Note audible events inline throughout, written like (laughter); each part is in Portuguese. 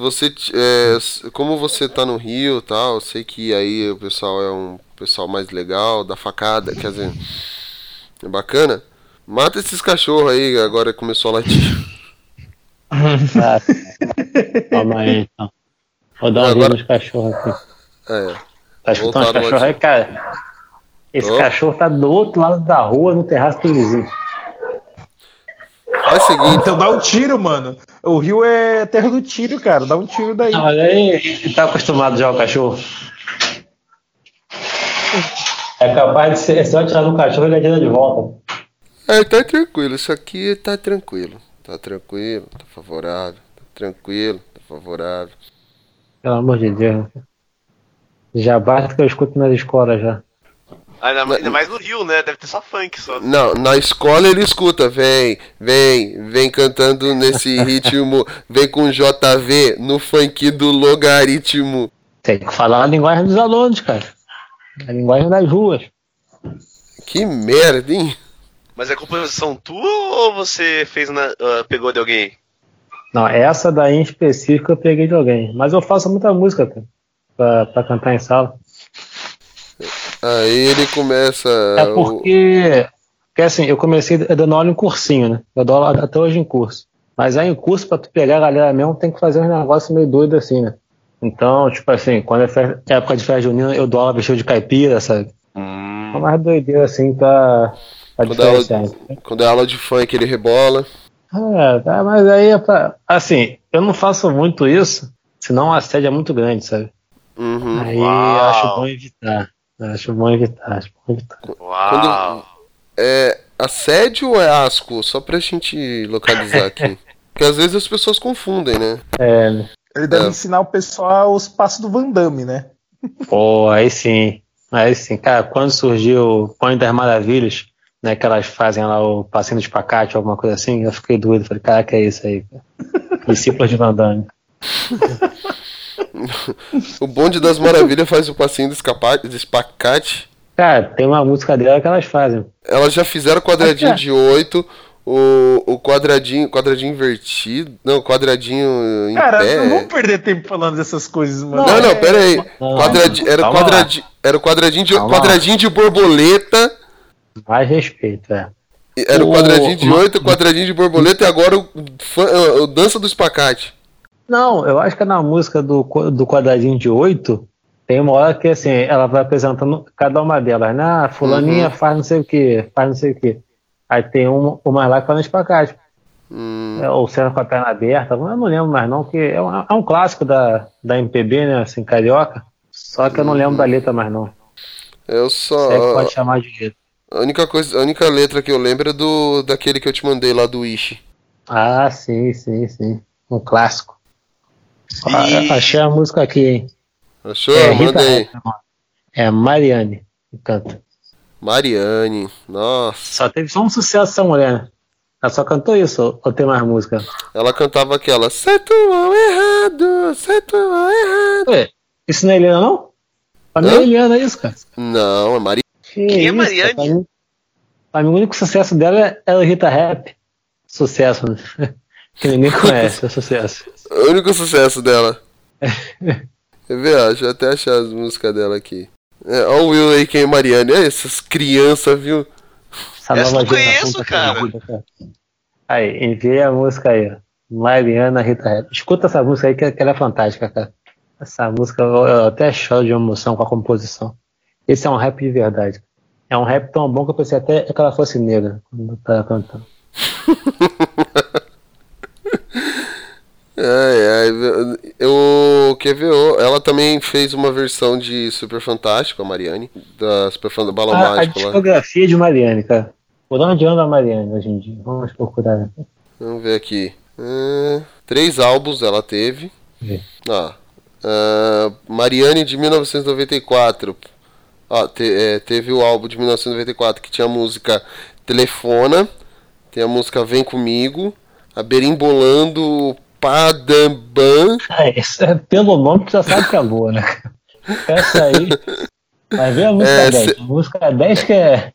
você, é, como você tá no Rio e tal, eu sei que aí o pessoal é um pessoal mais legal, da facada, quer dizer, é bacana. Mata esses cachorros aí, agora começou a latir. Ah, calma aí, então. Vou dar um agora... nos cachorros aqui. É. Tá escutando os cachorros aí, cara? Esse oh. cachorro tá do outro lado da rua, no terraço do vizinho. O seguinte. Então dá um tiro, mano. O Rio é terra do tiro, cara. Dá um tiro daí. Não, mas aí tá acostumado já o cachorro. É capaz de ser, é só tirar do cachorro e ele atira de volta. É, tá tranquilo. Isso aqui tá tranquilo. Tá tranquilo, tá favorável. Tá tranquilo, tá favorável. Pelo amor de Deus. Já basta que eu escuto nas escolas já. Ainda, ainda mais no Rio, né? Deve ter só funk só. Não, na escola ele escuta, vem, vem, vem cantando nesse (laughs) ritmo, vem com JV no funk do logaritmo. Tem que falar a linguagem dos alunos, cara. A linguagem das ruas. Que merda, hein? Mas é composição tua ou você fez na, uh, pegou de alguém? Não, essa daí em específico eu peguei de alguém. Mas eu faço muita música, cara, pra, pra cantar em sala. Aí ele começa. É porque. Porque assim, eu comecei dando aula em cursinho, né? Eu dou aula até hoje em curso. Mas aí em curso, pra tu pegar a galera mesmo, tem que fazer uns negócios meio doidos assim, né? Então, tipo assim, quando é época de festa junina, eu dou aula vestido de caipira, sabe? Hum. É mais doideira assim pra, pra quando, é aula, quando é aula de funk, ele rebola. É, tá, mas aí é pra. Assim, eu não faço muito isso, senão a assédio é muito grande, sabe? Uhum. Aí Uau. acho bom evitar. Acho bom evitar, acho bom evitar. Uau. Quando, é assédio ou é asco? Só pra gente localizar aqui. (laughs) Porque às vezes as pessoas confundem, né? É. Né? Ele deve é. ensinar o pessoal os passos do Van Damme, né? Pô, aí sim. Aí sim. Cara, quando surgiu o Pão das Maravilhas, né, que elas fazem lá o passinho do espacate, alguma coisa assim, eu fiquei doido. Falei, caraca, é isso aí. (laughs) Discípulos de Van Damme. (laughs) (laughs) o bonde das maravilhas faz o passinho do, espacate. Cara, tem uma música dela que elas fazem. Elas já fizeram quadradinho (laughs) de oito, o, o quadradinho, quadradinho invertido. Não, quadradinho em Cara, pé. não vamos perder tempo falando dessas coisas, mano. Não, não, pera aí. Não, Quadradi era, quadradinho, era o quadradinho de, quadradinho de borboleta. Mais respeito, é. Era o quadradinho de oito, quadradinho de borboleta e agora o, o, o dança do espacate. Não, eu acho que na música do, do quadradinho de oito, tem uma hora que assim, ela vai apresentando cada uma delas, né? Ah, fulaninha uhum. faz não sei o que, faz não sei o que. Aí tem uma, uma lá que fala no espacate. Hum. É, ou sendo com a perna aberta, eu não lembro mais não, que é um, é um clássico da, da MPB, né, assim, carioca. Só que eu não lembro da letra mais não. Eu só. É que pode chamar de letra. A única, coisa, a única letra que eu lembro é do, daquele que eu te mandei lá do Ishi. Ah, sim, sim, sim. Um clássico. E... Achei a música aqui, hein? Achou? É, Manda aí. É Mariane que canta. Mariane, nossa. Só teve só um sucesso essa mulher. Né? Ela só cantou isso ou tem mais música? Ela cantava aquela certo ou errado, certo ou errado. Ué, isso não é Eliana não? Pra mim é Eliana isso, cara. Não, é Mariane. Quem é Mariane? Pra mim, pra mim, o único sucesso dela é o Rita Rap. Sucesso, né? (laughs) Que ninguém (laughs) conhece, é sucesso. O único sucesso dela. (laughs) Quer ver? Deixa eu até achar as músicas dela aqui. É, ó o Will aí, quem é Mariane. É, essas crianças, viu? Essa, Essa nova eu conheço, cara. cara. Aí, enviei a música aí. Mariana Rita Rap. Escuta essa música aí que, que ela é fantástica, cara. Essa música eu, eu até choro de emoção com a composição. Esse é um rap de verdade. É um rap tão bom que eu pensei até que ela fosse negra quando tava cantando. (laughs) Ai, ai, eu, quer ver, ela também fez uma versão de Super Fantástico, a Mariane, da Super Fantástico Bala a, Mágico. A discografia lá. de Mariane, cara. Por onde anda a Mariane hoje em dia? Vamos procurar. Vamos ver aqui. Uh, três álbuns ela teve. Ah, uh, Mariane de 1994. Ah, te, é, teve o álbum de 1994 que tinha a música Telefona, tem a música Vem Comigo, a Berimbolando Padamban. É, é, pelo nome tu já sabe que é boa, né? Essa aí. Vai ver a música é, 10. A música 10 que é.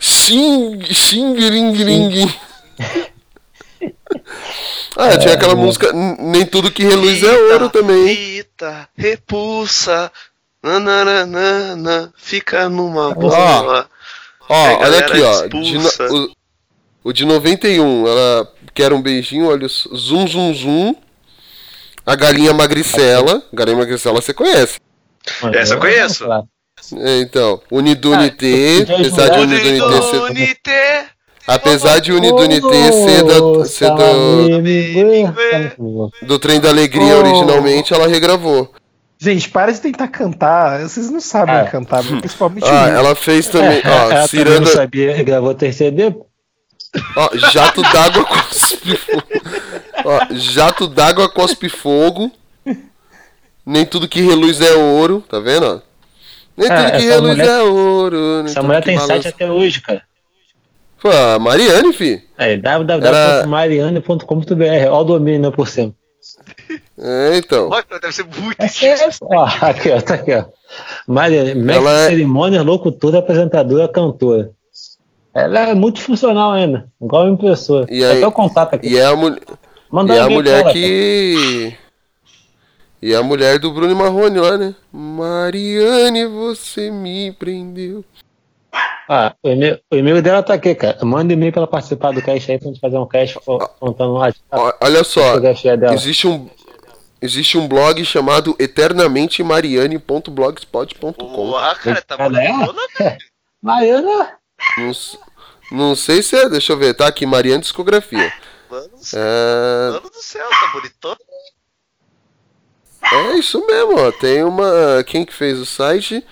Xing, xing, ring, ring. Ah, tinha aquela É. música Nem Tudo Que Reluz é Ouro também. Rita, repulsa. Nananana, fica numa Ó, boa. Ó, É, olha aqui, ó. De no- o, o de 91, ela quer um beijinho, olha, os- zum zum zum. A galinha magricela. Galinha magricela você conhece. Essa eu conheço. É, então, Unido Ah, apesar de eu- Unido Unité ser. Apesar de Unido Unité ser, da, ser do, do... do Trem da Alegria Oh. originalmente, ela regravou. Gente, para de tentar cantar. Vocês não sabem Ah. cantar, (laughs) principalmente Ah, ela fez também. Ó, (laughs) ela também não Ciranda. sabia, gravou TCD. Ó, jato d'água cospe fogo. Ó, jato d'água cospe fogo. Nem tudo que reluz é ouro, tá vendo? ó? Nem É, tudo que essa reluz mulher- é ouro. nem Essa mulher que tem balança- site até hoje, cara. Pô, a Mariane, fi. É www.mariane.com.br. Olha o domínio né, por cima. É, então. Olha, deve ser muito É sério? Ó, aqui, ó, tá aqui, ó. Mariane, mestre Ela é- de cerimônia, locutora, apresentadora, cantora. Ela é multifuncional ainda, igual a impressora. E aí- até o contato aqui. E é a, mul- Manda e é a mulher ela, que. E é a mulher do Bruno Marrone lá, né? Mariane, você me prendeu. Ah, o e-mail, o e-mail dela tá aqui, cara. Manda e-mail pra ela participar do cast aí pra gente fazer um cast co- contando lá. Olha só, existe um. Existe um blog chamado eternamentemariane.blogspot.com. Porra, cara, tá Ela é? bonitona, (laughs) Mariana! Não, não sei se é. Deixa eu ver, tá aqui, Mariane Discografia. mano. do céu, É, Mano do céu, tá bonitona. é isso mesmo, ó. Tem uma. Quem que fez o site?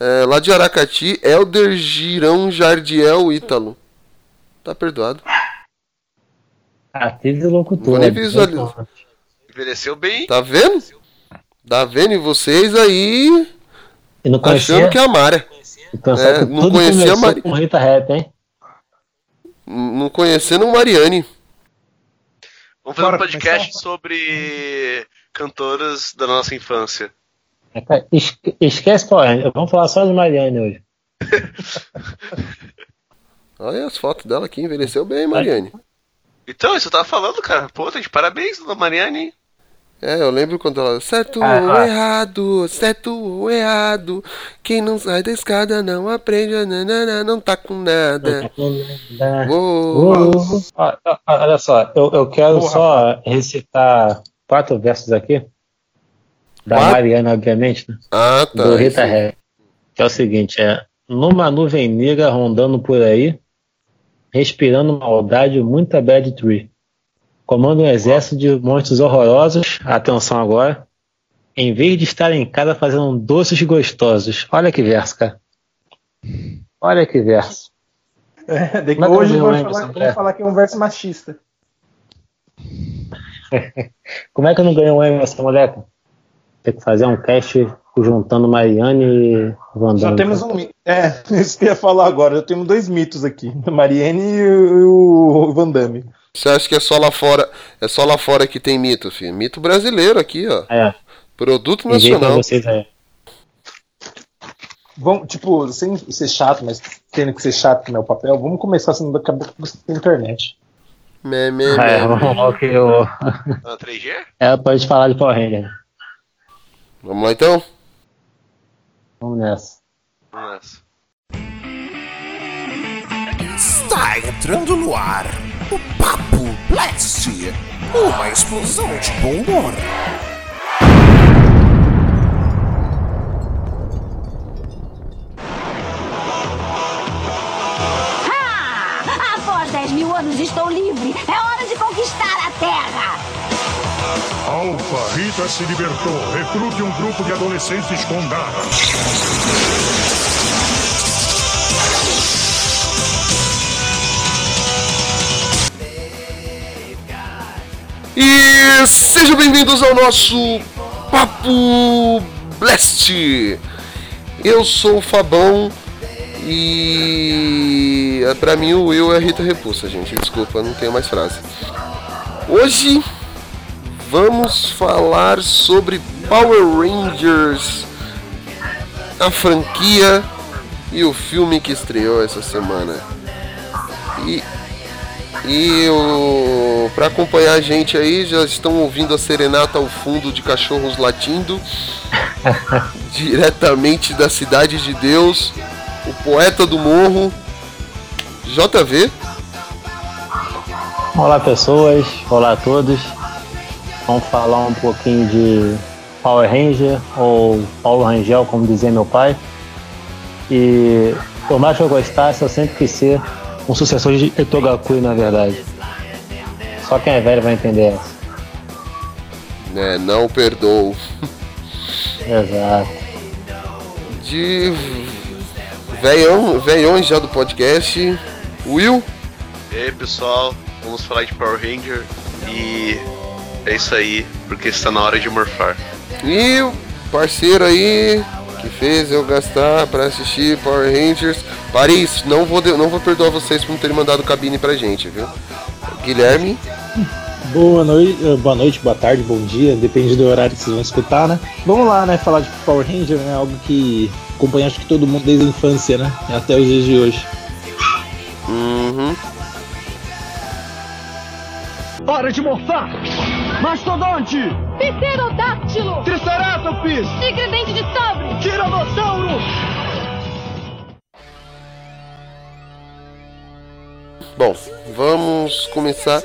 É, lá de Aracati, Elder Girão Jardiel Ítalo. Tá perdoado. Atriz e locutora. Vou nem visualizar. Envelheceu bem. Tá vendo? Tá vendo? E vocês aí E não conhecia, achando que é a Mara. pensar é, não conhecia a Mari- com Rita Rap, hein? Não conhecendo o Mariane. Vamos fazer Bora um podcast começar? sobre cantoras da nossa infância. É, esque- Esquece Power Ranger. Vamos falar só de Mariane hoje. (laughs) Olha as fotos dela aqui, envelheceu bem, Mariane. Então, isso eu tava falando, cara. Pô, tá de parabéns, dona Mariane. É, eu lembro quando ela. Certo Ah, ou ah. errado, certo ou errado. Quem não sai da escada não aprende, nanana, não tá com nada. Da- Uou. Uh, ó, ó, olha só, eu, eu quero Porra, só recitar quatro versos aqui. Da Quatro? Mariana, obviamente, né? Ah, tá. do Rita. Ré. Que é o seguinte, é numa nuvem negra rondando por aí, respirando maldade, muita bad tree. Comanda um exército de monstros horrorosos, atenção agora, em vez de estar em casa fazendo doces gostosos. Olha que verso, cara. Olha que verso. É, é que hoje eu vou lembro falar, vou falar que é um verso machista. (laughs) Como é que eu não ganhei um M essa mulher? Tem que fazer um cast juntando Mariane e Van Só Damme. temos um mito. É, (laughs) isso que eu ia falar agora. Eu tenho dois mitos aqui: a Mariene e o, o Van Damme. Você acha que é só lá fora? É só lá fora que tem mito, filho? Mito brasileiro aqui, ó. É, Produto nacional. vocês aí. Vamos, tipo, sem ser chato, mas tendo que ser chato no meu papel, vamos começar sendo daqui a pouco com a internet. Mé, mé, É, mé. vamos lá que eu... Na 3G? É, pode falar de Power Ranger. Vamos lá então? Vamos nessa. Vamos nessa. Está entrando no ar o Papo Blast, uma explosão de bom humor. Ah! Após 10 mil anos estou livre. É hora de conquistar a Terra. Alfa, Rita se libertou. Recrute um grupo de adolescentes com garra. E sejam bem-vindos ao nosso Papo Blast. Eu sou o Fabão e é, pra mim o Will é Rita Repulsa, gente. Desculpa, não tenho mais frase. Hoje vamos falar sobre Power Rangers, a franquia e o filme que estreou essa semana. E E o... para acompanhar a gente aí, já estão ouvindo a serenata ao fundo de cachorros latindo. (laughs) diretamente da cidade de Deus, o poeta do morro, JV. Olá pessoas, olá a todos. Vamos falar um pouquinho de Power Ranger ou Paulo Rangel, como dizia meu pai. E por mais que eu gostasse, eu sempre quis ser um sucessor de Etogakui, na verdade. Só quem é velho vai entender essa. É, não perdoo. Exato. De velhão, velhões já do podcast, Will. E aí, pessoal, vamos falar de Power Ranger e é isso aí, porque está na hora de morfar. E o parceiro aí que fez eu gastar pra assistir Power Rangers. Paris, não vou, não vou perdoar vocês por não terem mandado cabine pra gente, viu? Guilherme. Boa noite, eh, boa noite, boa tarde, bom dia, depende do horário que vocês vão escutar, né? Vamos lá, né? Falar de Power Ranger, né? Algo que acompanha acho que todo mundo desde a infância, né? Até os dias de hoje. Uhum. Hora de morfar! Mastodonte! Pterodáctilo! Triceratops! Tigre dente de sabre! Tiranossauro! Bom, vamos começar.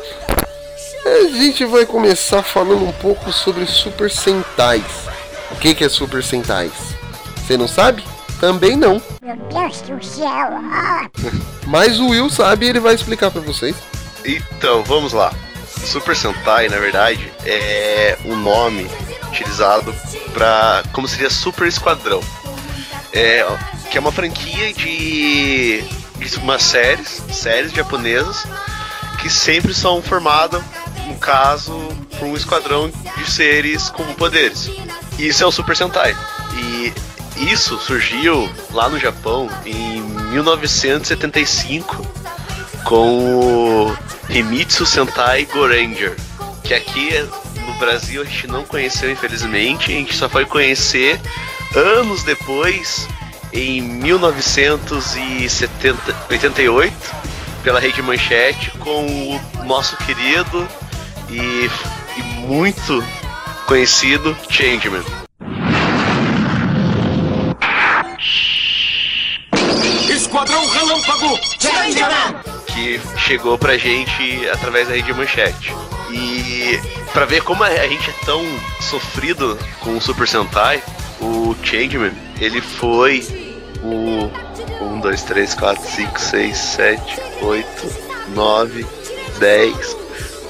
A gente vai começar falando um pouco sobre Super Sentais. O que, que é Super Sentais? Você não sabe? Também não. Meu Deus do céu! (laughs) Mas o Will sabe e ele vai explicar pra vocês. Então, vamos lá. Super Sentai, na verdade, é um nome utilizado para como seria Super Esquadrão. É, que é uma franquia de, de umas séries, séries japonesas que sempre são formadas, no caso, por um esquadrão de seres com poderes. E isso é o Super Sentai. E isso surgiu lá no Japão em 1975 com o Himitsu Sentai Goranger, que aqui no Brasil a gente não conheceu infelizmente, a gente só foi conhecer anos depois, em 1988, pela Rede Manchete, com o nosso querido e, e muito conhecido Changeman. Esquadrão Relâmpago! Que chegou pra gente através da rede manchete. E pra ver como a gente é tão sofrido com o Super Sentai, o Changeman, ele foi o 1, 2, 3, 4, 5, 6, 7, 8, 9, 10.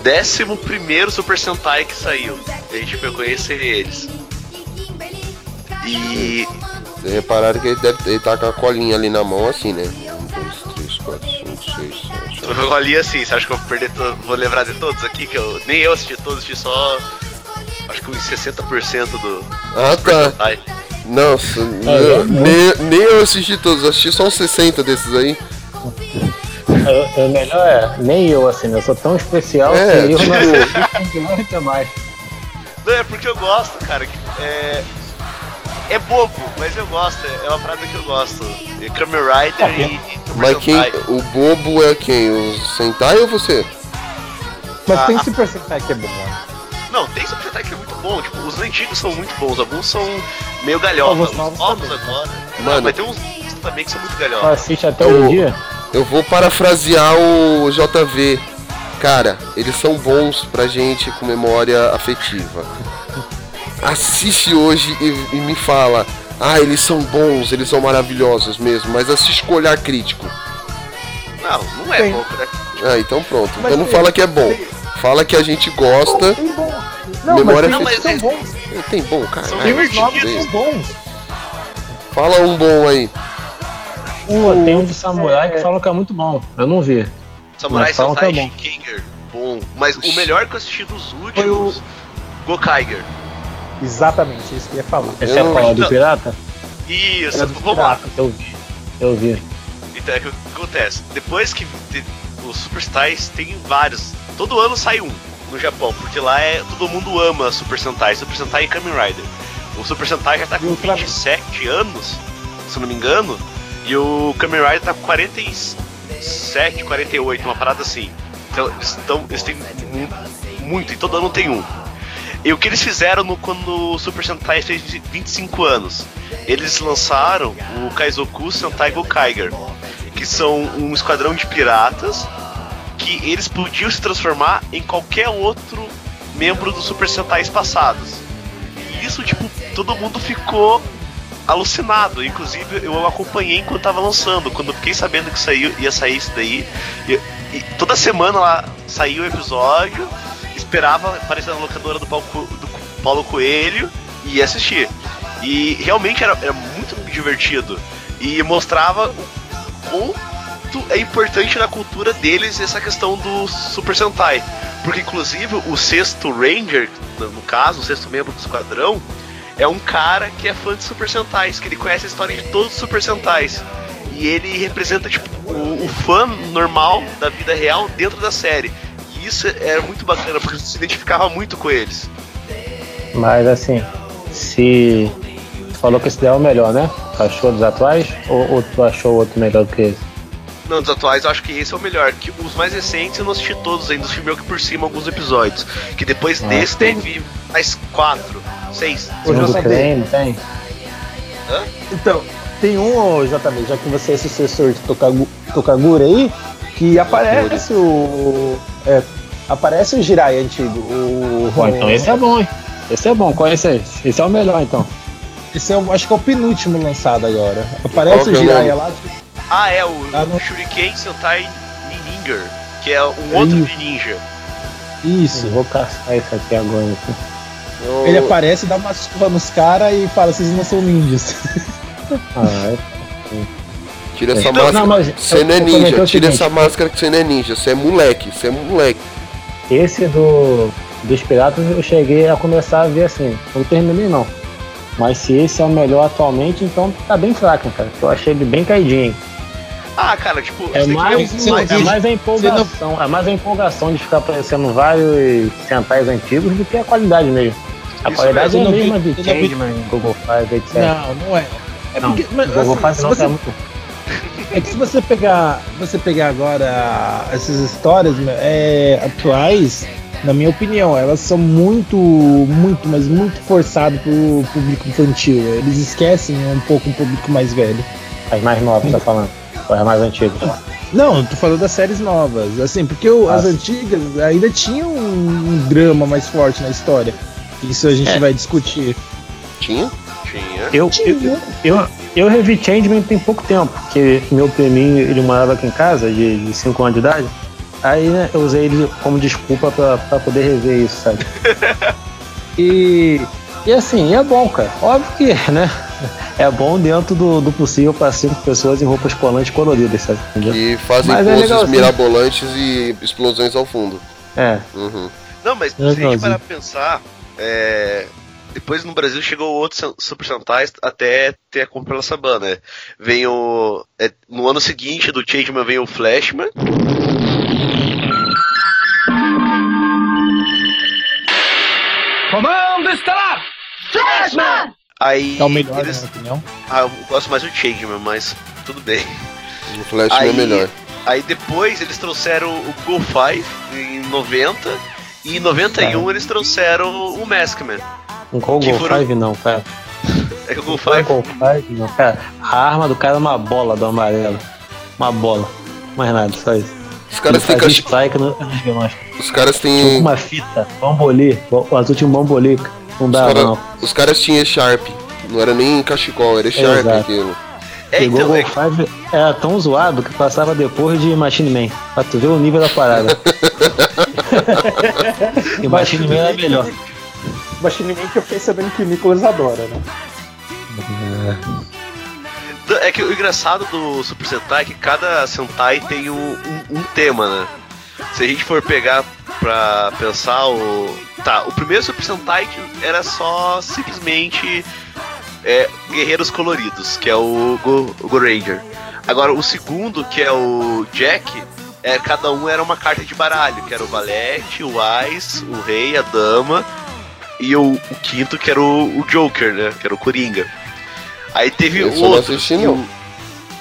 Décimo primeiro Super Sentai que saiu. A gente foi conhecer eles. E Vocês repararam que ele deve ele tá com a colinha ali na mão assim, né? 1, 2, 3, 4, 5, 6, 7, 8. Eu ali assim, você acha que eu vou perder to- vou lembrar de todos aqui? Que eu nem eu assisti todos, assisti só acho que uns 60% do Ah tá. Sentai. Nossa, é? nem, nem eu assisti todos, eu assisti só uns 60 desses aí. Eu melhor é, nem eu assim, eu sou tão especial É, que eu não (laughs) assisti não até mais. Não, é porque eu gosto, cara. que É, é bobo, mas eu gosto. É uma parada que eu gosto. É Kamen Rider e, e Super Mas quem. O bobo é quem? O Sentai ou você? Mas Ah, tem ah. Super Sentai que é bom, né? Não, tem Super Sentai que é muito bom. Tipo, os antigos são muito bons. Alguns são meio galhofa. Alguns Os novos novos também. agora. Mano. Não, mas tem uns também que são muito galhofa. assiste até o dia. Eu vou parafrasear o JV. Cara, eles são bons pra gente com memória afetiva. Assiste hoje e, e me fala. Ah, eles são bons, eles são maravilhosos mesmo, mas assiste com olhar crítico. Não, não é Tem. pouco, né? Ah, então pronto. Mas Eu não fala que é bom. Fala que a gente gosta. Tem bom. Não, Memória mas tem mas são é- bons. Tem bom, cara. São Tem uns novos são bons. Fala um bom aí. Pô, tem um de samurai que falam que é muito bom. Eu não vi. Samurai que Sentai é bom. Shinkenger, bom. Mas o melhor que eu assisti dos Foi o- últimos, Gokaiger. Exatamente, isso que eu ia falar. Esse Eu é não- qual? Do pirata? Isso, do vamos lá. Eu vi. Eu vi. Então é o que acontece. Depois que te- os Super Sentais tem vários. Todo ano sai um no Japão, porque lá é todo mundo ama Super Sentai, Super Sentai e Kamen Rider. O Super Sentai já tá com Ultraman. 27 anos, se eu não me engano, e o Kamen Rider tá com 47, 48, uma parada assim. Então, eles, tão, eles têm mu- muito, e todo ano tem um. E o que eles fizeram no, quando o Super Sentai fez 25 anos? Eles lançaram o Kaizoku Sentai Gokaiger, que são um esquadrão de piratas que eles podiam se transformar em qualquer outro membro dos Super Sentais passados. E isso, tipo, todo mundo ficou alucinado. Inclusive, eu acompanhei enquanto tava lançando. Quando fiquei sabendo que saiu, ia sair isso daí, e, toda semana lá saía o episódio, esperava aparecer na locadora do Paulo, do Paulo Coelho e ia assistir. E realmente era, era muito divertido. E mostrava o quanto é importante na cultura deles essa questão do Super Sentai. Porque, inclusive, o sexto Ranger, no no caso, o sexto membro do esquadrão, é um cara que é fã de Super Sentais, que ele conhece a história de todos os Super Sentais. E ele representa, tipo, o, o fã normal da vida real dentro da série. Isso era muito bacana, porque você se identificava muito com eles. Mas assim, se. Tu falou que esse daí é o melhor, né? Tu achou dos atuais? Ou, ou tu achou outro melhor do que esse? Não, dos atuais eu acho que esse é o melhor. Que os mais recentes eu não assisti todos ainda, os meio que por cima alguns episódios. Que depois Ah. desse teve mais quatro, seis. JB. creme, tem? Hã? Então, tem um, ô, JB, já que você é sucessor de Tokagu, Tokagura aí, que aparece o. É, aparece o Jirai antigo. O, Pô, então esse é bom, hein? Esse é bom, qual é esse aí? Esse é o melhor então. Esse é o- acho que é o penúltimo lançado agora. Aparece o é o Jirai nome? lá. tipo, Ah, é o Ah, não. Shuriken Sentai Ninja, que é um outro Isso. ninja. Isso. Eu vou caçar isso aqui agora. Eu- Ele aparece, dá uma surra nos caras e fala: vocês não são ninjas. Ah, é. Tira essa Então, máscara. não, mas Você não é ninja, tira seguinte. essa máscara que você não é ninja. Você é moleque, você é moleque. Esse do dos piratas eu cheguei a começar a ver assim. Não terminei não. Mas se esse é o melhor atualmente, então tá bem fraco, cara. Eu achei ele bem caidinho. Ah, cara, tipo, É você tem que mais, você não é mais a empolgação, é mais a empolgação de ficar aparecendo vários centais antigos do que a qualidade mesmo. A Isso qualidade mesmo, é a não vi- mesma de não vi- Google Five, etc. Não, não é. É Não, porque. mas, Google assim, Five não você- é muito. É que se você pegar, você pegar agora essas histórias é, atuais, na minha opinião, elas são muito, muito, mas muito forçadas pro público infantil. Eles esquecem um pouco o público mais velho. As mais novas, tá falando. Ou as mais antigas. Não, eu tô falando das séries novas, assim, porque o- as Ah. antigas ainda tinham um drama mais forte na história. Isso a gente É. vai discutir. Tinha? Tinha. Eu, eu, eu, eu revi Changeman tem pouco tempo, porque meu priminho, ele morava aqui em casa, de 5 anos de idade. Aí, né, eu usei ele como desculpa pra, pra poder rever isso, sabe? (laughs) E, e assim, é bom, cara. Óbvio que, né? É bom dentro do, do possível pra cinco pessoas em roupas colantes coloridas, sabe? Entendeu? Que fazem Mas é poses legalzinho. mirabolantes e explosões ao fundo. É. Uhum. Não, mas se a gente parar pra pensar, é, depois no Brasil chegou outros Super Sentais até ter a compra pela Saban, né? Vem o. é, no ano seguinte do Changeman vem o Flashman. Comando estelar! Flashman! Aí. É o melhor, eles- na minha opinião. Ah, eu gosto mais do Changeman, mas tudo bem. O Flash não é Aí- melhor. Aí depois eles trouxeram o Go 5 em 90. E em 91 eles trouxeram o Maskman. Um Google foram- Five não, cara. É que o Go Um 5 Google Five não, cara. A arma do cara é uma bola do amarelo. Uma bola. Mais nada, só isso. Os caras têm strike no-. Os caras Tinha têm. uma fita, bambolê. O azul tinha um bambolê. Não dava, cara- não. os caras tinham Sharp. Não era nem cachecol, era Sharp Exato. aquilo. É, o então, Google é, Five era tão zoado que passava depois de Machine Man. Pra tu ver o nível da parada. (laughs) e Machine Man era melhor. (laughs) Machine fiquei sabendo que o Nicolas adora, né? é que o engraçado do Super Sentai é que cada Sentai tem um, um- um tema, né? Se a gente for pegar pra pensar o. Tá, o primeiro Super Sentai era só simplesmente é, guerreiros coloridos, que é o Go, o Go Ranger. Agora o segundo, que é o Jack, é, cada um era uma carta de baralho, que era o Valete, o Ice, o Rei, a Dama, e o, o quinto que era o, o Joker, né? Que era o Coringa. Aí teve Esse eu não outro. assisti, o-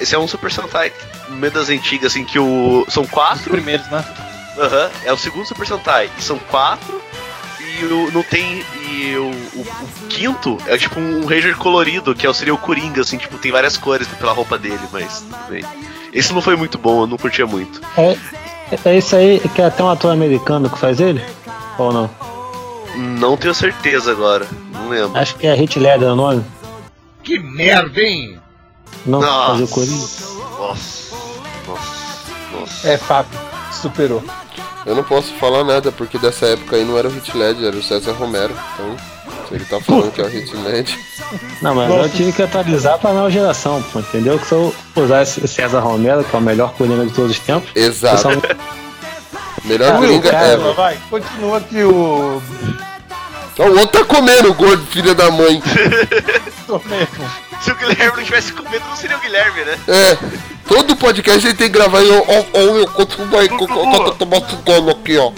Esse é um Super Sentai meio das antigas, assim, que o. São Os quatro. primeiros, né? Aham, é o segundo Super Sentai. E são quatro. E o, não tem. E o, o, o quinto é tipo um Ranger colorido, que é, o- seria o Coringa, assim, tipo, tem várias cores pela roupa dele, mas tudo bem. Esse não foi muito bom, eu não curtia muito. É, é isso aí que é até um ator americano que faz ele? Ou não? Não tenho certeza agora, não lembro. Acho que é Hit Leather o nome. Que merda, hein? Não, Nossa. fazer o Coringa. Nossa, nossa, nossa. É fato, superou. Eu não posso falar nada, porque dessa época aí não era o Hit Ledger, era o César Romero. Então, se ele tá falando que é o Hit Ledger. Não, mas eu tive que atualizar pra nova geração, pô, entendeu? Que se eu usar esse César Romero, que é o melhor Coringa de todos os tempos, Exato. (laughs) eu Melhor Ah, Coringa cara, ever. Vai, continua que o. Ó, o outro tá comendo, gordo, filha da mãe. (laughs) Tô mesmo. Se o Guilherme não tivesse com medo, não seria o Guilherme, né? É, todo podcast ele tem que gravar e ó, ó, ó, eu eu tô batucando aqui, ó.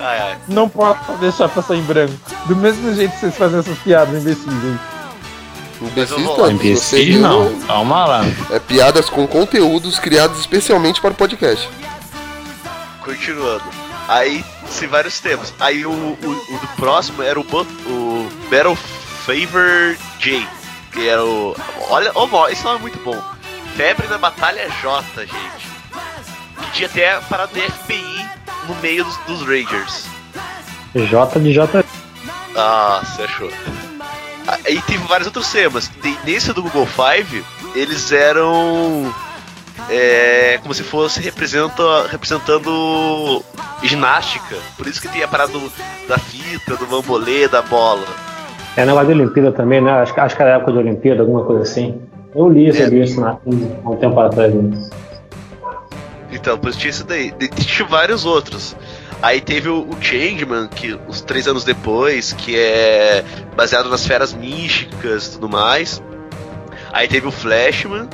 Ai, ai. Não posso deixar passar em branco. Do mesmo jeito que vocês fazem essas piadas imbecis, hein? Eu lá. você Imbecil não, calma lá. É piadas com conteúdos criados especialmente para o podcast. Continuando. Aí, se vários temas. Aí o, o, o do próximo era o, o Battle Favor J. Que era o. Olha, oh, esse nome é muito bom. Febre na Batalha J, gente. Que tinha até a parada do FBI no meio dos, dos Rangers. J de J. Ah, você achou. Aí teve vários outros temas. Nesse do Google Five, eles eram. É, como se fosse representa, representando ginástica. Por isso que tem a parada do- da fita, do bambolê, da bola. É negócio de Olimpíada também, né? Acho, que- acho que era época de Olimpíada, alguma coisa assim. Eu li sobre É. isso na, há um tempo atrás. Né? Então, por isso tinha isso daí. Tinha vários outros. Aí teve o, o Changeman, que os três anos depois, que é baseado nas feras místicas e tudo mais. Aí teve o Flashman.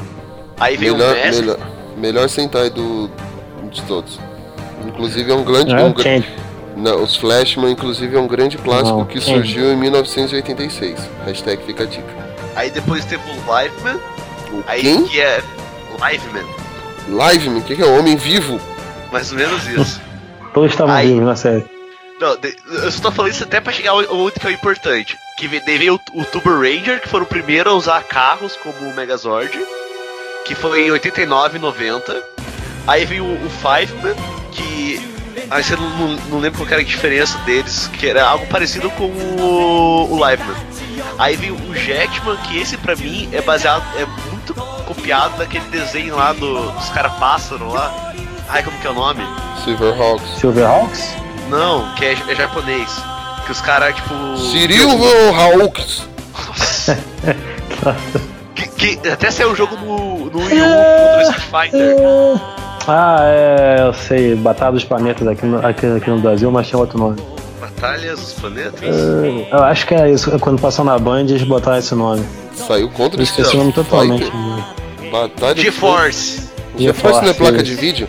Aí veio Melhor, o Mask. melhor, melhor Sentai do, de todos. Inclusive é um grande. Não é um gra-. Não, os Flashman, inclusive, é um grande clássico Não, que Change. surgiu em 1986. Hashtag fica a dica. Aí depois teve o Liveman. O Aí quem? que é Liveman. Liveman, o que, que é? Homem vivo? Mais ou menos isso. Todos estavam Aí. vivos na série. Não, eu só tô falando isso até pra chegar ao outro que é o importante. Que veio o, o Tuber Ranger, que foram o primeiro a usar carros como o Megazord. Que foi em 89 e 90. Aí veio o, o Fiveman, que. Aí você não, não, não lembra qual que era a diferença deles, que era algo parecido com o, o Liveman. Aí veio o Jetman, que esse pra mim é baseado, é muito copiado daquele desenho lá do, dos caras pássaro lá. Ai, como que é o nome? Silverhawks. Silverhawks? Não, que é, é japonês. Que os caras, tipo. Silverhawks. Nossa. (laughs) que, que até saiu um jogo no, no Wii U contra o Street Fighter. Ah, é, eu sei, Batalha dos Planetas aqui no, aqui, aqui no Brasil, mas tinha outro nome. Batalhas dos planetas? É, Eu acho que é isso, quando passou na Band eles botaram esse nome. Saiu contra Eu o esqueci o nome totalmente. Fighter. Batalha de GeForce. GeForce não é placa de isso. vídeo?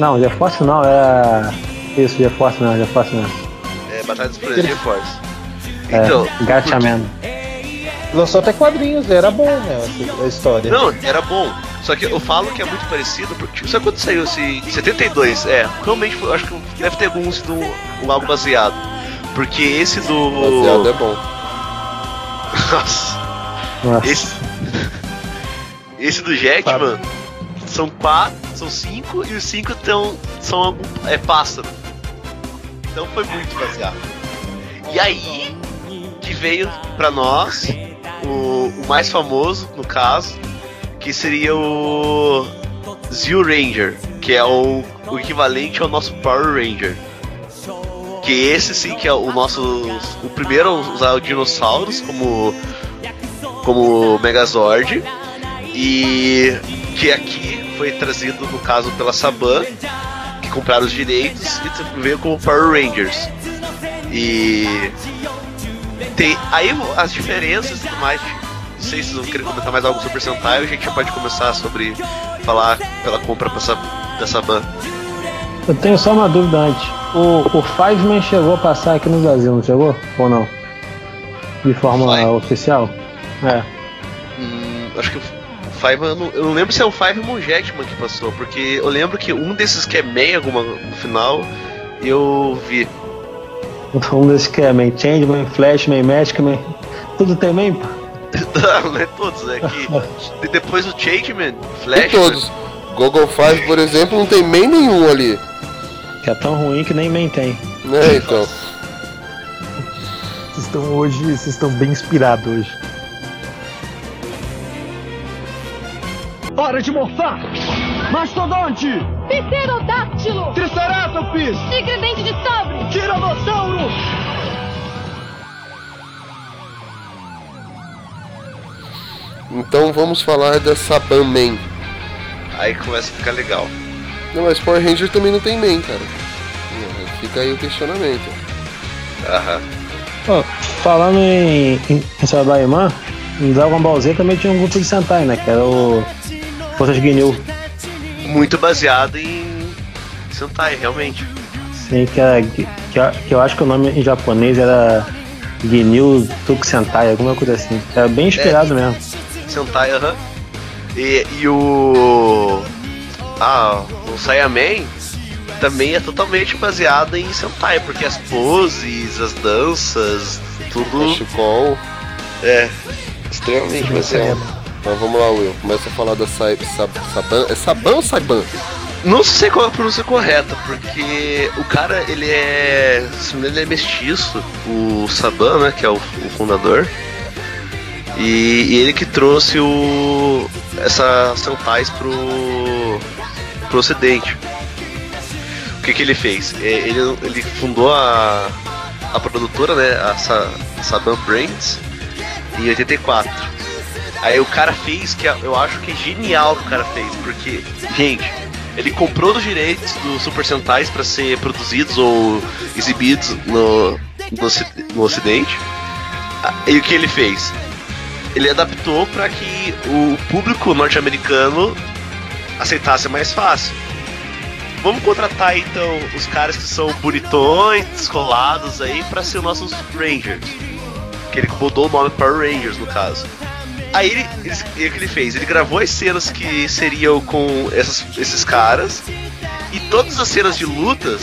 Não, GeForce não, é. Isso, GeForce não, GeForce não. É, Batalha dos planetas GeForce. É, Então, Gatchaman. Lançou até quadrinhos, era bom, né? A história. não, era bom. Só que eu falo que é muito parecido, porque sabe quando saiu esse em 72? É, realmente foi- eu acho que deve ter algum sido um, um algo baseado. Porque esse do. Baseado é bom. Nossa. Nossa. Esse, (laughs) esse do Jetman são quatro, são cinco e os cinco tão, são é pássaro. Então foi muito baseado. E aí que veio pra nós o, o mais famoso, no caso, que seria o Zio Ranger, que é o, o equivalente ao nosso Power Ranger. Que esse sim que é o nosso. O primeiro a usar o dinossauros como como Megazord e que aqui foi trazido no caso pela Saban que compraram os direitos e veio como Power Rangers e tem aí as diferenças e tudo mais não sei se vocês vão querer comentar mais algo sobre Sentai ou a gente já pode começar sobre falar pela compra pra, Sa- da Saban eu tenho só uma dúvida antes. O, o Fiveman chegou a passar aqui no Brasil, não chegou? Ou não? De forma oficial? É. Hum, acho que o Five, eu não, eu não lembro se é o Five ou o Jetman que passou, porque eu lembro que um desses que é meia alguma no final eu vi. Um desses que é Man Changeman, Flashman, Magicman. Tudo tem man, pô? (laughs) Não, não é todos, é que de- (laughs) depois o Changeman, Flash. Tem todos. Google Five, por exemplo, não tem main nenhum ali. Que é tão ruim que nem man tem. Né, então. Vocês estão hoje, vocês estão bem inspirados hoje. Hora de morfar! Mastodonte! Pterodáctilo! Triceratops! Tigre dente de sabre! Tiranossauro! Então vamos falar da Saban Man. Aí começa a ficar legal. Não, mas Power Ranger também não tem man, cara. Fica aí o questionamento. Aham. Ó, falando em, em, em Sabaiman, em Dragon Ball Z também tinha um grupo de Sentai, né? Que era o Forças Ginyu. Muito baseado em Sentai, realmente. Sim, que, era, que, que eu- acho que o nome em japonês era Ginyu Tuk Sentai, alguma coisa assim. Era bem inspirado mesmo. Sentai, aham. E, e o. Ah, o Saiyaman também é totalmente baseado em Sentai, porque as poses, as danças, tudo Cachecol. é extremamente baseado. Então vamos lá, Will. Começa a falar da Sab, Saban. É Saban ou Saiban? Não sei qual é a pronúncia correta, porque o cara, ele é. Se não ele é mestiço, o Saban, né, que é o, o fundador. E, e ele que trouxe o. essa Sentais pro. pro ocidente. O que que ele fez? É, Ele, ele fundou a. a produtora, né, a Sa, Saban Brands, em 84. Aí o cara fez que eu acho que é genial que o cara fez, porque, gente, ele comprou os direitos dos Super Sentais para ser produzidos ou exibidos no, no, no Ocidente. E o que ele fez? Ele adaptou para que o público norte-americano aceitasse mais fácil. Vamos contratar então os caras que são bonitões, descolados aí, para ser nossos Rangers. Que ele mudou o nome para Rangers no caso. Aí ele, ele, o que ele fez? Ele gravou as cenas que seriam com essas- esses caras e todas as cenas de lutas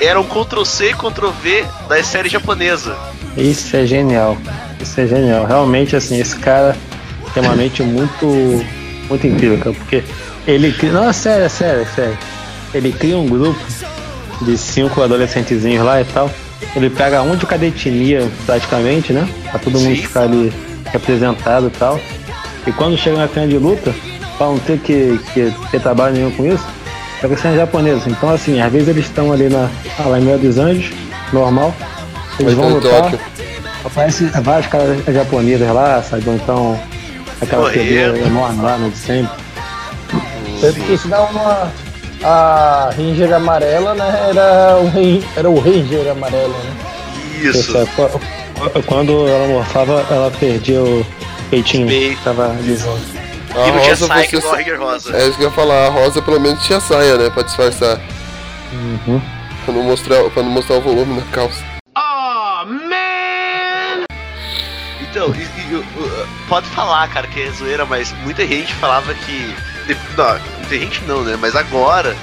eram Ctrl-C e Ctrl-V da série japonesa. Isso é genial. Isso é genial. Realmente, assim, esse cara tem uma mente muito, muito incrível, cara, porque ele cria. Não, é sério, sério, sério. Ele cria um grupo de cinco adolescentezinhos lá e tal. Ele pega um de cada etnia, praticamente, né? Pra todo mundo Sim. ficar ali representado e tal. E quando chega na cena de luta, pra não ter que, que ter trabalho nenhum com isso, pega cena japonesa. Então, assim, às vezes eles estão ali na ah, lá em Meio dos Anjos, normal. Eles Mas vão lutar. Tóquio. Aparece vários caras japoneses lá, sabe? Ou então aquela. TV enorme lá, né, de sempre. Tanto que isso dá uma. A Ranger amarela, né? Era o, rei, era o Ranger amarelo, né? Isso. É, Quando ela morfava, ela perdia o peitinho. Peito. Tava liso. A e não tinha rosa saia você. que Ranger Rosa. É isso que eu ia falar, a rosa pelo menos tinha saia, né? Pra disfarçar. Uhum. Pra não mostrar, pra não mostrar o volume na calça. Então, e- e, uh, pode falar, cara, que é zoeira, mas muita gente falava que. Não, muita gente não, né? Mas agora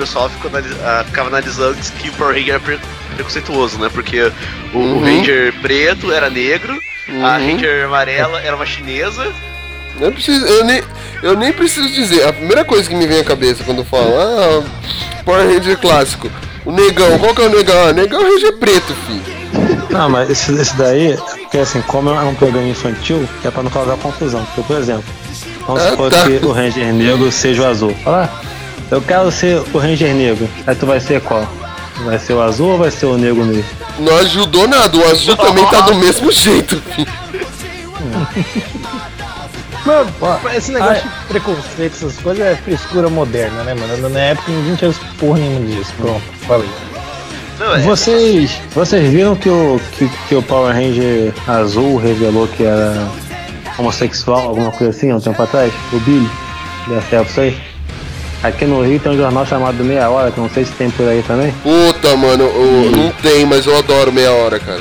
pessoal ficou analis- ah, ficava analisando que o Power Ranger era pre- preconceituoso, né? Porque o, o Uhum. Ranger preto era negro, a Uhum. Ranger amarela era uma chinesa. Eu, preciso, eu, nem, eu nem preciso dizer. A primeira coisa que me vem à cabeça quando falo, ah, Power Ranger clássico. O negão, qual que é o negão? Ah, negão é o Ranger preto, filho. Não, mas esse, esse daí, porque assim, como é um programa infantil, que é pra não causar confusão. Porque, por exemplo, vamos Ah, supor tá. que o Ranger negro seja o azul. Fala, ah, eu quero ser o Ranger negro. Aí tu vai ser qual? Vai ser o azul ou vai ser o negro mesmo? Não ajudou nada, o azul também tá do mesmo (laughs) jeito. Mano, esse negócio de preconceito, essas coisas é frescura moderna, né, mano? Na época ninguém tinha porra nenhuma disso. Pronto, falei. Não, é, Vocês, vocês viram que o, que, que o Power Ranger azul revelou que era homossexual, alguma coisa assim, há um tempo atrás? O Billy? Deu certo isso aí? Aqui no Rio tem um jornal chamado Meia Hora, que não sei se tem por aí também. Puta, mano, o- não tem, mas eu adoro meia hora, cara.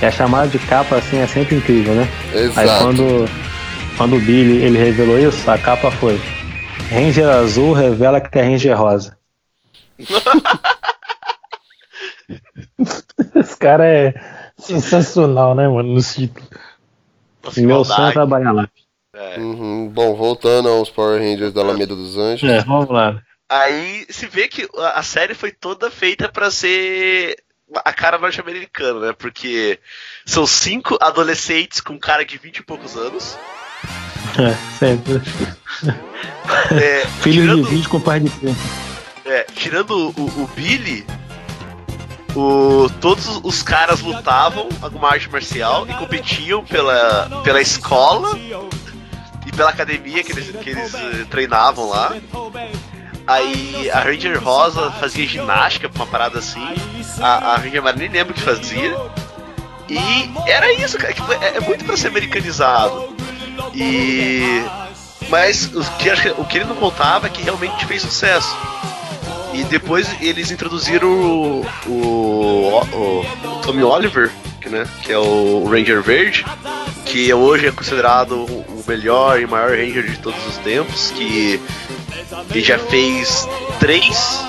E a chamada de capa assim é sempre incrível, né? Aí Exato. quando, quando o Billy ele revelou isso, a capa foi Ranger azul revela que é Ranger rosa. (laughs) Esse cara é sensacional, né, mano? No título. E meu sonho é trabalhar lá. Uhum. Bom, voltando aos Power Rangers da Alameda dos Anjos. É, vamos lá. Aí se vê que a série foi toda feita pra ser a cara norte-americana, né? Porque são cinco adolescentes com cara de 20 e poucos anos. É, sempre. (laughs) É, Filho tirando, de 20 com pai de 30. é, tirando o, o Billy, o, todos os caras lutavam alguma arte marcial e competiam pela, pela escola pela academia que eles, que eles eh, treinavam lá. Aí a Ranger Rosa fazia ginástica, uma parada assim. A, a Ranger Amarela nem lembro o que fazia. E era isso, cara. Tipo, é, é muito pra ser americanizado. E. Mas o que, o que ele não contava é que realmente fez sucesso. E depois eles introduziram o, o, o Tommy Oliver, que, né, que é o Ranger Verde, que hoje é considerado o melhor e maior Ranger de todos os tempos, que ele já fez três,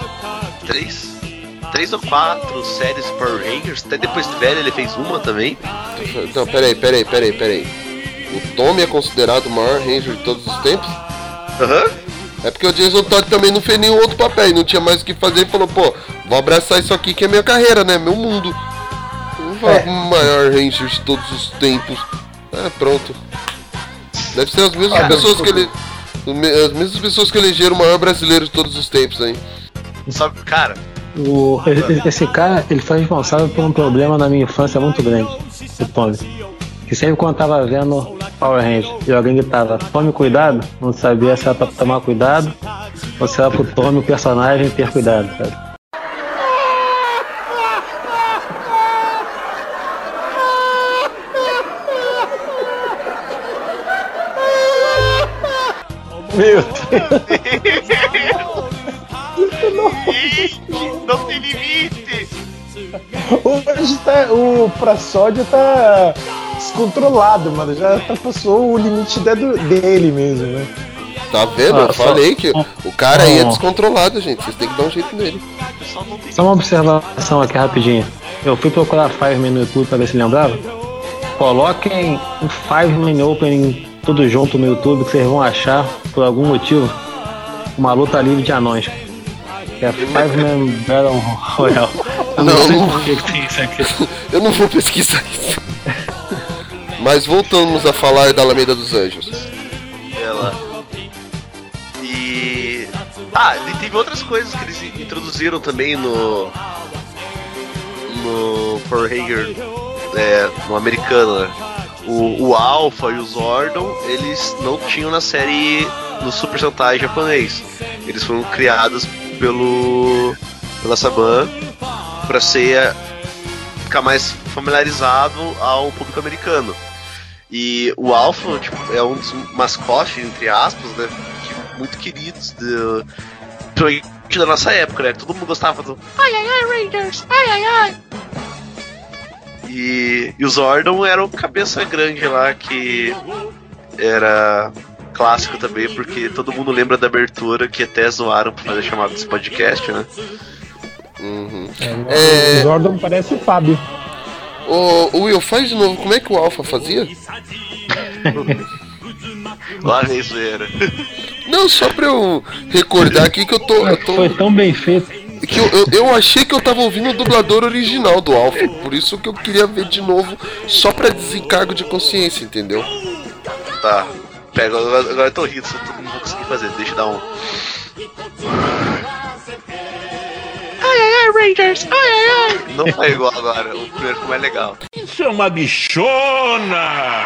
três, três ou quatro séries Power Rangers, até depois de velho ele fez uma também. Não, peraí, peraí, peraí, peraí. O Tommy é considerado o maior Ranger de todos os tempos? Aham. É porque o Jason Todd também não fez nenhum outro papel e não tinha mais o que fazer e falou, pô, vou abraçar isso aqui que é minha carreira, né? Meu mundo. (laughs) Não o maior Ranger de todos os tempos. É, pronto. Deve ser as mesmas pessoas que ele. As mesmas pessoas que elegeram o maior brasileiro de todos os tempos aí. Só, cara, O, esse cara, ele foi responsável por um problema na minha infância muito grande, o Tommy. Que sempre quando eu tava vendo Power Rangers e alguém gritava, tome cuidado, não sabia se era pra tomar cuidado ou se era pro Tommy, o personagem, ter cuidado, sabe? Meu Deus. não tem limite! Hoje tá, o Praçódio tá descontrolado, mano. Já ultrapassou o limite dele mesmo, né? Tá vendo? Ah, Eu só- falei que o cara aí é Ó. descontrolado, gente. Vocês têm que dar um jeito nele. Só uma observação aqui rapidinho. Eu fui procurar Fireman no YouTube pra ver se lembrava. Coloquem o Fireman Opening tudo junto no YouTube que vocês vão achar, por algum motivo, uma luta livre de anões. Que é Fireman Battle Royale. Eu Não, sei não. por que que tem isso aqui. (laughs) Eu não vou pesquisar isso. Mas voltamos a falar da Alameda dos Anjos. Ela. E. Ah, e teve outras coisas que eles introduziram também no. No Power Ranger. É, no americano, né? O, o Alpha e o Zordon, eles não tinham na série no Super Sentai japonês. Eles foram criados pelo. pela Saban pra ser. ficar mais familiarizado ao público americano. E o Alpha tipo, é um dos mascotes, entre aspas, né? muito queridos do, principalmente da nossa época, né? Todo mundo gostava do Ai ai ai Rangers! Ai ai ai! E, e o Zordon era o cabeça grande lá que era clássico também, porque todo mundo lembra da abertura que até zoaram pra fazer chamada desse podcast, né? Uhum. O Jordan parece o Fábio. Ô, ô, Will, faz de novo. Como é que o Alpha fazia? Lá vem zoeira. Não, só pra eu recordar aqui que eu tô. Eu, tô, Foi tão bem feito. Que eu, eu, eu achei que eu tava ouvindo o dublador original do Alpha. Por isso que eu queria ver de novo, só pra desencargo de consciência, entendeu? Tá. Pega, agora, agora eu tô rindo, só tô- não vou conseguir fazer. Deixa eu dar um. Ai ai ai, Rangers! Ai ai ai! Não foi igual agora, o primeiro ficou mais legal. Isso é uma bichona!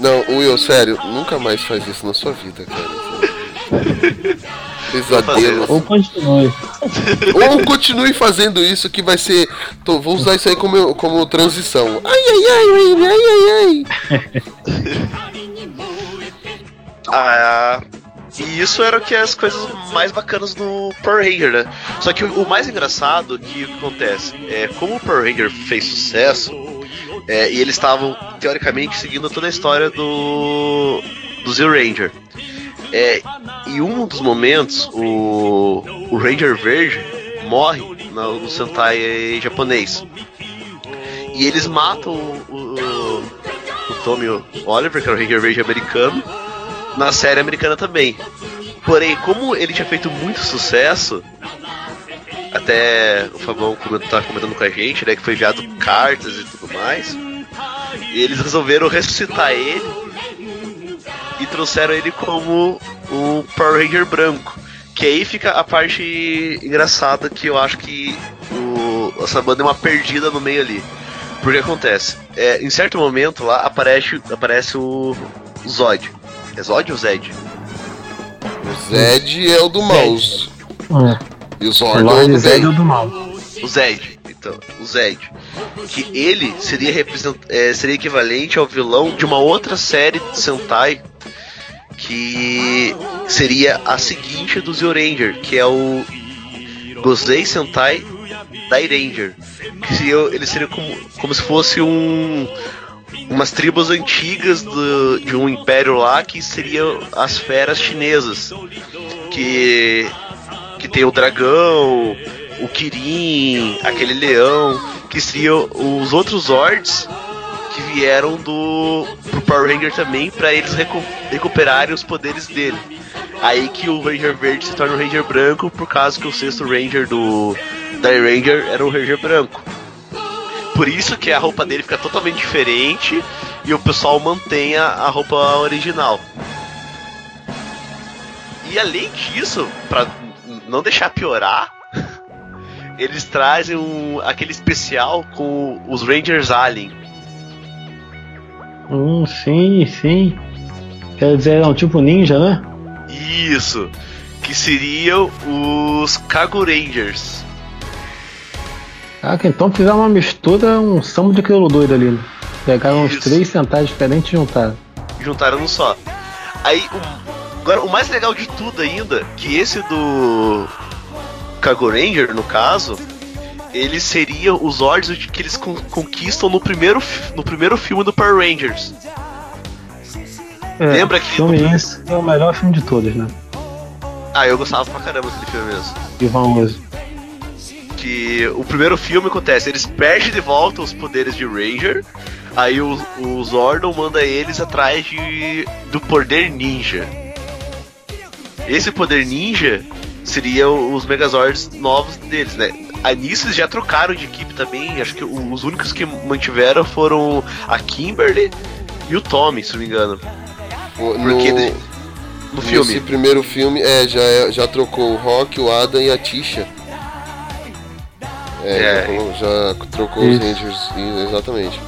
Não, Will, sério, nunca mais faz isso na sua vida, cara. (laughs) Pesadelos. Ou continue. Ou continue fazendo isso que vai ser. Tô, vou usar isso aí como, como transição. Ai ai ai ai ai ai ai. (laughs) Ah, e isso era o que as coisas mais bacanas do Power Ranger, né? Só que o, o mais engraçado que o que acontece é como o Power Ranger fez sucesso é, e eles estavam teoricamente seguindo toda a história do do Zero Ranger. É, em um dos momentos o, o Ranger Verde morre no, no Sentai japonês e eles matam o, o, o Tommy Oliver, que era o Ranger Verde americano, na série americana também. Porém, como ele tinha feito muito sucesso, até o Fabão tá comentando com a gente, né, que foi enviado cartas e tudo mais, e eles resolveram ressuscitar ele e trouxeram ele como o Power Ranger branco. Que aí fica a parte engraçada que eu acho que o, essa banda é uma perdida no meio ali. Porque acontece, é, em certo momento lá aparece, aparece o Zod. É Zod ou Zed? O Zed é o do mouse. É. E o O Zordon é o do Zed é o do mal. O Zed, então, o Zed. Que ele seria, represent... é, seria equivalente ao vilão de uma outra série de Sentai que seria a seguinte do Zio Ranger, que é o Gosei Sentai Dai Ranger. Que seria, ele seria como, como se fosse um umas tribos antigas do, de um império lá que seriam as feras chinesas. Que que tem o dragão, o Kirin, aquele leão, que seriam os outros Zords que vieram do pro Power Ranger também para eles recu- recuperarem os poderes dele. Aí que o Ranger Verde se torna o Ranger Branco por causa que o sexto Ranger do Die Ranger era o Ranger Branco. Por isso que a roupa dele fica totalmente diferente e o pessoal mantém a, a roupa original. E além disso, pra não deixar piorar, (laughs) eles trazem um, aquele especial com os Rangers Alien. Hum, sim, sim. Quer dizer, é um tipo ninja, né? Isso, que seriam os Cargo Rangers. Caraca, então fizeram uma mistura, um samba de crioulo doido ali. né? Pegaram uns Isso. três centais diferentes e juntaram. juntaram num só. Aí, o, agora, o mais legal de tudo ainda, que esse do Cargo Ranger, no caso, ele seria os Zords que eles con- conquistam no primeiro, no primeiro filme do Power Rangers. É, Lembra que- filme esse é o melhor filme de todos, né? Ah, eu gostava pra caramba desse filme mesmo. Ivan Uso. Que o primeiro filme acontece, eles perdem de volta os poderes de Ranger, aí o, o Zordon manda eles atrás de, do poder ninja. Esse poder ninja seria os Megazords novos deles, né? Aí nisso eles já trocaram de equipe também, acho que os únicos que mantiveram foram a Kimberly e o Tommy, se não me engano. O- Porque no, no filme. Nesse primeiro filme, é, já, é- já trocou o Rock, o Adam e a Tisha. É, É. Já, já trocou Isso. os Rangers, exatamente.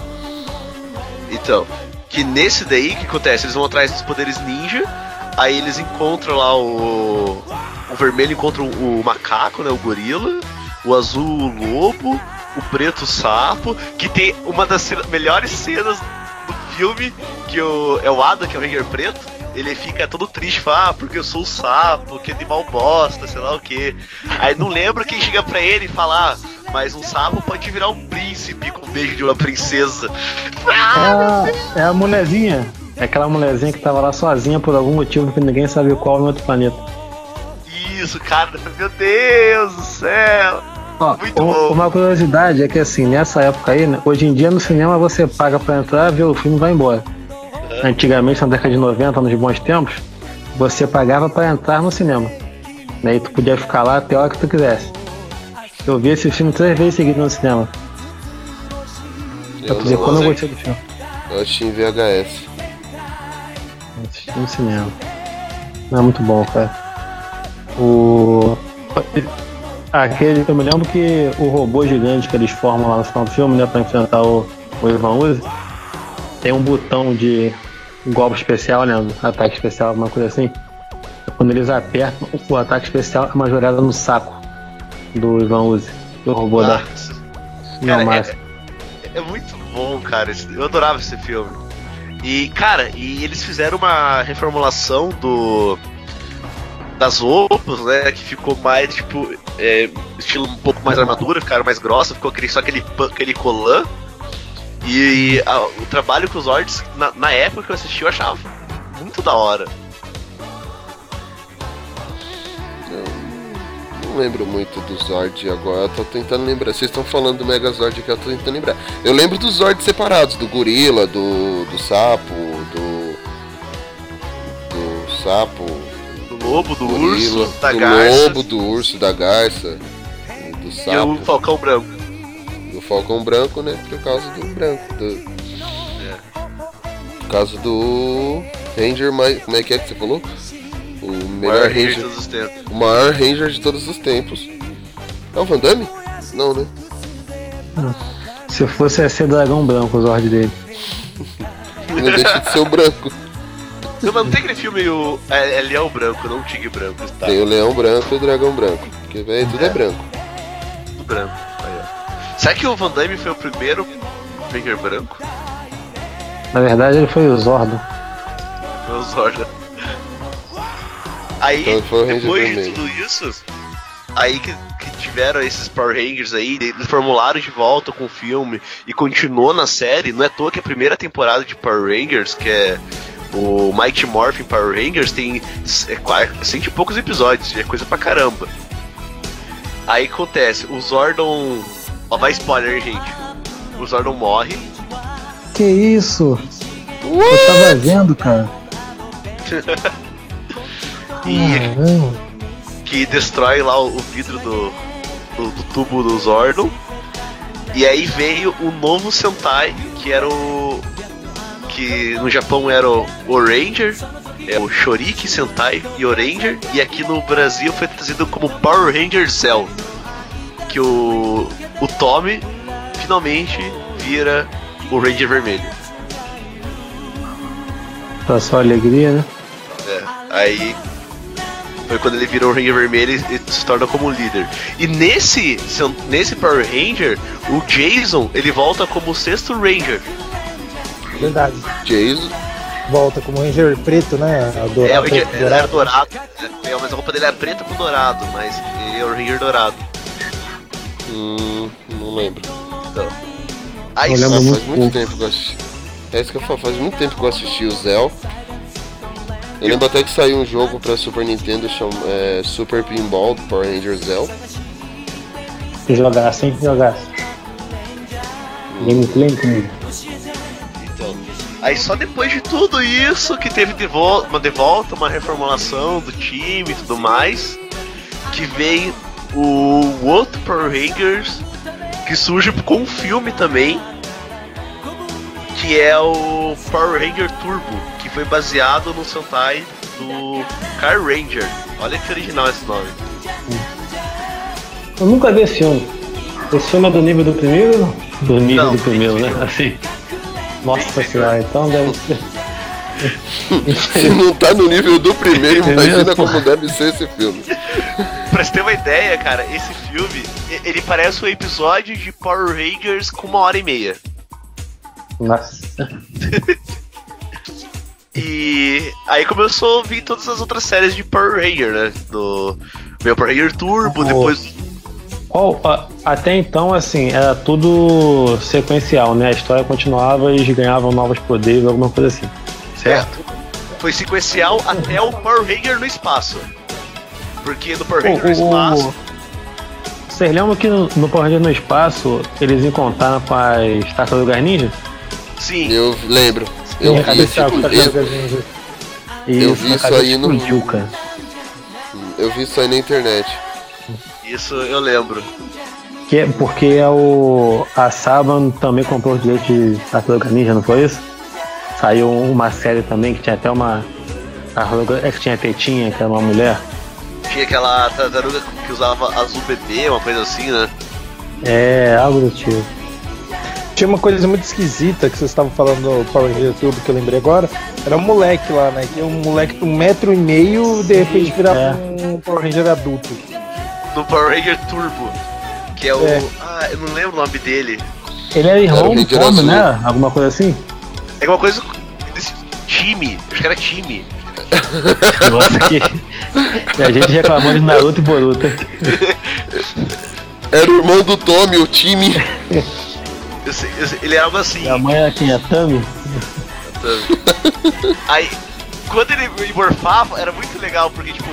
Então, que nesse daí, o que acontece? Eles vão atrás dos poderes ninja, aí eles encontram lá o. O vermelho encontra o, o macaco, né? O gorila, o azul o lobo, o preto o sapo, que tem uma das melhores cenas do filme, que o, é o Ada, que é o Ranger preto. Ele fica todo triste, fala, ah, porque eu sou o sapo, que animal bosta, sei lá o que. Aí não lembra quem chega pra ele e fala, ah, mas um sapo pode virar um príncipe com o beijo de uma princesa. É, a- é a mulherzinha. É aquela mulherzinha que tava lá sozinha por algum motivo que ninguém sabe qual no outro planeta. Isso, cara, meu Deus do céu. Ó, uma curiosidade é que assim, nessa época aí, né, hoje em dia no cinema você paga pra entrar, ver o filme e vai embora. Antigamente, na década de 90, nos bons tempos, você pagava pra entrar no cinema. Né, e tu podia ficar lá até a hora que tu quisesse. Eu vi esse filme três vezes seguidas no cinema. Pra Eu tu dizer como eu gostei do filme. eu achei em VHS. Assisti no cinema. Não é muito bom, cara. O. Aquele, eu me lembro que o robô gigante que eles formam lá no final do filme, né, pra enfrentar o, o Ivan Uzi, tem um botão de golpe especial, né, ataque especial, alguma coisa assim. Quando eles apertam, o ataque especial é uma jogada no saco do Ivan Uzi, do robô da Não, mas é, é muito bom, cara. Eu adorava esse filme. E, cara, e eles fizeram uma reformulação do. Das roupas, né? Que ficou mais, tipo, é, estilo um pouco mais armadura, ficaram mais grossa, ficou aquele, só aquele, aquele colã. E a- o trabalho com os Zords, na, na época que eu assisti, eu achava muito da hora. Não lembro muito do Zord agora, eu tô tentando lembrar. Vocês estão falando do Megazord que eu tô tentando lembrar. Eu lembro dos Zords separados, do gorila, do, do sapo, do. do sapo, lobo, do gorila, urso, da do garça lobo, do urso, da garça, e do e o sapo, falcão branco. do falcão branco, né? Por causa do branco. Do... Por causa do Ranger mais. Como é que é que você falou? O melhor Maior rei de Ranger. todos os tempos. O maior Ranger de todos os tempos. É o Van Damme? Não, né? Se fosse ia ser dragão branco, os Zord dele. (laughs) Não deixa de ser o branco. Não, mas não tem aquele filme, o, é, é Leão Branco, não Tigre Branco, tá? Tem o leão branco e o dragão branco. Porque, velho, tudo é, É. branco. Tudo branco. Aí, ó. Será que o Van Damme foi o primeiro Ranger branco? Na verdade, ele foi o Zordon. Foi o Zorda. Aí, Então foi o Ranger depois de tudo isso, aí que, que tiveram esses Power Rangers aí, eles formularam de volta com o filme e continuou na série. Não é à toa que a primeira temporada de Power Rangers, que é o Mighty Morphin Power Rangers, tem é, qua- cento e poucos episódios, é coisa pra caramba. Aí acontece, o Zordon. Ó, vai spoiler, gente. O Zordon morre. Que isso? Eu tava vendo, cara. (laughs) E que destrói lá o, o vidro do, do, do tubo do Zordon. E aí veio o novo Sentai, que era o. que no Japão era o, o Ranger, é o Shoriki Sentai e o Ranger, e aqui no Brasil foi trazido como Power Ranger Cell. Que o. o Tommy finalmente vira o Ranger Vermelho. Pra sua alegria, né? É, aí foi quando ele virou o Ranger Vermelho e e se torna como líder. E nesse, nesse Power Ranger, o Jason ele volta como o sexto Ranger. Verdade. Jason. Volta como Ranger preto, né? É, Dourado, o Ranger, preto, ele era dourado. dourado, é, mas a roupa dele era preta com dourado, mas ele é o Ranger dourado. Hum, não lembro. Então. Aí Ah, faz muito tempo que eu assisti. É isso que eu falo, faz muito tempo que eu assisti o Zell. Eu lembro até que saiu um jogo pra Super Nintendo chamado é, Super Pinball do Power Ranger Zell. Jogasse, hein? Jogasse. Gameplay comigo. Aí só depois de tudo isso que teve de volta, uma de volta, uma reformulação do time e tudo mais, que vem o outro Power Rangers que surge com um filme também, que é o Power Ranger Turbo, que foi baseado no Sentai do Car Ranger. Olha que original esse nome. Eu nunca vi esse filme. Esse filme é do nível do primeiro? Do nível Não, do primeiro, né? Assim. Nossa (laughs) senhora, então deve ser. Se não tá no nível do primeiro, É imagina mesmo? como deve ser esse filme. Pra você ter uma ideia, cara, esse filme, e- ele parece um episódio de Power Rangers com uma hora e meia. Nossa. (laughs) E aí começou a ouvir todas as outras séries de Power Ranger, né? Do meu Power Ranger Turbo, Oh. depois. Até então, assim, era tudo sequencial, né? A história continuava e eles ganhavam novos poderes, alguma coisa assim. Certo? Foi sequencial até o Power Ranger no espaço. Porque no Power O- Ranger no o- espaço. Vocês lembram que no, no Power Rangers no espaço eles encontraram com as Tartarugas Ninja? Sim, Eu lembro. Eu vi, essa Tartarugas eu? Eu Isso, vi isso aí no- cara. eu vi isso aí na internet. Isso eu lembro. Que é porque é o, a Saban também comprou os direitos de Tartaruga Ninja, não foi isso? Saiu uma série também que tinha até uma. tartaruga- É que tinha tetinha, que era uma mulher. Tinha aquela tartaruga que usava azul bebê, uma coisa assim, né? É, algo do tipo. Tinha uma coisa muito esquisita que vocês estavam falando no Power Ranger Turbo que eu lembrei agora. Era um moleque lá, né? Que é um moleque de um metro e meio de repente virava é. um Power Ranger adulto. No Power Ranger Turbo. Que é o. É. Ah, eu não lembro o nome dele. Ele era irmão o do azul. né? Alguma coisa assim? É uma coisa. time. Acho que era time. (laughs) Nossa, que. E a gente reclamou de Naruto e Boruto. Era o irmão do Tommy, o time. Eu sei- eu sei- ele era algo assim. A mãe era quem? A Tami? Aí, quando ele morfava, era muito legal, porque, tipo,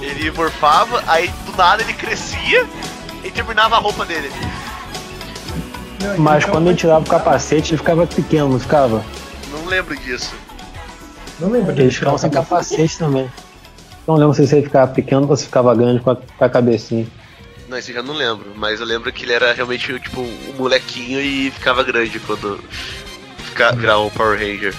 ele morfava, aí do nada ele crescia e terminava a roupa dele. Mas quando ele tirava o capacete, ele ficava pequeno, não ficava? Não lembro disso. Não lembro Eles ficavam sem capacete também. Não lembro se ele ficava pequeno ou se ficava grande com a, com a cabecinha. Não, esse eu já não lembro, mas eu lembro que ele era realmente, tipo, um molequinho e ficava grande quando fica, virava um Power Ranger.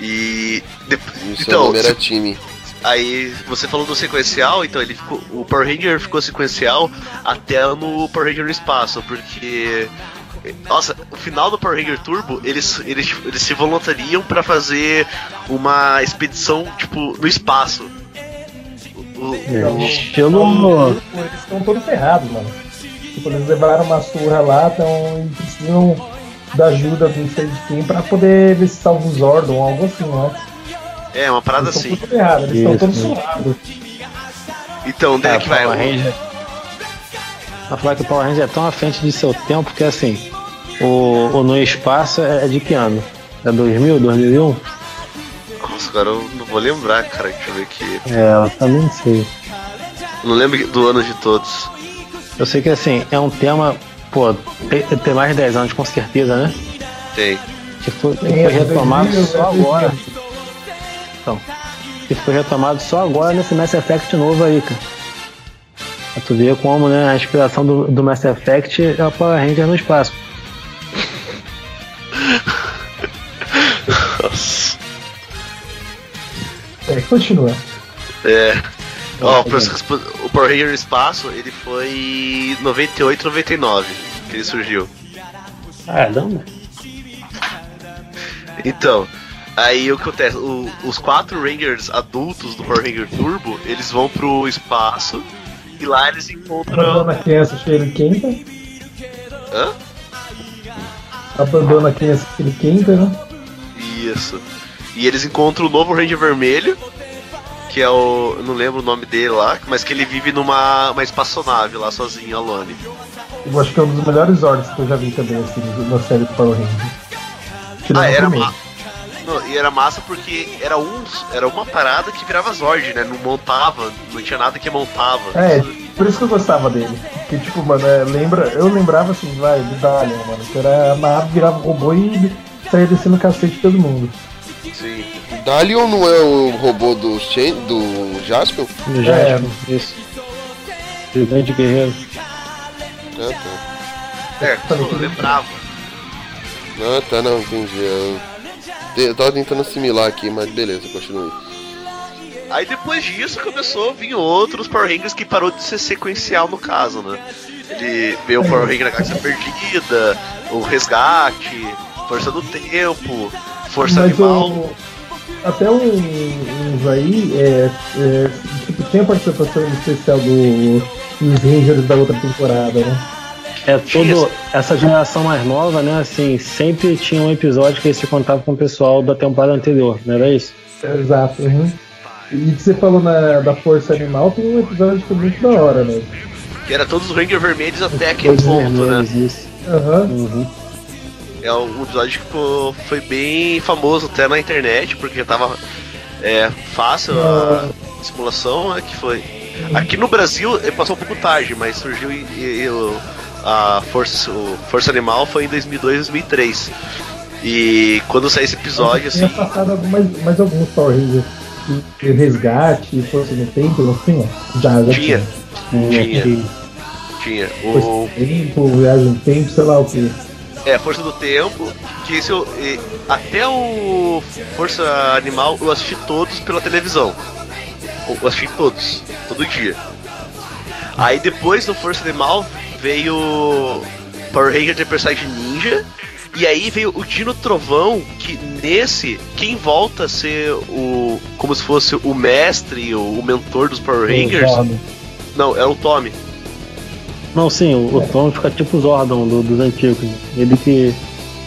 E. de- O então, era se- time. Aí você falou do sequencial, então ele ficou, o Power Ranger ficou sequencial até no Power Ranger no espaço, porque nossa, o final do Power Ranger Turbo, eles, eles, eles se voluntariam pra fazer uma expedição tipo no espaço. O- o- Estilo. Eles estão todos ferrados, mano. Tipo, eles levaram uma surra lá, então precisam da ajuda do Stage Team pra poder ver se salva o Zordon, algo assim, né? É, uma parada Eles assim. estão eles estão todos surrados. Então, onde é que vai? Power Ranger. Vai falar que o Power Ranger é tão à frente de seu tempo que assim, o, o No Espaço é é de que ano? É 2000, 2001? Nossa, agora eu não vou lembrar, cara. Deixa eu ver aqui. É, eu também não sei. Não lembro do ano de todos. Eu sei que assim, é um tema, pô, tem, tem mais de 10 anos com certeza, né? Tem. Que foi, que foi é retomado 2000, só é 2000. agora. Então, que foi retomado só agora nesse Mass Effect novo aí, cara. Pra tu ver como, né, a inspiração do, do Mass Effect é o Power Ranger no espaço. (laughs) Nossa. É, continua. É. Ó, respon- o Power Ranger no espaço, ele foi 98, 99 que ele surgiu. Caramba. Então, aí o que acontece? O- os quatro Rangers adultos do Power Ranger Turbo, eles vão pro espaço e lá eles encontram. Abandona a criança cheiro quenta. Hã? Abandona a criança cheiro quenta, né? Isso. E eles encontram o novo Ranger Vermelho, que é o. Não lembro o nome dele lá, mas que ele vive numa uma espaçonave lá sozinho, alone. Eu acho que é um dos melhores ordens que eu já vi também, assim, na série do Power Ranger. Tirando Ah, era ma... Não, e era massa porque era uns, era uma parada que virava Zord, né? Não montava, não tinha nada que montava. É, por isso que eu gostava dele. Porque, tipo, mano, é, lembra, eu lembrava assim, vai, do Dalian, mano. Que era a nave, virava robô e saía descendo o cacete de todo mundo. Sim. Dalion não é o robô do, Chain, do Jaspion? No Jasper, isso. Gigante guerreiro. Ah, tá. É, eu lembrava. Ah, tá, não, entendi. Eu, eu tava tentando assimilar aqui, mas beleza, continue. Aí depois disso começou a vir outros Power Rangers que parou de ser sequencial no caso, né? Ele veio o Power Ranger da Galáxia Perdida, o Resgate, Força do Tempo, Força Mas Animal. o, até um- uns aí, é, é, tipo, tinha participação especial do, dos Rangers da outra temporada, né? É todo. Essa geração mais nova, né? Assim, sempre tinha um episódio que eles se contavam com o pessoal da temporada anterior, não era isso? Exato. Uhum. E que você falou na, da Força Animal, tem um episódio que é muito da hora, né? Que era todos os Ranger Vermelhos até aquele ponto, né? isso. Aham. Uhum. É um episódio que foi bem famoso até na internet, porque já tava é, fácil a simulação, né, que foi. Aqui no Brasil ele passou um pouco tarde, mas surgiu e, e o- a Força, o Força Animal foi em 2002, 2003. E quando saiu esse episódio, Tinha assim, passado algum- mais, alguns Power Rangers. Resgate, Força no Tempo, não tinha? Já, já tinha, tinha. tinha, tinha. O, Tempo, Viagem no Tempo, sei lá o que. É, Força do Tempo, que esse eu, e- até o Força Animal eu assisti todos pela televisão. Eu assisti todos, todo dia. Aí depois do Força Animal veio Power Ranger Saiyan Ninja. E aí veio o Dino Trovão, que nesse, quem volta a ser o. como se fosse o mestre, o, o mentor dos Power Rangers. Não, é o Tommy. Não, sim, o, o Tom fica tipo o Zordon do- dos antigos. Ele que.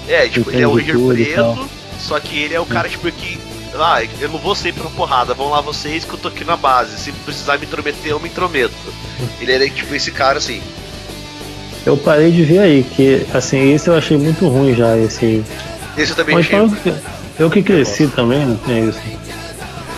É, tipo, ele é o Ranger preto, só que ele é o cara, tipo, que ah, eu não vou sair pra porrada, vão lá vocês que eu tô aqui na base. Se precisar me intrometer, eu me intrometo. Ele era tipo esse cara assim. Eu parei de ver aí, que assim, esse eu achei muito ruim já, esse. Esse eu também Mas achei. eu, que- eu que cresci também, não tem isso.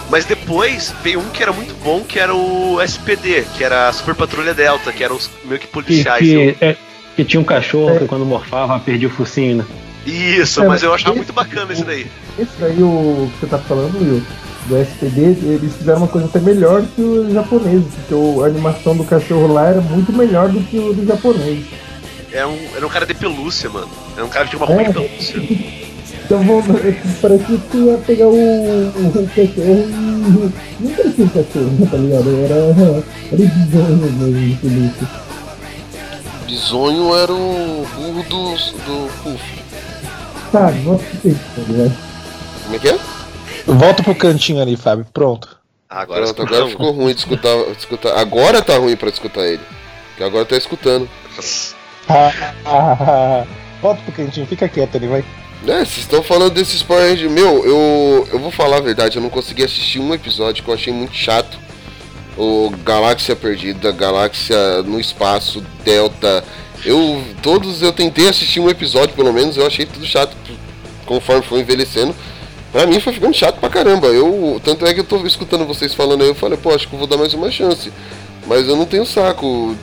Mas depois veio um que era muito bom, que era o SPD, que era a Super Patrulha Delta, que eram os meio que Que, policiais. que, é, que tinha um cachorro que quando morfava perdia o focinho, né? Isso, É, mas eu achava esse- muito bacana esse daí. Esse daí, o que você tá falando, Will, do SPD, eles fizeram uma coisa até melhor que os japoneses, porque o- a animação do cachorro lá era muito melhor do que o do japonês. Era um, era um cara de pelúcia, mano. Era um cara (laughs) (laughs) que tinha uma roupa de É. pelúcia. Então vou, parecia que ia pegar o, o cachorro e. Não parecia um cachorro, tá ligado? Era. Era bizonho mesmo, Felipe. Bisonho era o burro do. do Puff. Tá, nossa, que isso, tá ligado? Como é que é? Volta pro cantinho ali, Fábio. Pronto. Agora, Pronto, agora ficou ruim de escutar, de escutar. Agora tá ruim pra escutar ele. Porque agora tá escutando. Ah, ah, ah. Volta pro cantinho, fica quieto ali, vai. É, vocês estão falando desses Power Rangers. Meu, eu, eu vou falar a verdade, eu não consegui assistir um episódio que eu achei muito chato. O Galáxia Perdida, Galáxia no Espaço, Delta. Eu. Todos eu tentei assistir um episódio, pelo menos, eu achei tudo chato conforme foi envelhecendo. Pra mim foi ficando chato pra caramba. Eu, tanto é que eu tô escutando vocês falando aí, eu falei, pô, acho que eu vou dar mais uma chance. Mas eu não tenho saco.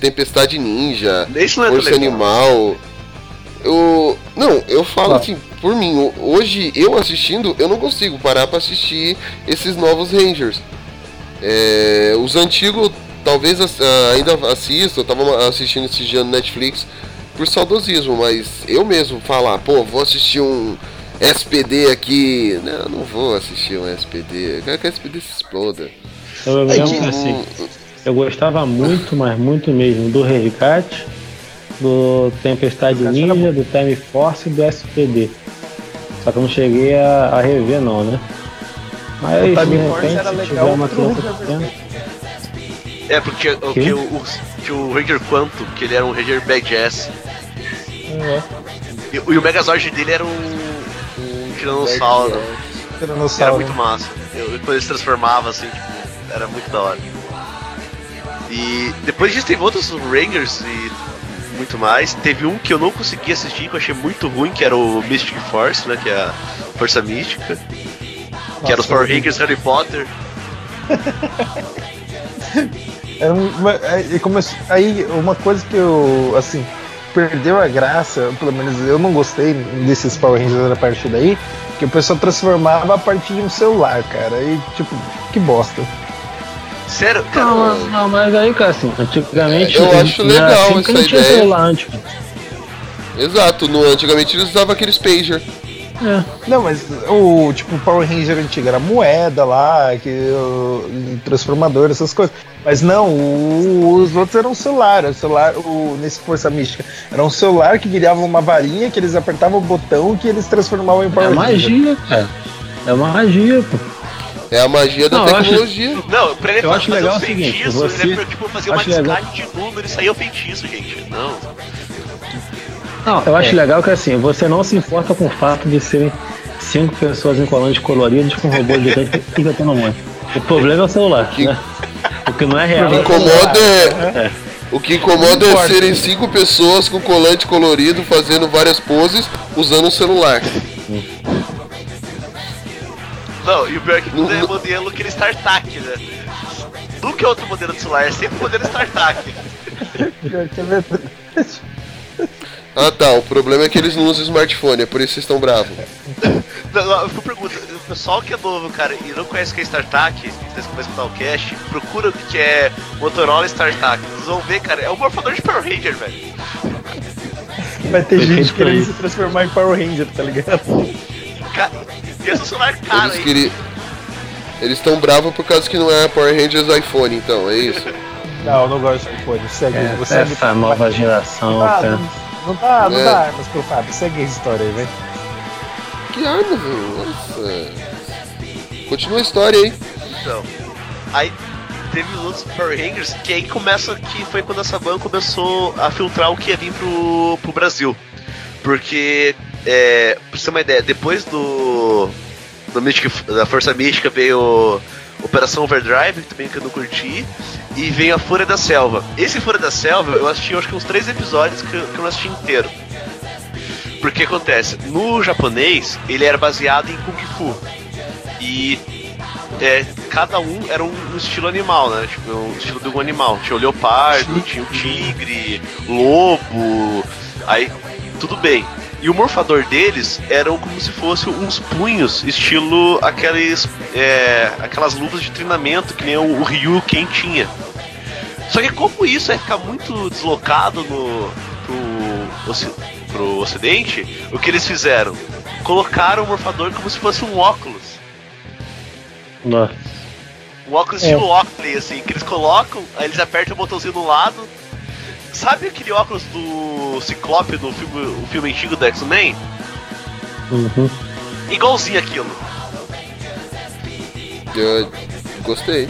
Tempestade Ninja, é Força. Animal. Eu. Não, eu falo Ah. assim, por mim, ho- hoje eu assistindo, eu não consigo parar pra assistir esses novos Rangers. É, os antigos, talvez ah, ainda assisto, eu tava assistindo esse dia no Netflix por saudosismo, mas eu mesmo falar, pô, vou assistir um SPD aqui. Não, não vou assistir um SPD. Eu quero que a SPD se exploda. Eu É que- que assim, eu gostava muito, mas muito mesmo, do Resgate, do Tempestade Ninja, do Time Force e do SPD. Só que eu não cheguei a, a rever não, né? Mas O de Time repente, Force era se legal tiver uma criança pequena. É, porque o, Quê? que o, o, que o Ranger Quanto, que ele era um Ranger Badass. E, e o Megazord dele era um, tiranossauro. Era muito massa. Eu, quando ele se transformava, assim, tipo, era muito da hora. E depois disso teve outros Rangers e muito mais. Teve um que eu não consegui assistir, que eu achei muito ruim, que era o Mystic Force, né? Que é a Força Mística. que era os Power Rangers Harry Potter. (laughs) Era uma, aí, começou- aí uma coisa que eu, assim, perdeu a graça, pelo menos eu não gostei desses Power Rangers a partir daí, que o pessoal transformava a partir de um celular, cara. E tipo, que bosta. Sério, cara. Não, mas- não, mas aí, cara, assim, antigamente. Eu acho legal assim que essa ideia. celular antes, pô. Exato, no, antigamente eles usavam aqueles pager. É. Não, mas o tipo Power Ranger antigo era moeda lá, que o, transformador, essas coisas. Mas não, o- os outros eram celular, o celular, o, nesse Força Mística, era um celular que virava uma varinha, que eles apertavam o botão que eles transformavam em É Power Ranger. magia, cara. É magia, pô. É a magia da Não, eu acho- tecnologia. Não, pra ele Eu acho fazer legal um o seguinte, feitiço, você- ele é pra, tipo, fazer uma acho legal- descarte de número e sair o feitiço, gente. Não. Não, eu acho legal que assim, você não se importa com o fato de serem cinco pessoas em colantes coloridos com um robô gigante inventando um monte. O problema é o celular, né? O que não é real. O que é incomoda é. É. O que incomoda é serem cinco pessoas com colante colorido fazendo várias poses usando o celular. Não, e o pior é que tudo é modelo aquele StarTAC, né? Nunca é outro modelo de celular, é sempre modelo StarTAC. (laughs) Ah tá, o problema é que eles não usam smartphone, é por isso que vocês estão bravos. (laughs) Não, não, eu pergunto, o pessoal que é novo, cara, e não conhece o que é StarTAC, que tá escutando escutar o cast, procura o que é Motorola StarTAC. Vocês vão ver, cara, é um morfador de Power Ranger, velho. Vai ter gente pra querendo isso. se transformar em Power Ranger, tá ligado? Ca- E esse celular caro, Eles queriam. Eles estão bravos por causa que não é Power Rangers iPhone, então, é isso? Não, eu não gosto de iPhone. Segue, É, você essa nova geração, Ah, cara. não, não dá, não É. dá armas pro Fábio. Segue a história aí, velho. Que arma, velho? Nossa. Continua a história aí. Então, aí teve os outros Power Rangers, que aí começa que foi quando a Saban começou a filtrar o que ia vir pro, pro Brasil. Porque, é, pra você ter uma ideia, depois do, da, Mística, da Força Mística veio Operação Overdrive, também que eu não curti, e vem a Fúria da Selva. Esse Fúria da Selva, eu assisti acho que uns três episódios que, eu- que eu não assisti inteiro. Porque acontece, no japonês, ele era baseado em Kung Fu. E é, cada um era um, um estilo animal, né? Tipo, um estilo de um animal. Tinha o leopardo, tinha o tigre, lobo, aí tudo bem. E o morfador deles eram como se fossem uns punhos, estilo aqueles, é, aquelas luvas de treinamento que nem o, o Ryu Ken tinha. Só que como isso ia ficar muito deslocado no, pro, pro ocidente, o que eles fizeram? Colocaram o morfador como se fosse um óculos. Nossa. Um óculos É. estilo Oakley, assim, que eles colocam, aí eles apertam o botãozinho do lado. Sabe aquele óculos do Ciclope do filme, o filme antigo do X-Men? Uhum. Igualzinho aquilo. Eu gostei.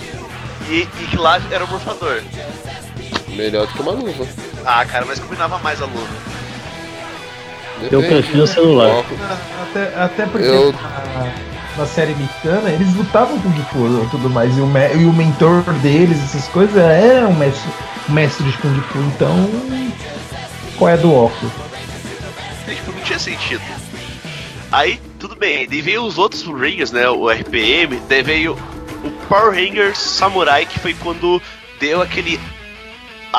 E, e que lá era o morfador. Melhor do que uma luva. Ah, cara, mas combinava mais a luva. Eu prefiro o celular. Até, até porque Eu- na, na série mexicana eles lutavam com Fu e tudo mais. E o, me- e o mentor deles, essas coisas, era um mestre, mestre de Kung Fu. Então, qual é do óculos? Tipo, não tinha sentido. Aí, tudo bem, daí veio os outros Rangers, né? O RPM, daí veio o Power Rangers Samurai, que foi quando deu aquele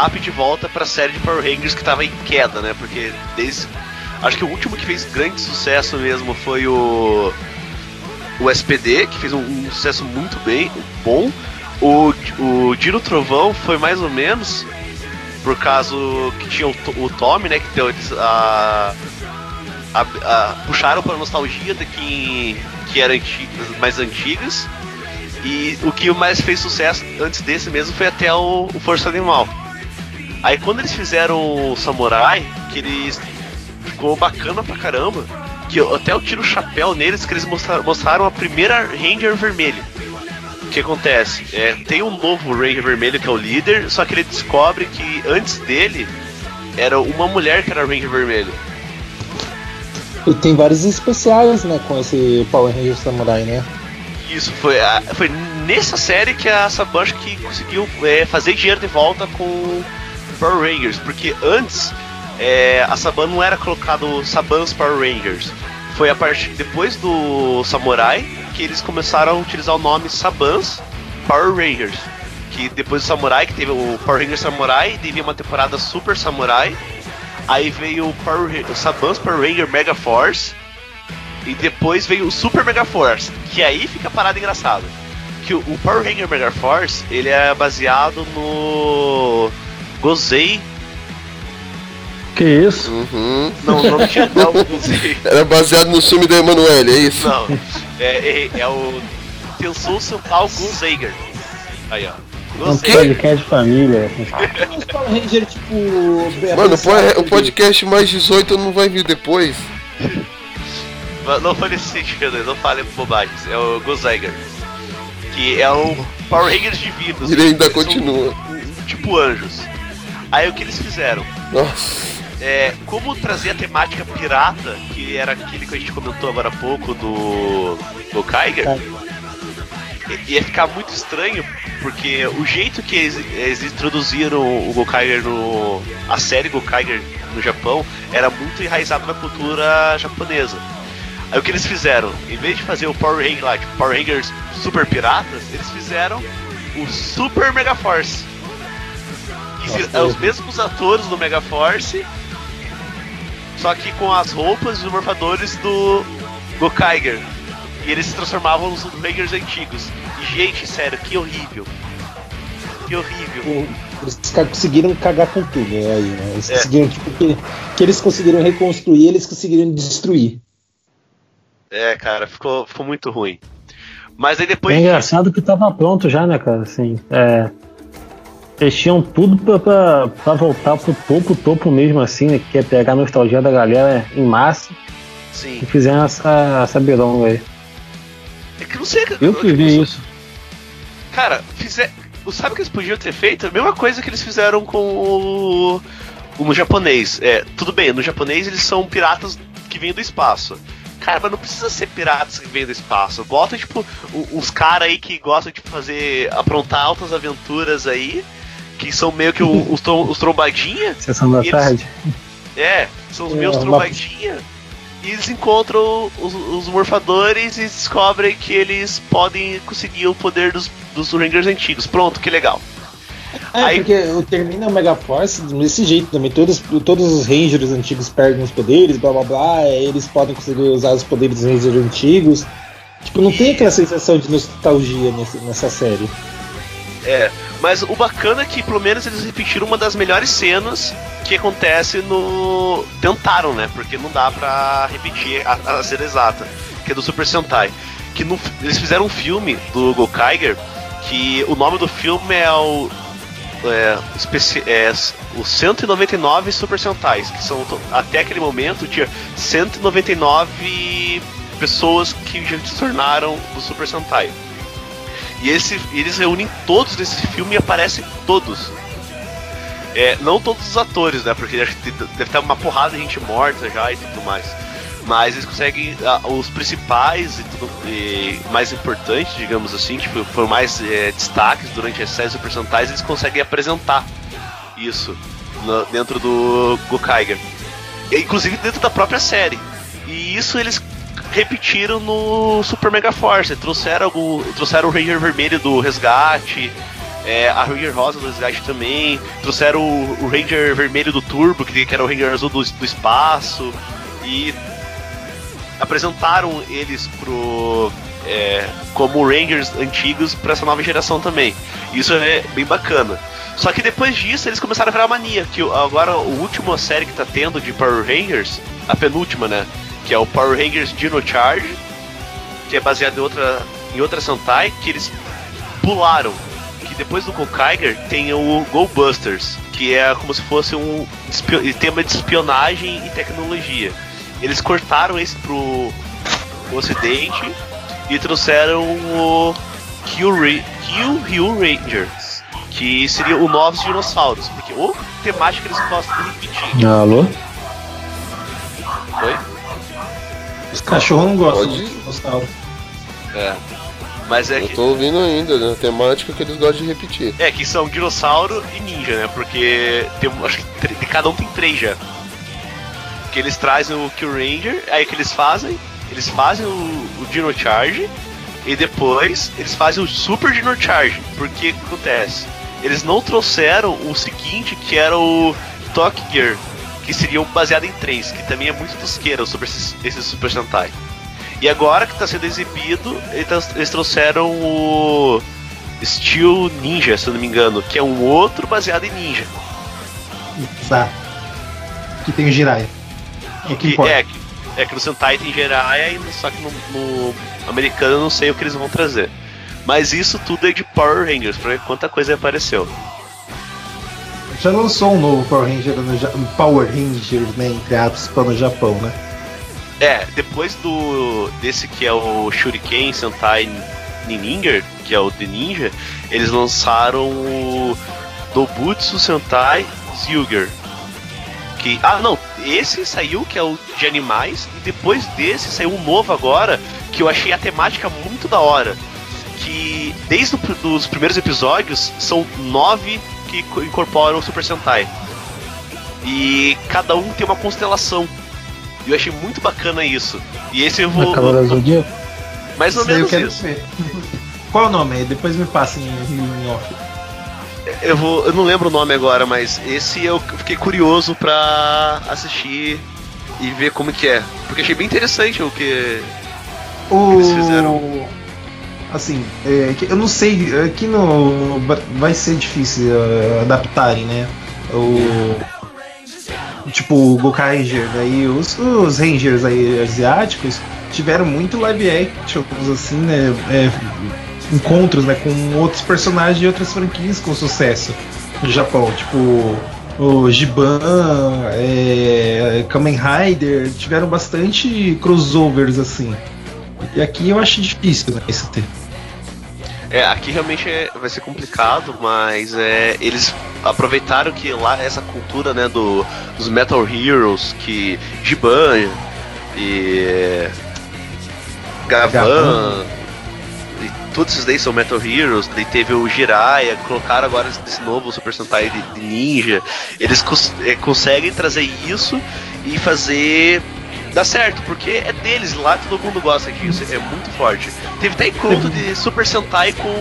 up de volta pra série de Power Rangers que tava em queda, né? Porque desde. Acho que o último que fez grande sucesso mesmo foi o. O SPD, que fez um, um sucesso muito bem, bom. O, o Dino Trovão foi mais ou menos, por causa que tinha o, o Tommy, né? Que deu eles a, a- a- puxaram para nostalgia de que, que anti- mais antigas. E o que mais fez sucesso antes desse mesmo foi até o, o Força Animal. Aí quando eles fizeram o Samurai, que eles ficou bacana pra caramba, que eu até eu tiro o chapéu neles que eles mostra- mostraram a primeira Ranger vermelha. O que acontece? É, tem um novo Ranger vermelho que é o líder, só que ele descobre que antes dele era uma mulher que era Ranger vermelho. E tem vários especiais, né, com esse Power Ranger Samurai, né? Isso, foi, a- foi nessa série que a Saban acho que conseguiu é, fazer dinheiro de volta com Power Rangers, porque antes é, a Saban não era colocado Saban's Power Rangers. Foi a partir depois do Samurai que eles começaram a utilizar o nome Saban's Power Rangers. Que depois do Samurai, que teve o Power Ranger Samurai, teve uma temporada Super Samurai. Aí veio o, Power, o Saban's Power Ranger Mega Force. E depois veio o Super Mega Force, que aí fica a parada engraçada. Que o, o Power Ranger Mega Force, ele é baseado no Gozei. Que isso? Uhum. Não, o nome tinha (laughs) não, Gozei. Era baseado no filme da Emanuele, é isso? Não, é, é, é o Tensou Sental Gozeiger. Aí, ó. É um podcast de família. Os Power Ranger, tipo. Mano, o podcast mais 18 não vai vir depois. Não- foi nesse sentido, não falem bobagens. É o Gozeiger. Que é o Power Rangers divinos. Ele ainda Eles são continua. tipo anjos. Aí o que eles fizeram? Nossa. É, como trazer a temática pirata, que era aquele que a gente comentou agora há pouco do, do Kaiger, i- ia ficar muito estranho, porque o jeito que eles, eles introduziram o Gokaiger no. a série Gokaiger no Japão era muito enraizado na cultura japonesa. Aí o que eles fizeram? Em vez de fazer o Power Ranger lá, tipo, Power Rangers super piratas, eles fizeram o Super Mega Force. É os mesmos atores do Mega Force, só que com as roupas e os morfadores do Gokaiger. E eles se transformavam nos Rangers antigos. E, gente, sério, que horrível. Que horrível. Eles conseguiram cagar com tudo né, aí, né? Eles É. conseguiram, tipo, que, que eles conseguiram reconstruir, eles conseguiram destruir. É, cara, ficou, ficou muito ruim. Mas aí depois. É engraçado que tava pronto já, né, cara? Assim, é. Eles tinham tudo pra, pra, pra voltar pro topo, topo mesmo, assim, né? Que é pegar a nostalgia da galera em massa Sim. e fizeram essa, essa beronga aí. É que não sei. Eu que vi isso. Cara, fizer... sabe o que eles podiam ter feito? A mesma coisa que eles fizeram com o. o no japonês. É, tudo bem, no japonês eles são piratas que vêm do espaço. Cara, mas não precisa ser piratas que vêm do espaço. Bota, tipo, o- uns caras aí que gostam de fazer. aprontar altas aventuras aí. Que são meio que o- (laughs) os, trom- os trombadinha. Sessão da eles- tarde. É, são os É, meus uma- trombadinha. E eles encontram os, os morfadores e descobrem que eles podem conseguir o poder dos, dos Rangers antigos. Pronto, que legal. É, Aí- porque o- termina o Megaforce desse jeito também. Todos, todos os Rangers antigos perdem os poderes, blá blá blá. aí Eles podem conseguir usar os poderes dos Rangers antigos. Tipo, não tem aquela sensação de nostalgia nesse- nessa série. É, mas o bacana é que pelo menos eles repetiram uma das melhores cenas que acontece no. Tentaram, né? Porque não dá pra repetir a, a cena exata, que é do Super Sentai. Que no- eles fizeram um filme do Gokaiger que o nome do filme é o. É, é, o 199 Super Sentais, que são até aquele momento tinha 199 pessoas que já se tornaram do Super Sentai. E esse, eles reúnem todos nesse filme e aparecem todos. É, não todos os atores, né? Porque que deve ter uma porrada de gente morta já e tudo mais. Mas eles conseguem. ah, os principais e tudo e mais importantes, digamos assim, tipo, foram mais é, destaques durante as séries Super Sentais, eles conseguem apresentar isso no- dentro do Gokaiger. Inclusive dentro da própria série. E isso eles repetiram no Super Mega Force. Trouxeram, o, trouxeram o Ranger Vermelho do Resgate, é, a Ranger Rosa do Resgate também. Trouxeram o, o Ranger Vermelho do Turbo, que, que era o Ranger Azul do, do Espaço. E apresentaram eles pro. é, como Rangers antigos para essa nova geração também. Isso é bem bacana. Só que depois disso eles começaram a virar mania. Que o- agora a última série que tá tendo de Power Rangers, a penúltima, né? Que é o Power Rangers Dino Charge, que é baseado em outra, em outra Sentai, que eles pularam. Que depois do Gokaiger tem o Go Busters, que é como se fosse um tema de espionagem e tecnologia. Eles cortaram esse pro ocidente e trouxeram o Kill, Ra- Kill Hill Rangers, que seria o Novos Dinossauros, porque o temática eles gostam de repetir. Alô? Oi? Os cachorros não gostam Pode- de dinossauro. É. Mas é Eu que, tô ouvindo ainda, né? A temática que eles gostam de repetir. é que são dinossauro e ninja, né? Porque tem, acho que cada um tem três já. Eles trazem o Kill Ranger, aí que eles fazem? Eles fazem o, o Dino Charge e depois eles fazem o Super Dino Charge. Porque que acontece? Eles não trouxeram o seguinte, que era o Talk Gear, que seria baseado em trens, que também é muito tosqueira o Super, esse Super Sentai. E agora que está sendo exibido, eles trouxeram o Steel Ninja, se eu não me engano, que é um outro baseado em ninja. Exato. Que tem o Jiraiya. É que Que, é, que, é que no Sentai tem Jiraiya, só que no, no americano eu não sei o que eles vão trazer. Mas isso tudo é de Power Rangers, pra ver quanta coisa apareceu. Já lançou um novo Power Ranger no Power Rangers, né? Entre aspas, para no Japão, né? É, depois do desse que é o Shuriken Sentai Ninja, que é o The Ninja, eles lançaram o Dobutsu Sentai Zyuger. Que, ah, não, esse saiu que é o de animais e depois desse saiu um novo agora que eu achei a temática muito da hora. Que desde os primeiros episódios são nove que co- incorporam o Super Sentai. E cada um tem uma constelação. E eu achei muito bacana isso. E esse eu vou. Cavaleiro Zodíaco? Mais ou eu menos isso. Qual é o nome aí? Depois me passem em, em off. Eu vou. Eu não lembro o nome agora, mas esse eu fiquei curioso pra assistir e ver como que é. Porque achei bem interessante o que. O... Eles fizeram. Assim, é, que eu não sei, aqui no. Vai ser difícil é, adaptarem, né? O. Tipo, o Gokaiger, daí os, os Rangers aí asiáticos tiveram muito live actions, assim, né? é, encontros né, com outros personagens de outras franquias com sucesso no Japão, tipo o Giban, é, Kamen Rider, tiveram bastante crossovers assim. E aqui eu acho difícil né, isso ter. É, aqui realmente é- vai ser complicado, mas é, eles aproveitaram que lá essa cultura né, do, dos Metal Heroes, que Giban e Gavan. Gavan. Todos esses daí são Metal Heroes. Daí teve o Jiraiya, colocaram agora esse novo Super Sentai de, de ninja. Eles cons- é, conseguem trazer isso e fazer dar certo, porque é deles, lá todo mundo gosta disso, é muito forte. Teve até encontro de Super Sentai com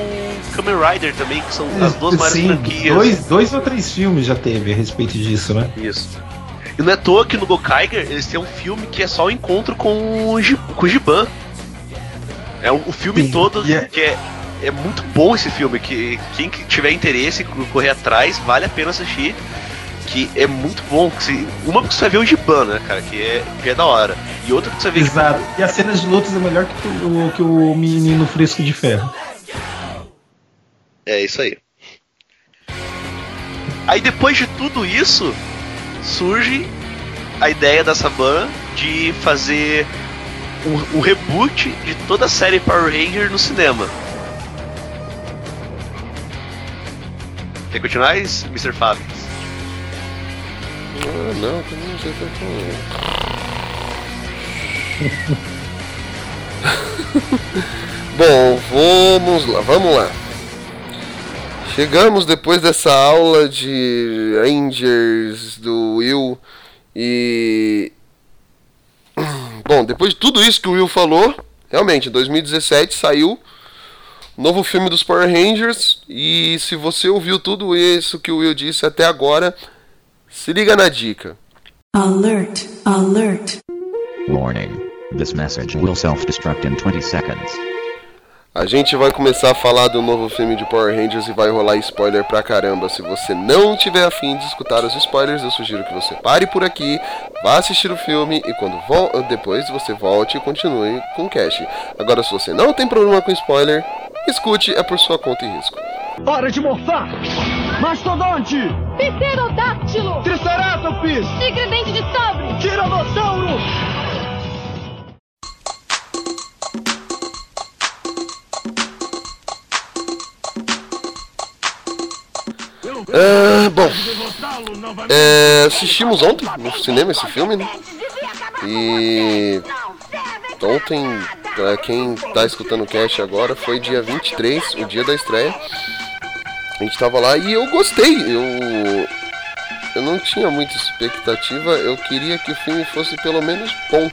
Kamen Rider também, que são as duas maiores Sim, franquias. dois, dois ou três filmes já teve a respeito disso, né? Isso. E não é à toa que no Gokaiger eles têm um filme que é só o encontro com o, Gi- com o Giban. É o, o filme Sim, todo e é- que é, é muito bom esse filme, que quem que tiver interesse em correr atrás, vale a pena assistir. Que é muito bom. que se- uma porque você vai ver o Giban, né, cara? Que é, que é da hora. E outra que você vê Exato. E as cenas de lutas é melhor que o, que o menino fresco de ferro. É isso aí. Aí depois de tudo isso, surge a ideia da Saban de fazer um, um reboot de toda a série Power Ranger no cinema. Quer continuar, Mr. Fábio? Ah, não, que não sei o. (laughs) Bom, vamos lá, vamos lá. Chegamos depois dessa aula de Rangers do Will e. (clears throat) Bom, depois de tudo isso que o Will falou, realmente, em 2017 saiu o novo filme dos Power Rangers. E se você ouviu tudo isso que o Will disse até agora, se liga na dica. Alert, alert. Warning. This message will self-destruct in 20 seconds. A gente vai começar a falar do novo filme de Power Rangers e vai rolar spoiler pra caramba. Se você não tiver afim de escutar os spoilers, eu sugiro que você pare por aqui, vá assistir o filme e quando depois você volte e continue com o cast. Agora, se você não tem problema com spoiler, escute, é por sua conta e risco. Hora de morfar! Mastodonte! Pterodáctilo! Triceratops! Tigre dente de sabre! Tiranossauro! Ah, bom, é, assistimos ontem no cinema esse filme, né? E ontem, pra quem tá escutando o cast agora, foi dia 23, o dia da estreia. A gente tava lá e eu gostei. Eu, eu não tinha muita expectativa, eu queria que o filme fosse pelo menos bom.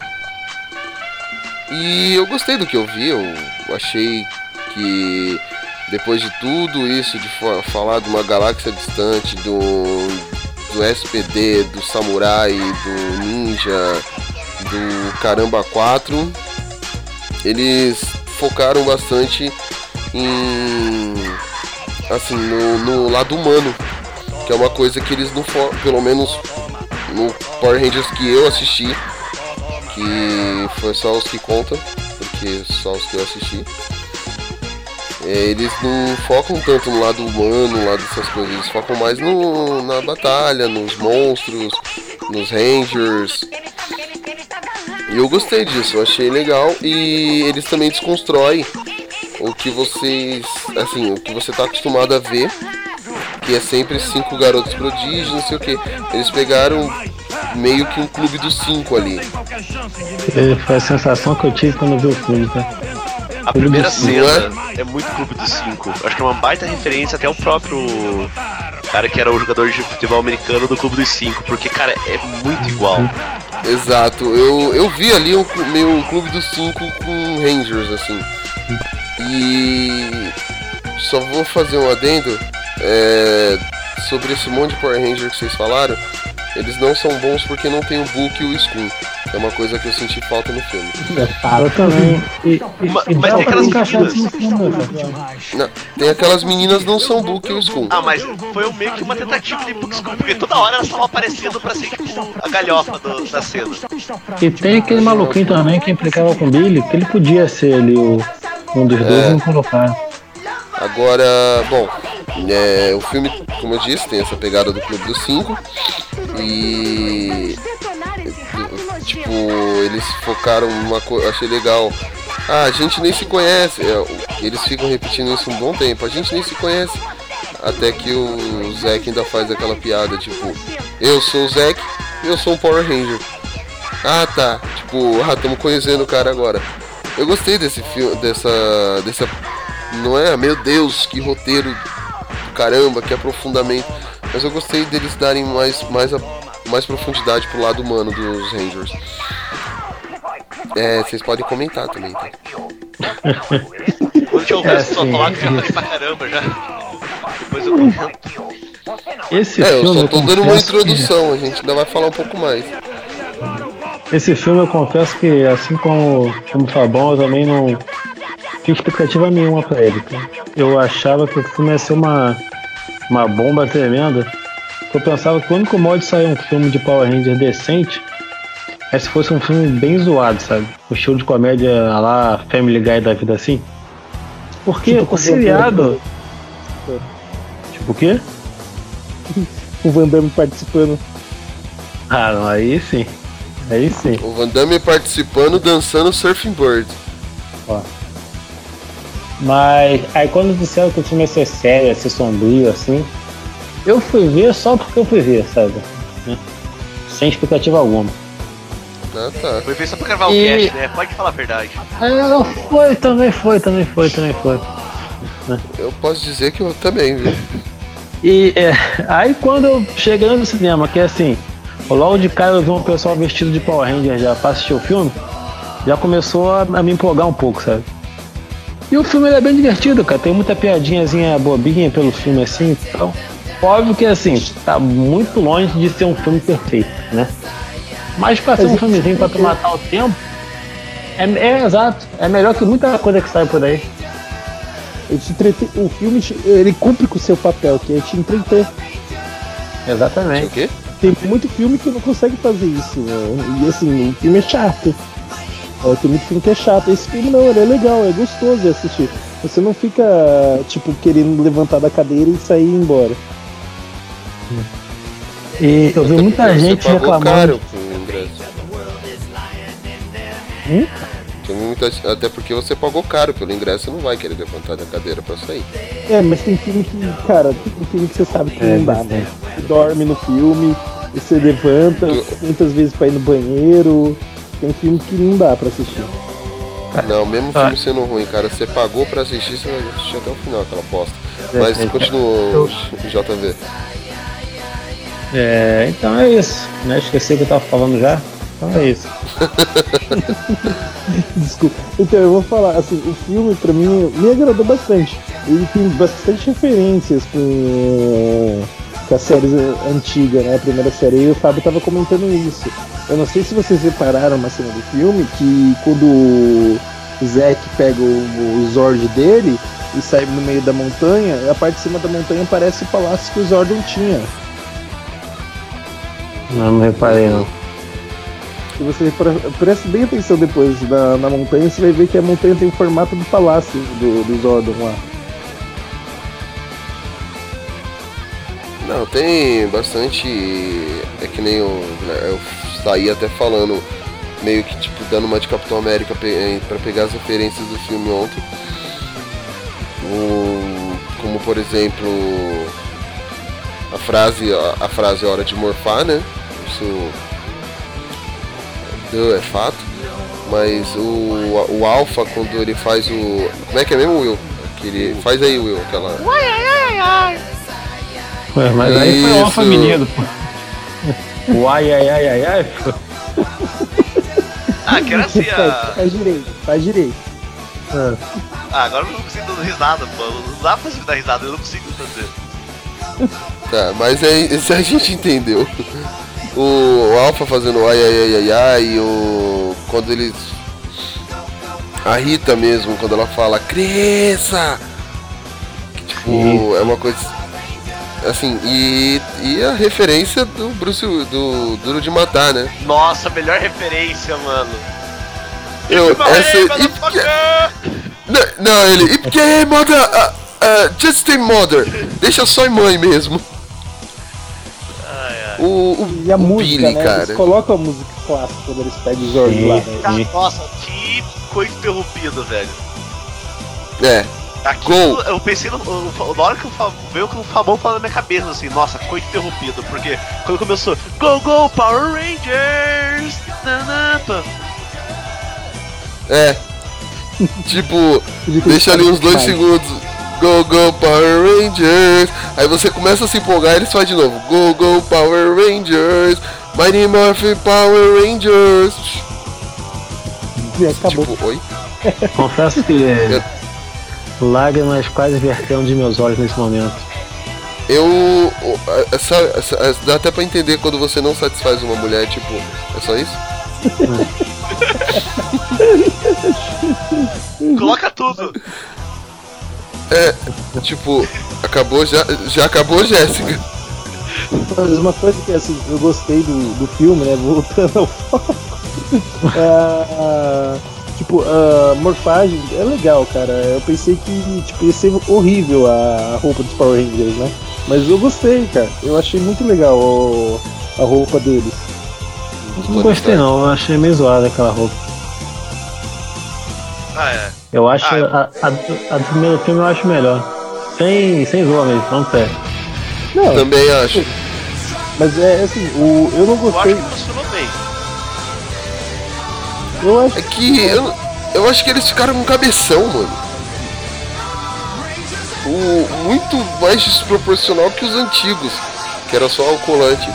E eu gostei do que eu vi, eu achei que depois de tudo isso, de fa- falar de uma galáxia distante, do, do SPD, do Samurai, do Ninja, do Caramba 4, eles focaram bastante em assim no, no lado humano, que é uma coisa que eles não pelo menos no Power Rangers que eu assisti, que foi só os que contam, porque só os que eu assisti. É, eles não focam tanto no lado humano, no lado dessas coisas, eles focam mais no, na batalha, nos monstros, nos Rangers. E eu gostei disso, achei legal e eles também desconstroem o que vocês, assim, o que você tá acostumado a ver, que é sempre cinco garotos prodígios, não sei o que. Eles pegaram meio que um clube dos cinco ali. É, Foi a sensação que eu tive quando eu vi o filme, tá? A primeira cena é muito Clube dos Cinco. Acho que é uma baita referência até o próprio cara que era o jogador de futebol americano do Clube dos Cinco, porque, cara, é muito igual. Exato, eu, eu vi ali um, meio um clube dos cinco com Rangers, assim. E só vou fazer um adendo é, sobre esse monte de Power Ranger que vocês falaram. Eles não são bons porque não tem o Book e o Skun. É uma coisa que eu senti falta no filme. Eu também. E, e, Ma- e mas tem pra aquelas meninas. cara. Não, tem aquelas meninas não são Book e o Skun. Ah, mas foi meio que uma tentativa de Book School, porque toda hora elas estavam aparecendo pra ser tipo a galhofa do- da cena. E tem aquele maluquinho também que implicava com o Billy, que ele podia ser ali o, um dos dois É. e não colocar. Agora, bom, é, o filme, como eu disse, tem essa pegada do Clube dos Cinco. E. Tipo, eles focaram numa coisa. Achei legal. Ah, a gente nem se conhece. É, eles ficam repetindo isso um bom tempo. A gente nem se conhece. Até que o Zack ainda faz aquela piada, tipo, eu sou o Zack eu sou um Power Ranger. Ah tá, tipo, ah, estamos conhecendo o cara agora. Eu gostei desse filme, dessa. dessa. Não é, meu Deus, que roteiro caramba, que aprofundamento. Mas eu gostei deles darem mais, mais, a- mais profundidade pro lado humano dos Rangers. É, vocês podem comentar também, tá? Quando tiver o É, já pra caramba já. Depois eu comento. Esse É, eu filme. só tô dando uma confesso que- introdução, a gente ainda vai falar um pouco mais. Esse filme eu confesso que, assim como, como o Fabão, eu também não tinha expectativa nenhuma pra ele. Eu achava que o filme ia ser uma, uma bomba tremenda. Eu pensava que o único modo de sair um filme de Power Ranger decente é se fosse um filme bem zoado, sabe? O estilo de comédia lá Family Guy da vida assim. Porque Tipo, o seriado. Tipo o quê? (laughs) O Van Damme participando. Ah, não, aí sim. Aí sim. O Van Damme participando, dançando Surfing Bird. Ó. Mas aí quando disseram que o filme ia ser sério, ia ser sombrio, assim, eu fui ver só porque eu fui ver, sabe? Né? Sem expectativa alguma. Ah, tá. Foi ver só pra gravar o cast, né? Pode falar a verdade. Ah, foi, também foi, também foi, também foi. Eu posso dizer que eu também, viu? E é, aí quando eu cheguei no cinema, que é assim, logo de cara eu vi um pessoal vestido de Power Ranger já pra assistir o filme, já começou a, a me empolgar um pouco, sabe? E o filme ele é bem divertido, cara. Tem muita piadinhazinha bobinha pelo filme assim, então. Óbvio que assim, tá muito longe de ser um filme perfeito, né? Mas pra ser um filmezinho pra tu matar o tempo, é, é exato. É melhor que muita coisa que sai por aí. Entrete- O filme ele cumpre com o seu papel, que é te entreter. Exatamente. O quê? Tem muito filme que não consegue fazer isso. né? E assim, o filme é chato. É, tem muito filme que é chato. Esse filme não, ele é legal, é gostoso de assistir. Você não fica, tipo, querendo levantar da cadeira e sair ir embora. E eu vi muita Você gente pagou reclamando. caro pro ingresso. Hum? Tem muita, até porque você pagou caro pelo ingresso, você não vai querer levantar da cadeira pra sair. É, mas tem filme que, cara, tem filme que você sabe que É, não dá, né? Você dorme no filme, você levanta muitas vezes pra ir no banheiro. Tem filme que não dá pra assistir. Não, mesmo Ah. filme sendo ruim, cara, você pagou pra assistir, você vai assistir até o final aquela bosta. É, Mas é. continua, JV. É, então é isso. Né? Esqueci o que eu tava falando já. Então é isso. (laughs) Desculpa. Então, eu vou falar, assim, o filme pra mim me agradou bastante. Ele tem bastante referências com, com a série antiga, né? A primeira série. E o Fábio tava comentando isso. Eu não sei se vocês repararam uma cena do filme que quando o Zack pega o, o Zord dele e sai no meio da montanha, a parte de cima da montanha parece o palácio que o Zordon tinha. Não me reparei não. Se você pre- preste bem atenção depois na, na montanha, você vai ver que a montanha tem o formato do palácio do, do Zordon lá. Não, tem bastante. É que nem eu, né, eu saí até falando, meio que tipo, dando uma de Capitão América pe- eh, pegar as referências do filme ontem. Como por exemplo a frase, a, a frase hora de morfar, né? Isso é fato. Mas o, o Alpha quando ele faz o. Como é que é mesmo, Will? Que ele, faz aí, Will, aquela. Ué, mas aí foi Isso. alfa menino, pô. O ai ai ai ai ai, (laughs) pô. Ah, que era assim, Faz, a... faz direito, faz direito. Ah, agora eu não consigo dar risada, pô. Não dá pra dar risada, eu não consigo fazer. Tá, mas é, isso a gente entendeu. O, o Alpha fazendo ai ai ai ai ai, e o. Quando eles. A Rita mesmo, quando ela fala cresça! Tipo, Sim. é uma coisa. Assim, e, e a referência do Bruce do Duro de Matar, né? Nossa, melhor referência, mano. Eu, essa. Hey, e- não, não, ele. E porque, mother. ah, ah, just a mother. Deixa só em mãe mesmo. O, o, E a o música, Billy, né? cara. Eles colocam a música clássica quando eles pegam o Zord Sim. lá, né? Nossa, que coisa interrompida, velho. É. Aquilo, eu pensei no, no- na hora que o Fa- veio com o Fabão falando na minha cabeça assim, nossa, coisa interrompida, porque quando começou Go Go Power Rangers! Nanapa. É. (laughs) tipo, deixa ali uns dois segundos. Go, go, Power Rangers. Aí você começa a se empolgar e eles fazem de novo. Go, go, Power Rangers. Mighty Morphin Power Rangers. E acabou. Tipo, oi? Confesso que lágrimas quase verteram de meus olhos nesse momento. Eu. Essa, essa- essa- dá até pra entender quando você não satisfaz uma mulher, tipo, é só isso? (laughs) Coloca tudo. É, tipo, acabou já. Já acabou, Jéssica. Mas uma coisa que assim, eu gostei do, do filme, né? Voltando ao foco. Ah, (laughs) tipo, a morfagem é legal, cara. Eu pensei que tipo, ia ser horrível a roupa dos Power Rangers, né? Mas eu gostei, cara. Eu achei muito legal o- a roupa deles. Não gostei não, eu achei meio zoada aquela roupa. Ah, é. Eu acho Ah, a, a, do- a do primeiro filme eu acho melhor. Sem, sem zoa mesmo, não tem. Não, Também acho. mas é assim, o, eu não Eu acho gostei. que funcionou bem. Eu acho É que eu, eu acho que eles ficaram com cabeção, mano. O, muito mais desproporcional que os antigos, que era só o colante.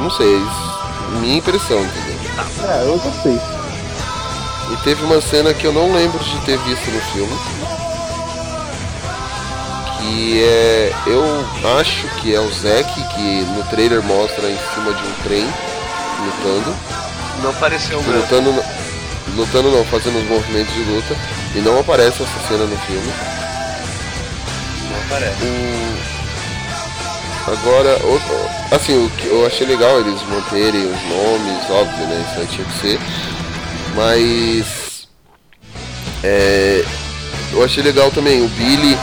Não sei, minha impressão, entendeu? É, eu gostei. E teve uma cena que eu não lembro de ter visto no filme. Que é. Eu acho que é o Zack, que no trailer mostra em cima de um trem, lutando. Não pareceu mesmo. Lutando, lutando não, fazendo os movimentos de luta. E não aparece essa cena no filme. Não parece. O- Agora, o- assim, o que eu achei legal eles manterem os nomes, óbvio, né? Isso aí tinha que ser. Mas. É, eu achei legal também o Billy.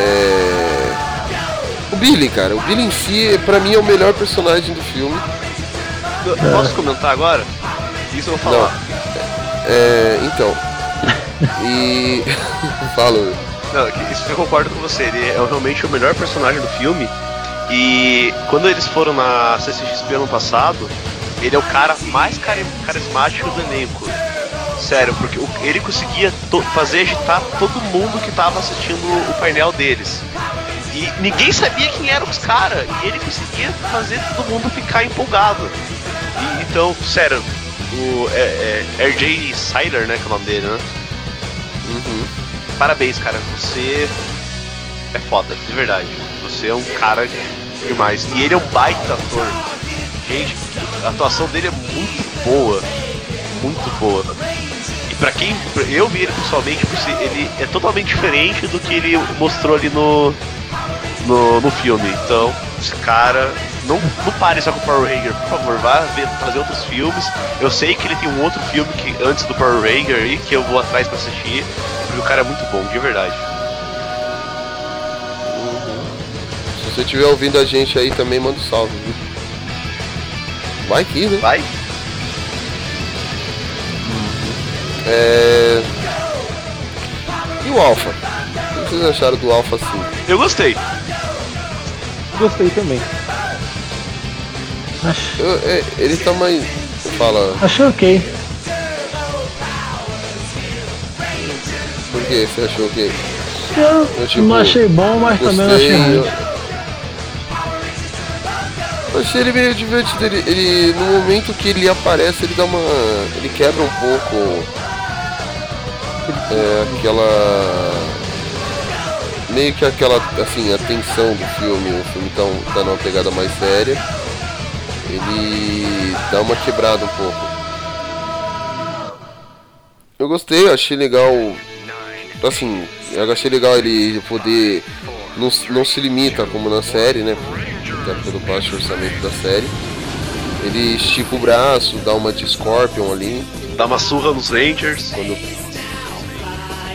é, o Billy, cara, o Billy em si, pra mim, é o melhor personagem do filme. Eu- Posso comentar agora? Isso eu vou Não. falar. É, então. E. (laughs) Fala. Não, é isso eu concordo com você. Ele é realmente o melhor personagem do filme. E quando eles foram na CCXP ano passado, ele é o cara mais cari- carismático do elenco. Sério, porque ele conseguia fazer agitar todo mundo que tava assistindo o painel deles. E ninguém sabia quem eram os caras. E ele conseguia fazer todo mundo ficar empolgado. E, então, sério, o é, é, RJ Siler, né, que é o nome dele, né? Parabéns, cara. Você é foda, de verdade. Você é um cara demais. E ele é um baita ator. Gente, a atuação dele é muito boa. Muito boa. E pra quem. Eu vi ele pessoalmente, ele é totalmente diferente do que ele mostrou ali no. No, no filme. Então, esse cara. Não, não pare só com o Power Ranger, por favor, vá ver, fazer outros filmes. Eu sei que ele tem um outro filme que antes do Power Ranger aí, que eu vou atrás pra assistir, porque o cara é muito bom, de verdade. Se você estiver ouvindo a gente aí também, manda um salve, viu? Vai que, né? Vai? É... E o Alpha? O que vocês acharam do Alpha assim? Eu gostei. Gostei também. Acho, Eu- é, ele tá mais. Fala, achei ok. por que você achou que. Eu, Eu, tipo, não achei bom, mas também não achei Gostei. ruim. Eu... eu achei ele meio divertido. Ele, ele- no momento que ele aparece, ele dá uma. Ele quebra um pouco. É, aquela. Meio que aquela. Assim, a tensão do filme. O filme tá, tá numa pegada mais séria. Ele dá uma quebrada um pouco. Eu gostei, achei legal. Assim, eu achei legal ele poder. Não, não se limita como na série, né? Até pelo baixo orçamento da série. Ele estica o braço, dá uma de Scorpion ali. Dá uma surra nos Rangers. Quando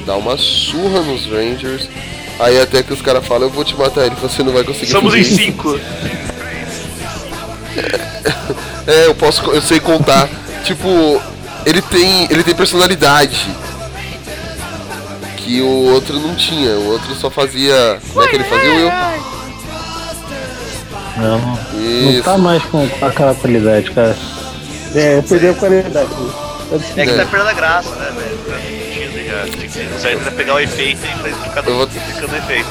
dá uma surra nos Rangers. Aí até que os caras falam, eu vou te matar ele, você não vai conseguir Somos em fazer isso." cinco. (laughs) (laughs) É, eu posso, eu sei contar. Tipo, ele tem, ele tem personalidade que o outro não tinha. O outro só fazia, como é que ele fazia Will? Não, não Isso. tá mais com, aquela qualidade, cara. É, perdeu a qualidade. É que tá perdendo a graça, né, velho? Tá era pegar o efeito e ficar Eu vou- ficando efeito.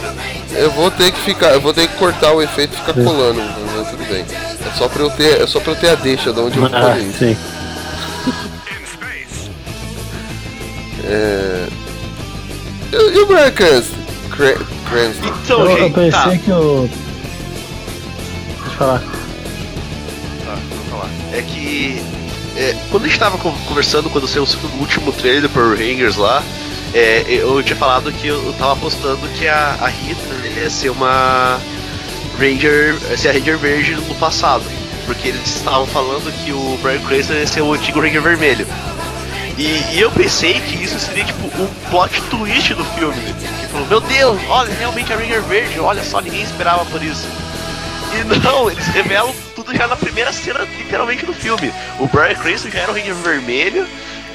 Eu vou ter que ficar, eu vou ter que cortar o efeito e ficar colando, mas tudo bem. É só pra eu ter, é só pra eu ter a deixa de onde eu vou Ah, isso. sim. É... E, o Brian Cranston? Cra- Cranston. Então, eu, eu pensei tá. que eu. Deixa eu falar. Tá, vamos falar. É que. é, quando a gente tava con- conversando, quando saiu o último trailer Power Rangers lá, é, eu tinha falado que eu, eu tava apostando que a, a Rita ia ser uma Ranger. ser a Ranger Verde no passado. Porque eles estavam falando que o Brian Cranston ia ser o antigo Ranger Vermelho. E, e eu pensei que isso seria tipo um plot twist do filme. Que falou, meu Deus, olha, realmente a Ranger Verde, olha só, ninguém esperava por isso. E não, eles revelam tudo já na primeira cena, literalmente, do filme. O Brian Cranston já era o Ranger Vermelho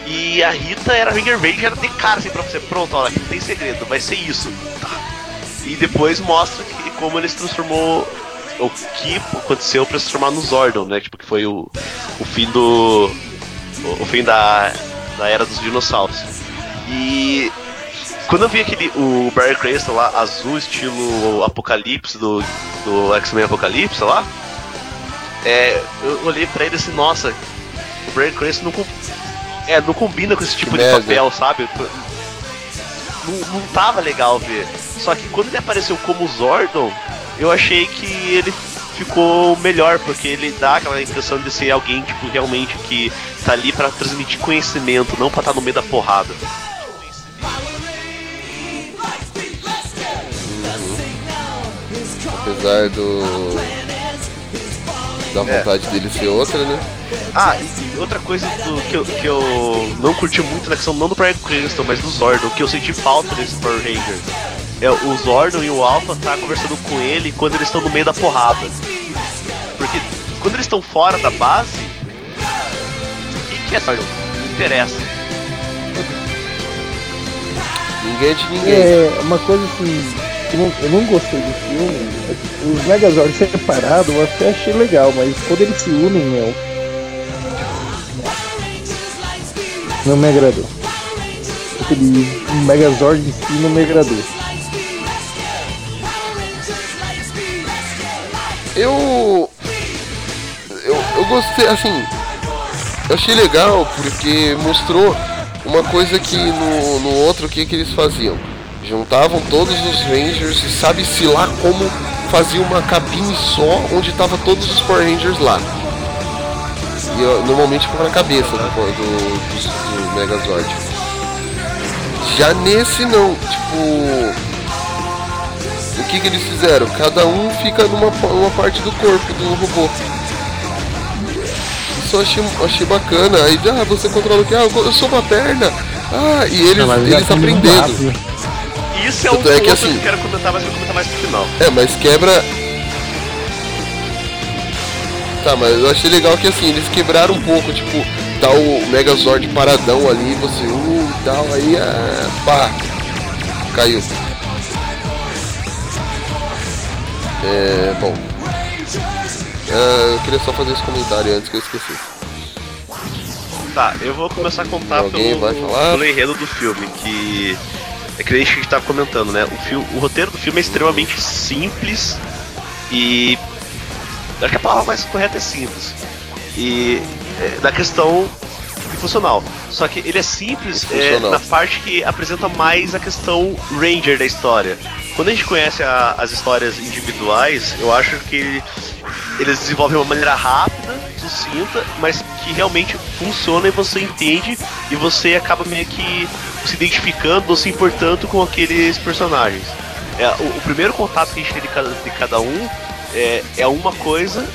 e a Rita era a Ranger Verde, já era de cara assim pra você. Pronto, olha, não tem segredo, vai ser isso. Tá. E depois mostra que, como ele se transformou, o que aconteceu pra se transformar no Zordon, né? Tipo, que foi o, o fim do. O, o fim da, da era dos dinossauros. E quando eu vi aquele o Brian Cranston lá, azul, estilo Apocalipse do, do X-Men Apocalipse lá, é, eu olhei pra ele assim, nossa, o Brian Cranston não, é, não combina com esse tipo de merda. papel, sabe? Não, não tava legal ver. Só que quando ele apareceu como Zordon, eu achei que ele ficou melhor, porque ele dá aquela impressão de ser alguém, tipo, realmente que tá ali pra transmitir conhecimento, não pra estar no meio da porrada. Apesar do. Da É. vontade dele ser outra, né? Ah, e e outra coisa do- que, eu, que eu não curti muito na questão não do Brian Cranston, mas do Zordon, que eu senti falta nesse Power Ranger. É, o Zordon e o Alpha tá conversando com ele quando eles estão no meio da porrada. Porque quando eles estão fora da base, quem que é Zordon? Não interessa. Ninguém é de ninguém. É, uma coisa assim, eu não, eu não gostei do filme, os Megazords separados eu até achei legal, mas quando eles se unem, meu. Não me agradou. Aquele Megazord em si não me agradou. Eu. Eu, eu gostei, assim. Eu achei legal porque mostrou uma coisa que no, no outro o que, que eles faziam? Juntavam todos os Rangers e sabe-se lá como fazia uma cabine só onde tava todos os Power Rangers lá. E ó, normalmente ficava na cabeça do, do, do, do Megazord. Já nesse não, tipo. O que, que eles fizeram? Cada um fica numa uma parte do corpo do robô. Isso eu achei, achei bacana. Aí, ah, você controla o que? Ah, eu eu sou uma perna. Ah, e eles, eles aprendendo. Isso é um Tanto é que, que assim- eu quero comentar, mas eu vou comentar mais no final. É, mas quebra. Tá, mas eu achei legal que assim, eles quebraram um pouco, tipo, tá o Megazord paradão ali, você, uh, tal, aí, ah, pá, caiu. É, bom. Ah, eu queria só fazer esse comentário antes que eu esqueci. Tá, eu vou começar a contar Alguém pelo, vai falar? pelo enredo do filme, que é que nem a gente tava comentando, né? O, filme, o roteiro do filme é extremamente simples e. Acho que a palavra mais correta é simples. E é, na questão funcional. Só que ele é simples é, na parte que apresenta mais a questão Ranger da história. Quando a gente conhece a- as histórias individuais, eu acho que eles desenvolvem de uma maneira rápida, sucinta, mas que realmente funciona e você entende e você acaba meio que se identificando ou se importando com aqueles personagens. É, o, o primeiro contato que a gente tem de cada, de cada um é, é uma coisa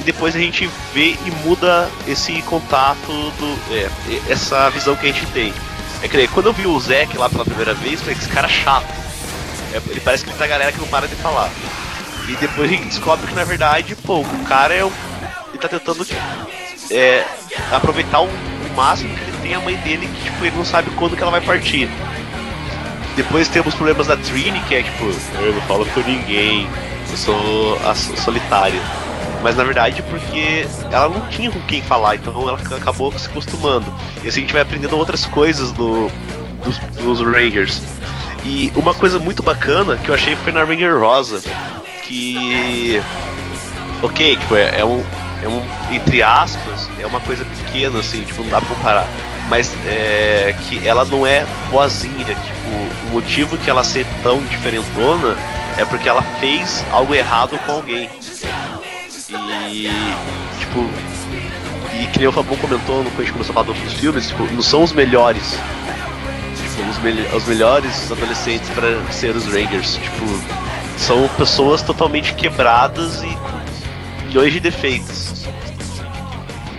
e depois a gente vê e muda esse contato do. é, essa visão que a gente tem. É que quando eu vi o Zack lá pela primeira vez, falei, esse cara é chato. É, ele parece que ele tá galera que não para de falar. E depois a gente descobre que na verdade, pô, o cara é um. Ele tá tentando tipo, é, aproveitar o, o máximo que tem a mãe dele, que tipo, ele não sabe quando que ela vai partir. Depois temos problemas da Trini, que é tipo, eu não falo com ninguém, eu sou a so- solitária. Mas na verdade porque ela não tinha com quem falar, então ela acabou se acostumando. E assim a gente vai aprendendo outras coisas do, dos, dos Rangers. E uma coisa muito bacana que eu achei foi na Ranger Rosa, que. Ok, tipo, é, é um, é um. Entre aspas, é uma coisa pequena, assim, tipo, não dá pra comparar. Mas é que ela não é boazinha, tipo, o motivo que ela ser tão diferentona é porque ela fez algo errado com alguém. E tipo. E que nem o Fabão comentou quando a gente começou a falar dos filmes, tipo, não são os melhores. Tipo, os, me os melhores adolescentes para ser os Rangers. Tipo, são pessoas totalmente quebradas e milhões de defeitos.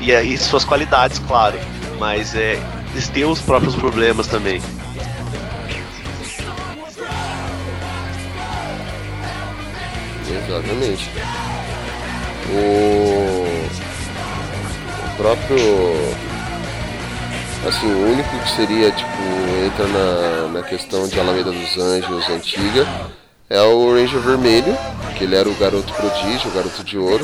E aí suas qualidades, claro. Mas é, eles têm os próprios problemas também. Exatamente. O, o próprio. Assim, o único que seria, tipo, entra na, na questão de Alameda dos Anjos antiga é o Ranger Vermelho, que ele era o garoto prodígio, o garoto de ouro,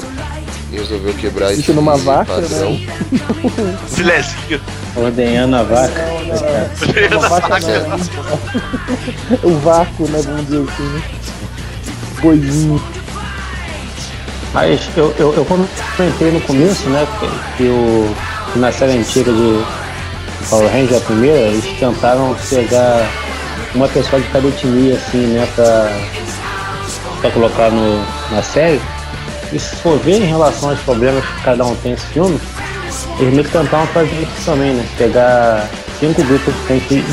e resolveu quebrar Isso numa vaca, padrão. (laughs) né? Ordenhando a vaca. Vaca não, né? O vácuo, né? Vamos dizer assim. né? Boizinho. Mas eu, eu, eu comentei no começo, né, que, que o, que na série antiga de Power Ranger, a primeira, eles tentaram pegar uma pessoa de cada etnia, assim, né, pra, pra colocar no, na série. E se for ver em relação aos problemas que cada um tem nesse filme, eles meio que tentaram fazer isso também, né, pegar cinco grupos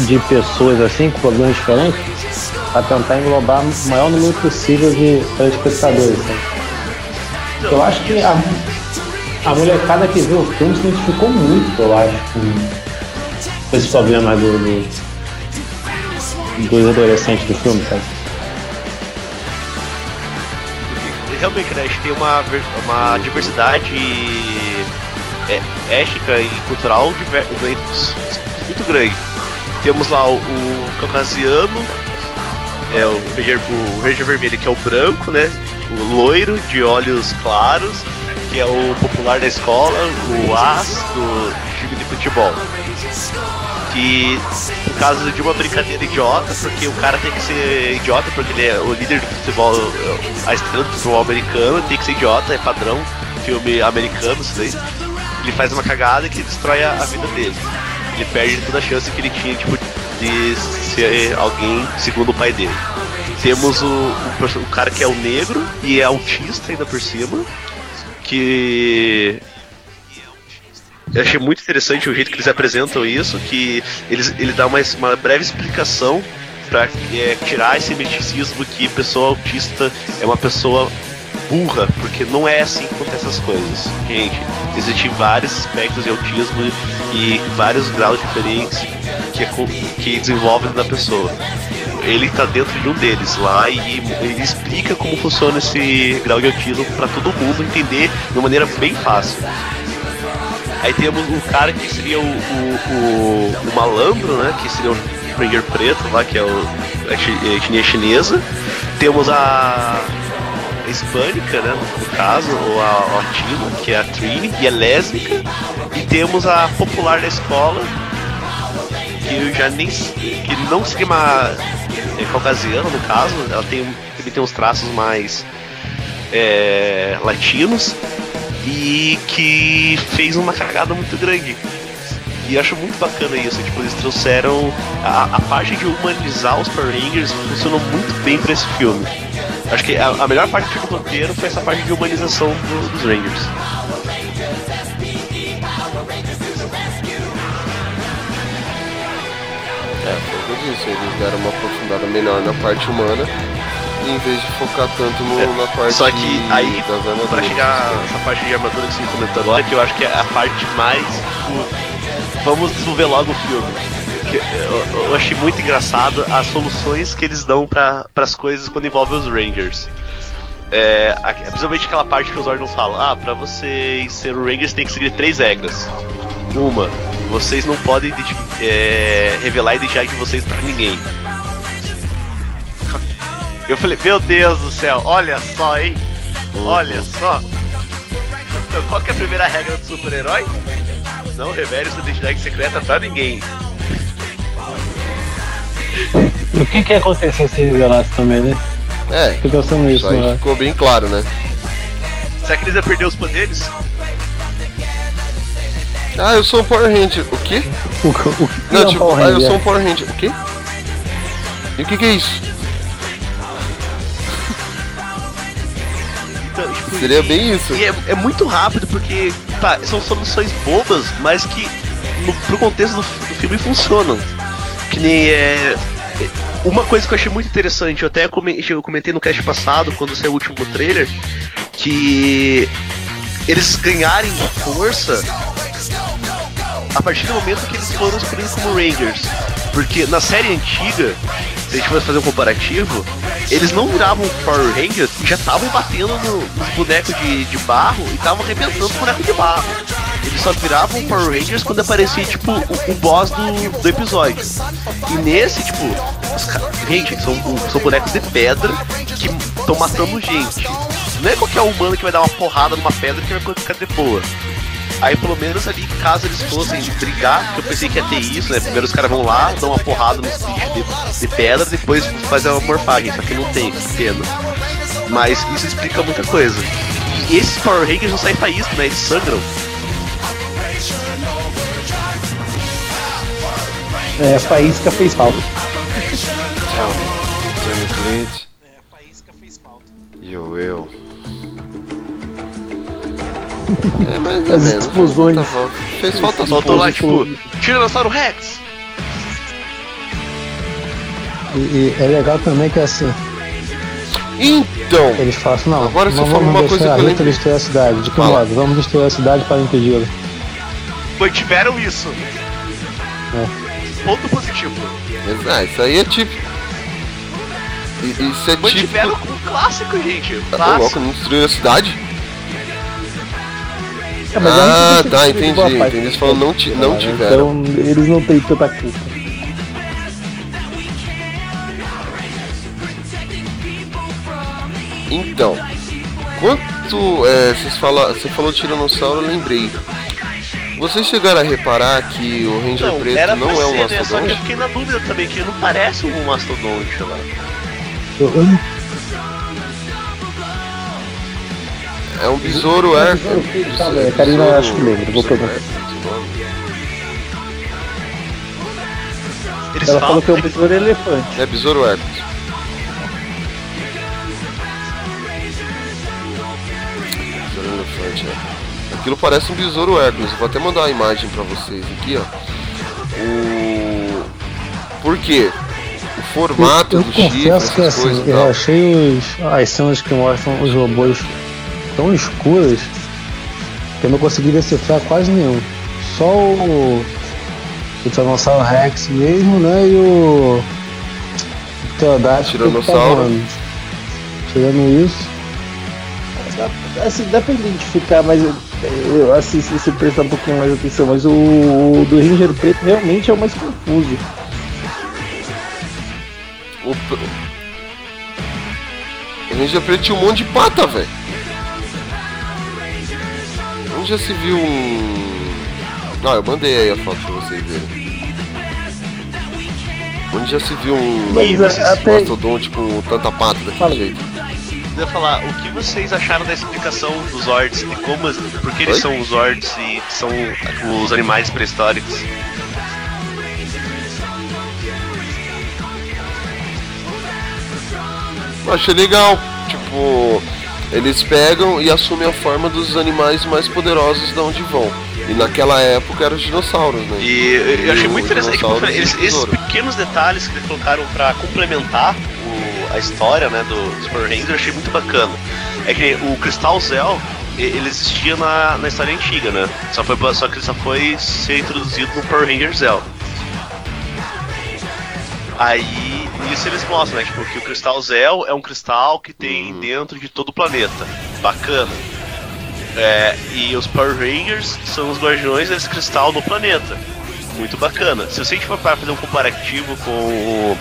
de pessoas, assim, com problemas diferentes, pra tentar englobar o maior número possível de telespectadores, sabe? Eu acho que a, a molecada que viu o filme se identificou muito, eu acho, com esse problema do, do, dos adolescentes do filme, sabe? Realmente, né, a gente tem uma, uma diversidade é, étnica e cultural muito grande. Temos lá o, o caucasiano, é, o, o Ranger Vermelho, que é o branco, né? O loiro, de olhos claros, que é o popular da escola, o as do time de futebol. Que, no caso de uma brincadeira idiota, porque o cara tem que ser idiota, porque ele é o líder do futebol, a estrela do futebol americano, tem que ser idiota, é padrão, filme americano, isso daí. Ele faz uma cagada que destrói a, vida dele. Ele perde toda a chance que ele tinha, tipo, de ser alguém segundo o pai dele. Temos o, o, o cara que é o negro e é autista ainda por cima, que eu achei muito interessante o jeito que eles apresentam isso, que eles, ele dá uma, uma breve explicação para tirar esse miticismo que pessoa autista é uma pessoa burra, porque não é assim que acontecem essas coisas. Gente, existem vários aspectos de autismo e vários graus diferentes que, que desenvolvem na pessoa. Ele tá dentro de um deles lá e ele explica como funciona esse grau de autismo para todo mundo entender de uma maneira bem fácil. Aí temos o cara que seria o, o, o, o malandro, né? Que seria o Ranger preto lá, que é o, a etnia chinesa. Temos a hispânica, né? No caso, ou a latina, que é a Trini, e é lésbica. E temos a popular da escola, que eu já nem. que não seria uma é, caucasiana, no caso. Ela tem, tem uns traços mais é, latinos e que fez uma cagada muito grande. E acho muito bacana isso, tipo, eles trouxeram a, a parte de humanizar os Power Rangers funcionou muito bem pra esse filme. Acho que a, a melhor parte do roteiro foi essa parte de humanização do- dos Rangers. É, foi o que eu disse, eles deram uma aprofundada melhor na parte humana, em vez de focar tanto no- na parte É, Só que aí, das armaduras. pra chegar nessa parte de armadura que você comentou agora, que eu acho que é a parte mais. tipo, vamos desenvolver logo o filme. Que Eu, eu achei muito engraçado as soluções que eles dão para as coisas quando envolve os Rangers. É, principalmente aquela parte que os Zordon fala: ah, pra vocês ser o Rangers tem que seguir três regras. Uma, vocês não podem é, revelar a identidade de vocês pra ninguém. Eu falei, meu Deus do céu, olha só, hein? Olha só. Então, (laughs) qual que é a primeira regra do super-herói? Não revele sua identidade secreta pra ninguém. O que que ia acontecer se revelasse também, né? É, Tô pensando nisso, isso aí né? ficou bem claro, né? Será que eles iam perder os poderes? Ah, eu sou um Power Ranger. O quê? O, (laughs) o que Não, um tipo, Power ah, eu sou um Power Ranger. O quê? E o que que é isso? Então, tipo, Seria bem isso. E é, é muito rápido porque tá, são soluções bobas, mas que no, pro contexto do, do filme funcionam. Que nem é. Uma coisa que eu achei muito interessante, eu até come- eu comentei no cast passado, quando saiu o último trailer, que eles ganharem força a partir do momento que eles foram escolhidos como Rangers. Porque na série antiga, se a gente fosse fazer um comparativo, eles não viravam Power Rangers e já estavam batendo no- nos bonecos de, de barro e estavam arrebentando o boneco de barro. Eles só viravam Power Rangers quando aparecia, tipo, o, o boss do, do episódio. E nesse, tipo, os ca- gente, são, são bonecos de pedra que estão matando gente. Não é qualquer humano que vai dar uma porrada numa pedra que vai ficar de boa. Aí pelo menos ali, caso eles fossem brigar, que eu pensei que ia ter isso, né? Primeiro os caras vão lá, dão uma porrada nos bichos de, de pedra, depois fazer uma morfagem, só que não tem, que pena. Mas isso explica muita coisa. E esses Power Rangers não saem faísca, né? Eles sangram. É, a faísca fez falta. Tony Clint. E o eu. É, mais ou As menos. explosões. Tá bom. Fez falta só Faltou lá, tipo, Tiranossauro Rex! E, e é legal também que assim, Então, eles falam assim, não, Agora não vamos uma coisa deixar que a Rita destruir a cidade. De que Fala. modo? Vamos destruir a cidade para impedi-la. Mantiveram isso. É. Ponto positivo. ah, isso aí é tipo. Isso é Mantiveram tipo. um clássico, gente. Tá louco, Clássico. não destruiu a cidade? É, mas Ah, eu não tá, entendi. entendi. Eles falam não, ti- não Cara, tiveram. Então eles não têm tanta culpa. Então, quanto é, vocês fala, você falou Tiranossauro, eu lembrei. Vocês chegaram a reparar que o Ranger Não, Preto era não é um ser, né? Só que eu mastodonte? fiquei na dúvida também, que não parece um mastodonte lá. É um besouro, É é. um besouro que a Karina acho que lembra, vou perguntar. Eles Ela falam falou que é um besouro elefante. É besouro Hércules. Besouro elefante, é. Aquilo parece um besouro Hércules. Eu vou até mandar uma imagem pra vocês aqui, ó. O. Por quê? O formato eu do chifre, confesso que essas assim, coisas e eu achei os, as cenas que mostram os robôs tão escuras que eu não consegui decifrar quase nenhum. Só o, o Tiranossauro Rex mesmo, né? E o. O Teodáctilo que tá Tiranossauro. Tirando isso. Assim, dá pra identificar, mas eu, eu, assim, se você prestar um pouquinho mais atenção, mas o, o do Ranger Preto realmente é o mais confuso. O, o Ranger Preto tinha um monte de pata, velho. Onde já se viu um. Ah, eu mandei aí a foto pra vocês verem. Onde já se viu um Mas, até- mastodonte com tanta pata daquele Fala. jeito? Eu ia falar, o que vocês acharam da explicação dos Zords? De como, por que eles Oi? são os Zords e são os animais pré-históricos? Eu achei legal. Tipo, eles pegam e assumem a forma dos animais mais poderosos de onde vão. E naquela época eram os dinossauros, né? E eu- eu achei muito interessante, falei, eles, e esses pequenos detalhes que eles colocaram pra complementar o- a história né, do, dos Power Rangers eu achei muito bacana. É que o Crystal Zell, e- ele existia na, na história antiga, né? Só, foi, só que ele só foi ser introduzido no Power Ranger Zell. Aí, isso eles mostram, né? Tipo, que o Cristal Zell é um cristal que tem Uhum. dentro de todo o planeta. Bacana. É, e os Power Rangers são os guardiões desse cristal no planeta. Muito bacana. Se você for para fazer um comparativo com o-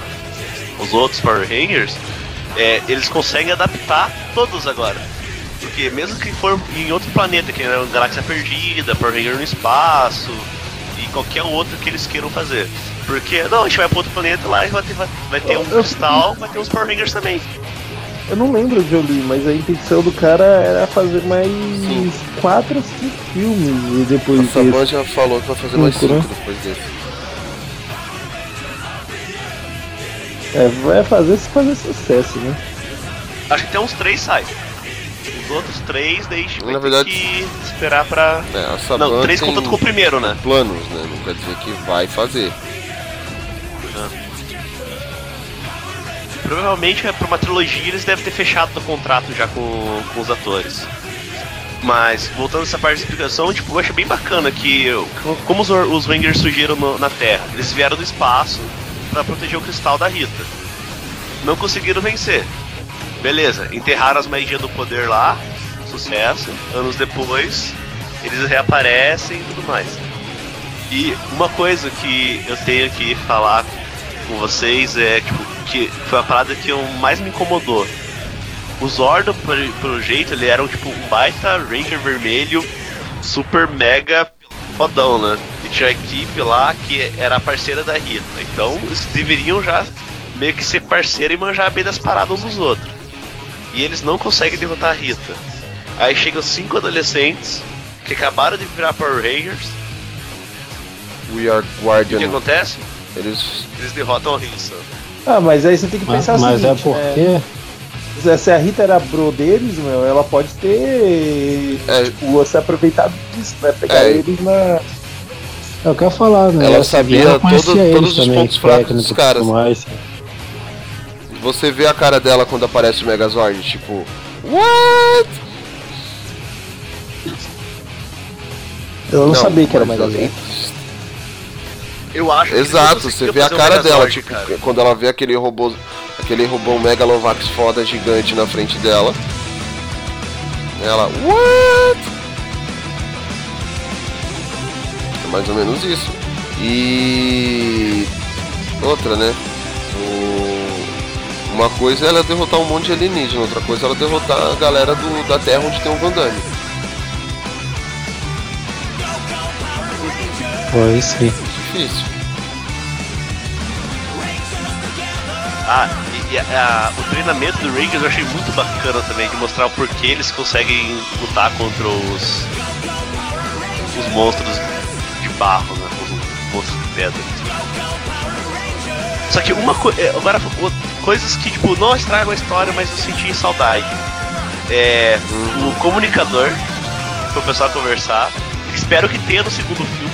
os outros Power Rangers, é, eles conseguem adaptar todos agora. Porque Porque mesmo que for em outro planeta, que é uma galáxia perdida, Power Ranger no espaço e qualquer outro que eles queiram fazer. Porque, não, a gente vai para outro planeta lá e vai ter, vai, ter um cristal, vai ter uns Power Rangers também. Eu não lembro de onde, mas a intenção do cara era fazer mais quatro ou cinco filmes e depois O Saban desse. já falou que vai fazer mais Cinco, né? cinco depois desse. É, vai fazer se fazer sucesso, né? Acho que até uns três sai. Os outros três, daí a gente vai Na ter verdade- que esperar pra. É, a Saban Não, três tem contando com o primeiro, né? Planos, né? Não quer dizer que vai fazer. Provavelmente é pra uma trilogia eles devem ter fechado o contrato já com, com os atores. Mas, voltando a essa parte de explicação, tipo, eu achei bem bacana que como os, os Rangers surgiram no- na Terra, eles vieram do espaço pra proteger o cristal da Rita. Não conseguiram vencer. Beleza, enterraram as magias do poder lá, sucesso. Anos depois, eles reaparecem e tudo mais. E uma coisa que eu tenho que falar com vocês é tipo, que foi a parada que eu mais me incomodou. O Zordon, pelo, jeito, ele era um, tipo um baita Ranger vermelho, super mega fodão, né? E tinha a equipe lá que era parceira da Rita. Então eles deveriam já meio que ser parceiro e manjar bem das paradas uns dos outros. E eles não conseguem derrotar a Rita. Aí chegam cinco adolescentes que acabaram de virar Power Rangers. We are E o que Guardian. acontece? Eles. Eles derrotam a Rita. Ah, mas aí você tem que Mas, pensar o mas é seguinte, porque. é, se a Rita era bro deles, meu, ela pode ter É. tipo, se aproveitado disso, né? Pegar É. eles na. Eu quero falar, né? Ela Ela sabia ela conhecia todo- eles todos os também, pontos fracos dos e caras. tudo mais. Você vê a cara dela quando aparece o Megazord, tipo. What? Eu não, sabia que era mas mais eu- Eu acho que Exato, você vê a um cara dela, tipo, cara. quando ela vê aquele robô. Aquele robô Megalovax foda gigante na frente dela. Ela. What? É mais ou menos isso. E. Outra, né? O- Uma coisa é ela derrotar um monte de alienígena, outra coisa é ela derrotar a galera do, da Terra onde tem um Van Damme. Foi isso aí. Difícil. Ah, e, e a- a- o treinamento do Rangers eu achei muito bacana também, de mostrar o porquê eles conseguem lutar contra os. os monstros de barro, né? Os monstros de pedra. Só que uma coisa. Agora, o- coisas que, tipo, não estragam a história, mas eu senti saudade. É. O comunicador, pro pessoal conversar. Espero que tenha no segundo filme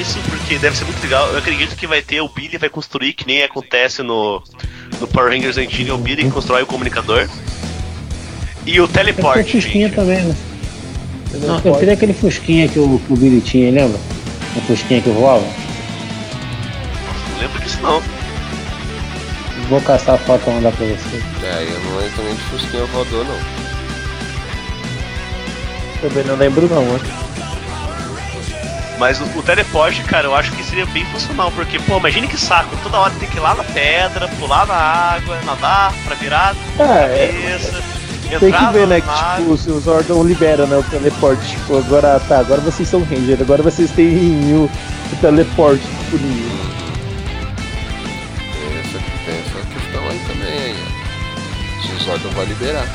isso, porque deve ser muito legal. Eu acredito que vai ter, o Billy vai construir, que nem acontece no, no Power Rangers antigo, é o Billy que constrói o comunicador. E o Tem teleporte. fusquinha gente. também, né? Não, eu queria aquele fusquinha que o, que o Billy tinha, lembra? O fusquinha que voava. Não lembro disso não. Vou caçar a foto e mandar pra você. É, eu não lembro também de Fusquinha voador, não. Também não lembro não, né? Mas o, o teleporte, cara, eu acho que seria bem funcional, porque, pô, imagine que saco, toda hora tem que ir lá na pedra, pular na água, nadar pra virar É, é, cabeça, Tem entrar que ver, né, que tipo, se o Zordon libera, né, o teleporte, tipo, agora tá, agora vocês são Ranger, agora vocês têm o, o teleporte disponível. Tem essa, tem essa questão aí também, aí, ó. Se o Zordon vai liberar.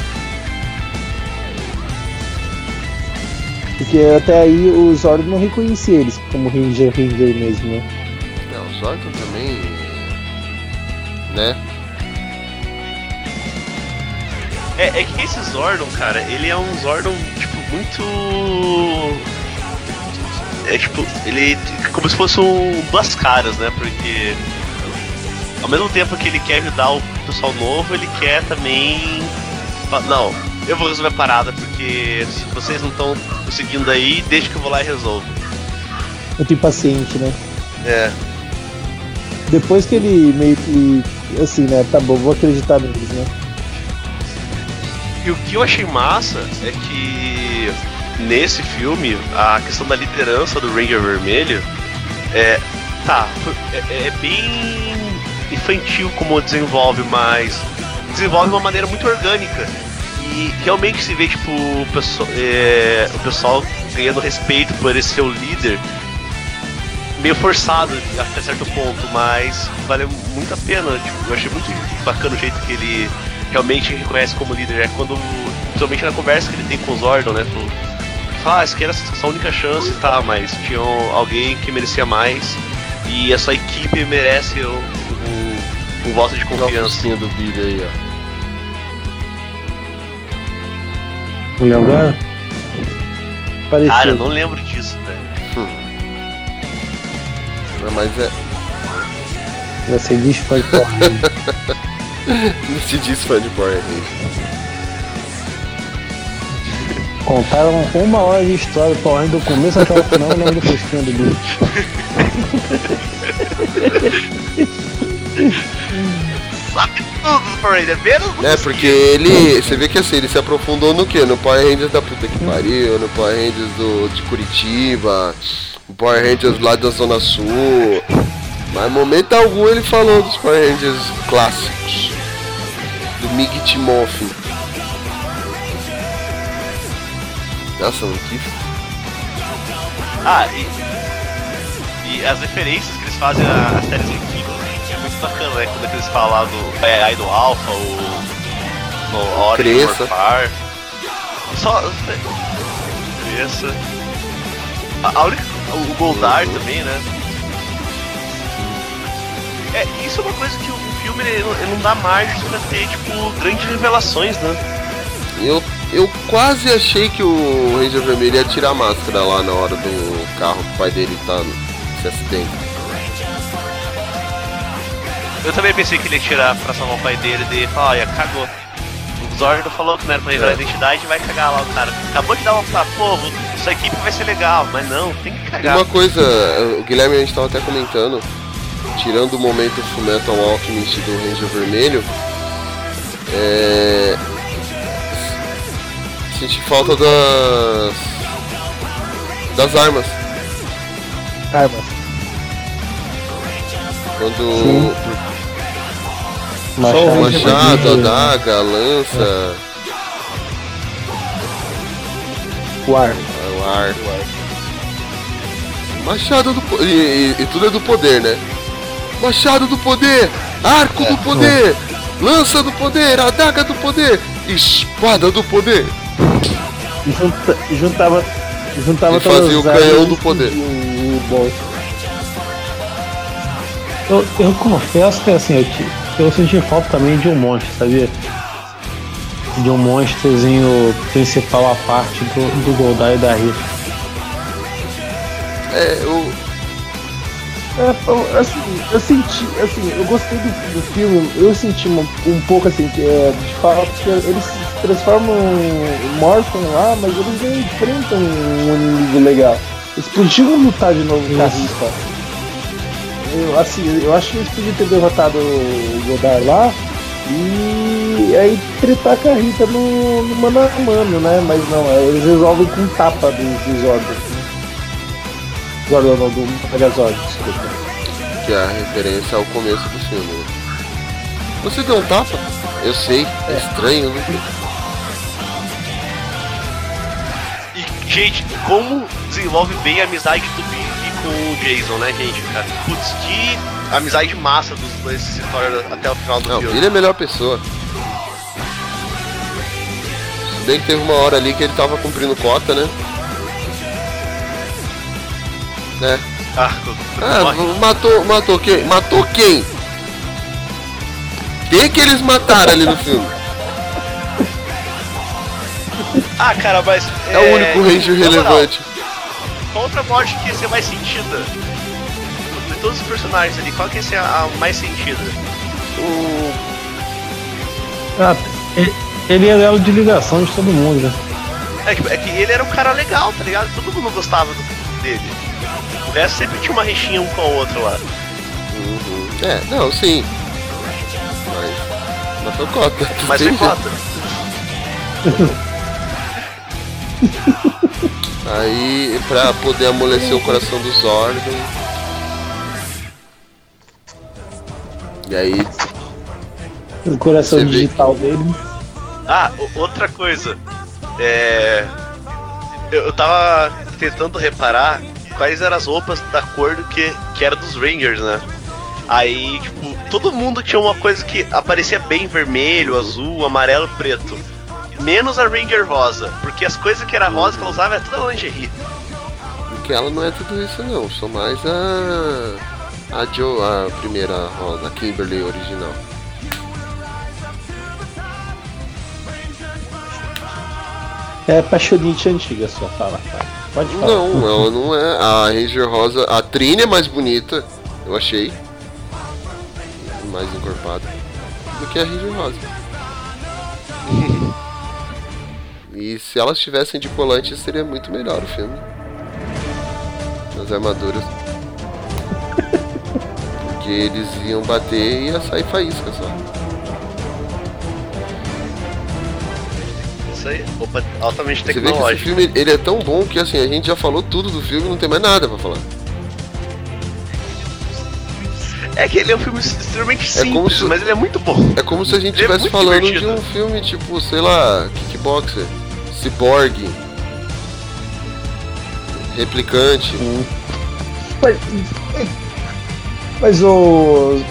Porque até aí o Zordon não reconhecia eles como Ranger, Ranger mesmo, né? Não, o Zordon também. Né? É, é que esse Zordon, cara, ele é um Zordon, tipo, muito. É tipo, ele é como se fosse um duas caras, né? Porque ao mesmo tempo que ele quer ajudar o pessoal novo, ele quer também. Não, eu vou resolver a parada porque se vocês não estão conseguindo aí, deixa que eu vou lá e resolvo. Muito impaciente, né? É. Depois que ele meio que, assim, né, tá bom, vou acreditar neles, né? E o que eu achei massa é que nesse filme a questão da liderança do Ranger Vermelho é. Tá, é, é bem infantil como desenvolve, mas desenvolve de uma maneira muito orgânica. E realmente se vê, tipo, o pessoal, é, o pessoal ganhando respeito por ele ser o líder. Meio forçado até certo ponto, mas valeu muito a pena. Tipo, eu achei muito bacana o jeito que ele realmente reconhece como líder. É quando, principalmente na conversa que ele tem com o Zordon, né? Fala, ah, essa aqui era a sua única chance, tá, mas tinha alguém que merecia mais e a sua equipe merece um, um, um voto de confiança. do vídeo aí, ó. Não lembra? Parecido. Cara, eu não lembro disso, velho. Não, Mas é. Vai ser diz pode correr. (laughs) Não se diz fã de Power. Contaram uma hora de história do Power do começo até o final, eu lembro do festinho do bicho. (laughs) Sabe tudo do Power Ranger, menos É, porque ele. Você vê que assim, ele se aprofundou no que? No Power Rangers da puta que pariu, no Power Rangers do, de Curitiba, no Power Rangers lá da Zona Sul. Mas momento algum ele falou dos Power Rangers clássicos. Do Mig Timothy. Nossa, mano, que. Ah, e, e as referências que eles fazem às séries antigas é bacana, né? Quando eles falam lá do é, aí do Alpha, o. No Cresça. Warfare. Só. Cresça. A, a única. O Goldar também, né? É, isso é uma coisa que o filme ele, ele não dá margem pra ter, tipo, grandes revelações, né? Eu, eu quase achei que o Ranger Vermelho ia tirar a máscara lá na hora do carro que o pai dele tá se acidente. Eu também pensei que ele ia tirar pra salvar o pai dele e falar, olha, cagou. O Zordo falou que não era pra revelar a identidade e vai cagar lá o cara. Acabou de dar uma pra povo, essa equipe vai ser legal, mas não, tem que E cagar. uma coisa, o Guilherme a gente tava até comentando, tirando o momento Fullmetal Alchemist do Ranger Vermelho, é. Senti falta das. das armas. Armas. Quando. Machado, machado, a né? daga, a lança, O ar. o ar. Machado do poder. E, e- e tudo é do poder, né? Machado do poder! Arco do poder! Lança do poder! Adaga do poder! Espada do poder! E junta, e juntava. Juntava E fazia o canhão do e poder. Eu, eu confesso que assim, eu, ti- eu senti falta também de um monstro, sabia? De um monstrozinho principal à parte do, do Goldar e da Rita. É, eu. É, eu- assim, eu senti, assim, eu gostei do, do filme, eu senti um, um pouco assim, que é, de fato que eles se transformam, morfam lá, mas eles não enfrentam um inimigo legal. Eles podiam lutar de novo com a Rita. Eu, assim, eu acho que eles podiam ter derrotado o Godard lá e aí tretar com a Rita no, no mano a mano, né? Mas não, é, eles resolvem com tapa dos, órgãos. Né? Zordon não, do Megazord, desculpa. Que é a referência ao começo do filme. né? Você deu um tapa? Eu sei, é estranho, né? E, gente, como desenvolve bem a amizade do Billy com o Jason, né, gente? Cara, Putz, que amizade massa dos dois se torna até o final do Não, filme. ele é a melhor pessoa. Se bem que teve uma hora ali que ele tava cumprindo cota, né? Né? Ah, Ah, matou, matou quem? Matou quem? Quem que eles mataram ali no filme? Ah, cara, mas. É o único na moral, relevante. Qual outra morte que ia ser mais sentida? De todos os personagens ali, qual que ia ser a a mais sentida? O... Ah, ele, ele era elo de ligação de todo mundo, né? É que, é que ele era um cara legal, tá ligado? Todo mundo gostava do- dele. O resto sempre tinha uma rixinha um com o outro lá. Uhum. É, não, sim. Mas. Mas foi cota. (laughs) Mas foi cota. (laughs) Aí, pra poder amolecer o coração do Zordon. E aí, O coração Você vê digital dele. Ah, outra coisa. É. Eu, eu tava tentando reparar quais eram as roupas da cor do que, que era dos Rangers, né? Aí, tipo, todo mundo tinha uma coisa que aparecia bem vermelho, azul, amarelo, preto. Menos a Ranger rosa, porque as coisas que era rosa que ela usava era toda lingerie. Porque ela não é tudo isso não, sou mais a. A Joe, a primeira rosa, a Kimberly original. É paixonite antiga a sua fala, cara. Pode falar. Não, ela não é. A Ranger Rosa, a Trine é mais bonita, eu achei. Mais encorpada do que a Ranger Rosa. E se elas tivessem de colante seria muito melhor o filme. As armaduras. Porque eles iam bater e ia sair faísca só. Isso aí, roupa altamente Você vê que esse filme ele é tão bom que assim, a gente já falou tudo do filme não tem mais nada pra falar. É que ele é um filme extremamente É simples, se- mas ele é muito bom. É como se a gente é estivesse falando divertido. de um filme tipo, sei lá, Kickboxer, Cyborg, Replicante. Mas, mas o,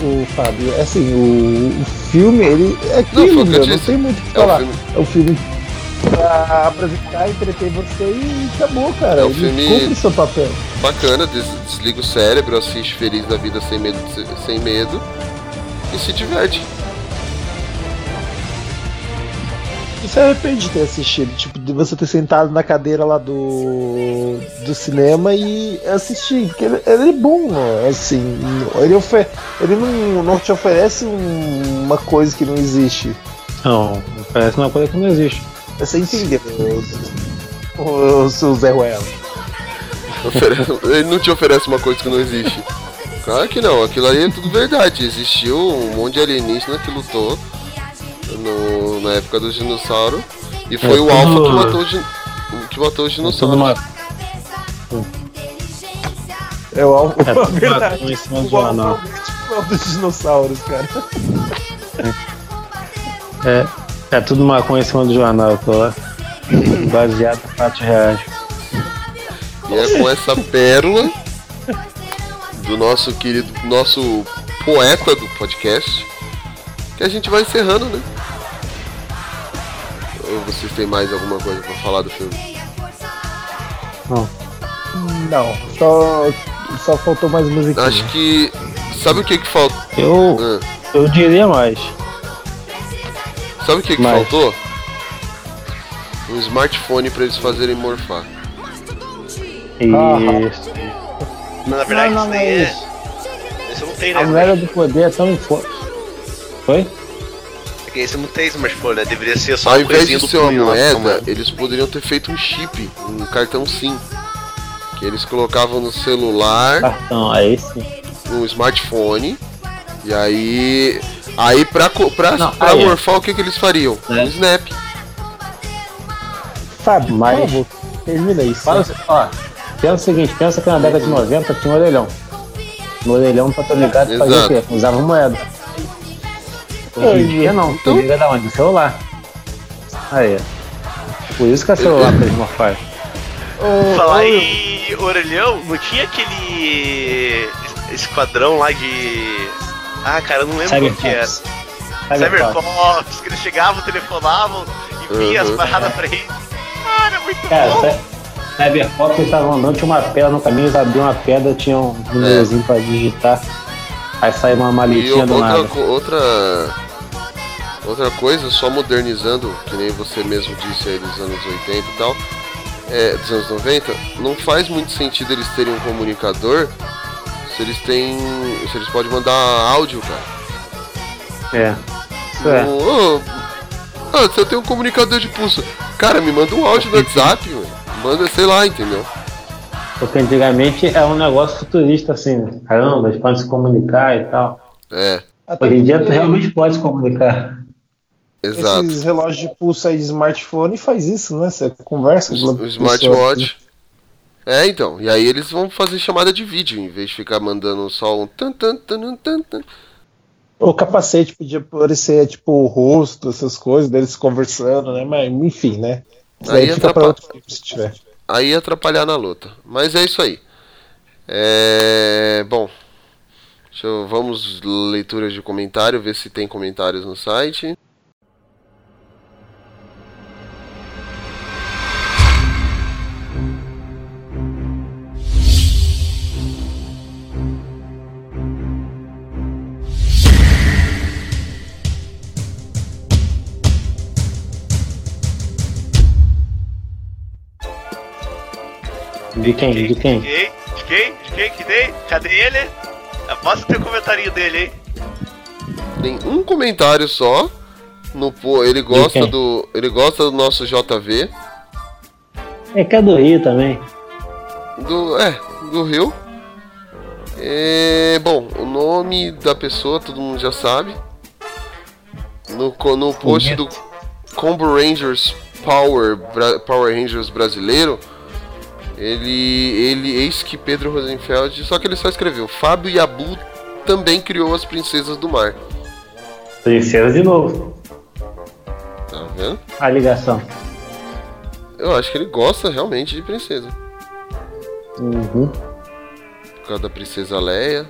o Fábio, assim, o, o filme, ele é Não, aquilo, foi o que eu meu, não tem muito o que É o falar. filme- É o filme pra apresentar, entreter você e acabou, cara. É o Ele filme- cumpre seu papel. Bacana, des- desliga o cérebro, assiste Feliz da Vida sem medo, sem medo e se diverte. Se arrepende de ter assistido, tipo, de você ter sentado na cadeira lá do, do cinema e assistir, porque ele, ele é bom, assim, ele, ofe ele não, não te oferece um- uma coisa que não existe. Não, parece uma coisa que não existe. Você entendeu, o, o seu Zé Ruela. Oferece- Ele não te oferece uma coisa que não existe. Claro que não, aquilo aí é tudo verdade. Existiu um monte de alienígena que lutou no- na época do dinossauro e foi É o tudo- Alpha que matou, o din- que matou os Tudo dinossauros. uma, É o Alfa, É, (laughs) tudo verdade. em cima O é o dos dinossauros, cara. (laughs) é, é tudo maconha em cima do jornal, tô lá. Baseado em fatos reais. E é com essa pérola do nosso querido, nosso poeta do podcast que a gente vai encerrando, né? Ou vocês têm mais alguma coisa pra falar do filme? Não. Não, só, só faltou mais musiquinha. Acho que. Sabe o que que falta? Eu, Ah, eu diria mais. sabe o que que Mais. faltou? Um smartphone pra eles fazerem morfar. Isso. Mas na verdade Não, isso não, daí é. mas- Isso não tem, A né? mulher do poder é tão forte. Foi? Porque isso não tem smartphone, né? Deveria ser só Ao invés de do ser uma moeda, como- eles poderiam ter feito um chip, um cartão SIM. Que eles colocavam no celular, Cartão, aí sim. no smartphone. E aí. Aí pra, pra, Não, pra aí é. morfar, o que, que eles fariam? É. Um snap. Fábio, Mas- por favor, termina isso. Fala, ó, pensa o seguinte, pensa que na década de 90 tinha um orelhão. No orelhão, pra tô ligado, fazia o quê? Usava moeda. Hoje em dia não, tu liga da onde? Do celular. Aí. Por isso que é celular pra eles morfarem. Falar em orelhão, não tinha aquele esquadrão lá de. Ah, cara, eu não lembro qual que era. Cyberfox. Cyberfox, que eles chegavam, telefonavam e via as Uhum. paradas pra eles. Cara, muito Cara, bom. Cy- Cyberfox eles estavam andando, tinha uma pedra no caminho, eles abriam uma pedra, tinha um númerozinho pra digitar. Aí saiu uma maletinha do outra, nada. outra, outra coisa, só modernizando, que nem você mesmo disse aí dos anos 80 e tal, é, dos anos 90, não faz muito sentido eles terem um comunicador se eles têm. se eles podem mandar áudio, cara. É. Isso é. Ô, ô, ah, você tem um comunicador de pulso. Cara, me manda um áudio no WhatsApp, mano. Manda, sei lá, entendeu? Porque antigamente era um negócio futurista assim, né? caramba, eles podem se comunicar e tal. É, Hoje em dia tu realmente pode se comunicar. exato. Esses relógios de pulso aí de smartphone faz isso, né? Você conversa com O smartwatch. É, então. E aí eles vão fazer chamada de vídeo, em vez de ficar mandando só um tan tan tan tan tan. tan. O capacete podia parecer, tipo, o rosto, essas coisas, deles conversando, né? Mas, enfim, né? Isso Aí aí fica atrapa- pra outro filme, se tiver. Aí atrapalhar na luta. Mas é isso aí. É. Bom. Eu, vamos leituras de comentário, ver se tem comentários no site. De quem? De quem? De quem? De quem? De quem que tem? Cadê ele? Mostra o teu comentarinho dele, hein? Tem um comentário só. No, pô, ele gosta quem? do. Ele gosta do nosso JV. É que é do Rio também. Do. É, do Rio. É, bom, o nome da pessoa todo mundo já sabe. No, no post do Combo Rangers Power, Bra- Power Rangers brasileiro, ele, ele, eis que Pedro Rosenfeld, só que ele só escreveu: Fábio Yabu também criou as Princesas do Mar. Princesa de novo. Tá vendo? A ligação. Eu acho que ele gosta realmente de princesa. Uhum. Por causa da Princesa Leia.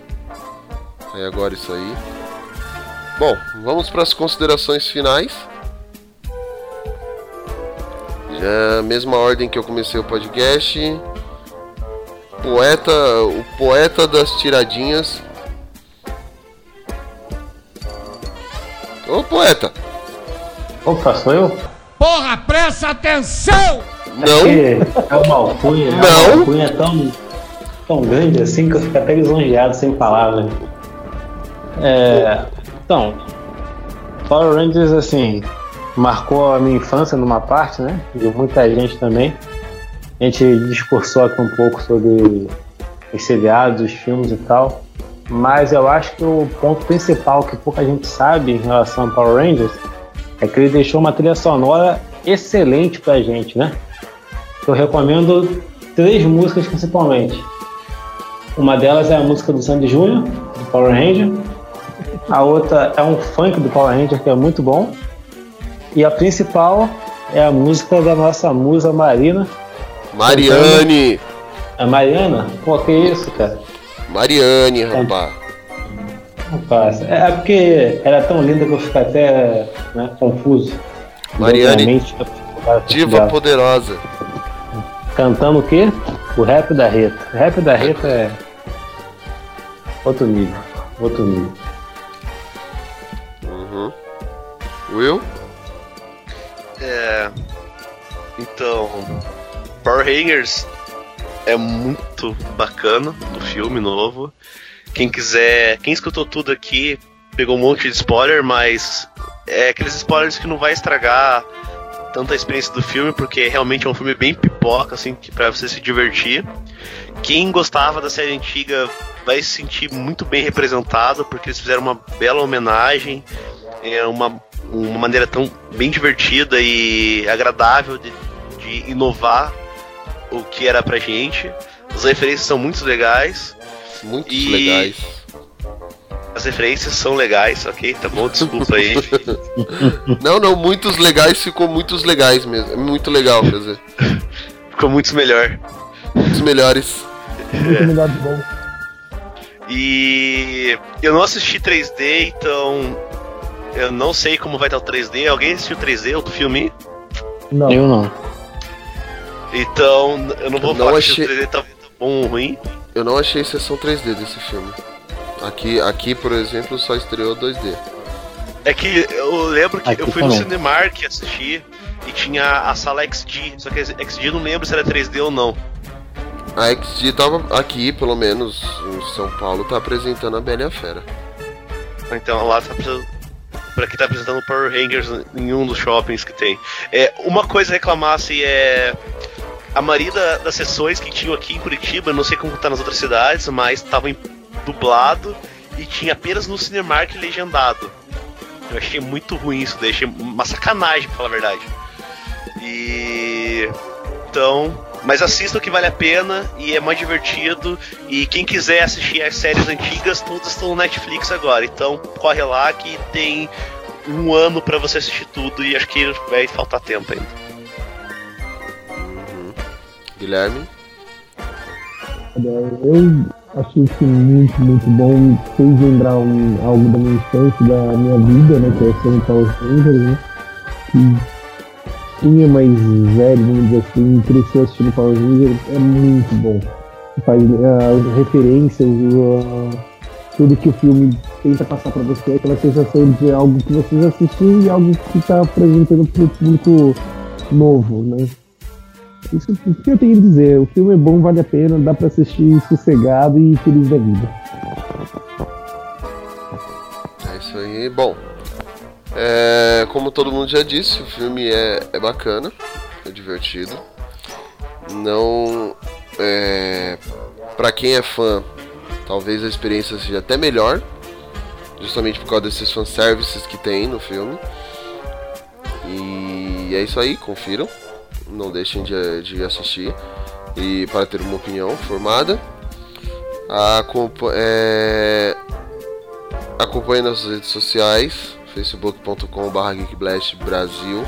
Aí agora isso aí. Bom, vamos para as considerações finais. Já mesma ordem que eu comecei o podcast. Poeta, o poeta das tiradinhas. Ô poeta, Opa, sou eu? Porra, presta atenção! não, Porque é uma alcunha, é Não. uma alcunha tão, tão grande assim que eu fico até lisonjeado sem palavras. É, então, Power Rangers, assim, marcou a minha infância numa parte, né? De muita gente também. A gente discursou aqui um pouco sobre os seriados, os filmes e tal. Mas eu acho que o ponto principal que pouca gente sabe em relação a Power Rangers é que ele deixou uma trilha sonora excelente pra gente, né? Eu recomendo três músicas principalmente. Uma delas é a música do Sandy Júnior, do Power Ranger. A outra é um funk do Power Ranger que é muito bom. E a principal é a música da nossa musa Marina. Mariane, A Mariana? Pô, que isso, cara? Mariane, rapaz. Rapaz, é é porque ela é tão linda que eu fico até né, confuso. Mariane, Diva poderosa. Cantando o quê? O rap da Reta. O rap da Reta é. Outro nível. Outro nível. Uhum. Will? É. Então. Power Rangers é muito bacana o filme novo. Quem quiser. Quem escutou tudo aqui pegou um monte de spoiler, mas é aqueles spoilers que não vai estragar tanta experiência do filme, porque realmente é um filme bem pipoca, assim, pra você se divertir. Quem gostava da série antiga vai se sentir muito bem representado, porque eles fizeram uma bela homenagem, é uma, uma maneira tão bem divertida e agradável de, de inovar o que era pra gente. As referências são muito legais. Muitos E- legais. As referências são legais, ok? Tá bom? Desculpa aí. (laughs) Não, não, muitos legais ficou muitos legais mesmo. É muito legal, quer dizer. (laughs) Ficou muito melhor. Os melhores. Muito melhor do bom. E eu não assisti 3D, então eu não sei como vai estar o 3D. Alguém assistiu 3D do filme? Não. Eu não. Então eu não vou Eu falar não que se achei- o 3D tá bom ou ruim. Eu não achei sessão 3D desse filme. Aqui, aqui por exemplo, só estreou 2D. É que eu lembro que Aqui eu fui no também. Cinemark assistir e tinha a sala XD. Só que a XD eu não lembro se era 3D ou não. A XD tava aqui, pelo menos em São Paulo, tá apresentando a Bela e a Fera. Então lá tá Por aqui tá apresentando Power Rangers em um dos shoppings que tem. É, uma coisa a reclamar assim é. A maioria da- das sessões que tinham aqui em Curitiba, não sei como tá nas outras cidades, mas em dublado e tinha apenas no Cinemark legendado. Eu achei muito ruim isso daí, achei uma sacanagem, pra falar a verdade. E. Então, Mas assistam que vale a pena e é mais divertido. E quem quiser assistir as séries antigas, todas estão no Netflix agora. Então corre lá que tem um ano para você assistir tudo e acho que vai faltar tempo ainda. Guilherme? Eu achei esse muito, muito bom. Fez lembrar um, algo da minha infância, da minha vida, né? Que é Sonic Power Rangers, né? Mais velho, vamos dizer assim, cresceu assistindo Power Rangers, é muito bom. Faz uh, as referências, uh, tudo que o filme tenta passar para você, aquela sensação de algo que você já assistiu e algo que está apresentando para o público novo, né? Isso o que eu tenho a dizer. O filme é bom, vale a pena, dá para assistir sossegado e feliz da vida. É isso aí. Bom, é, como todo mundo já disse, o filme é, é bacana, é divertido. Não. É, para quem é fã, talvez a experiência seja até melhor, justamente por causa desses fanservices que tem no filme. E é isso aí, confiram. Não deixem de, de assistir e para ter uma opinião formada. A, é, acompanhe nas redes sociais facebook.com.br geekblastbrasil,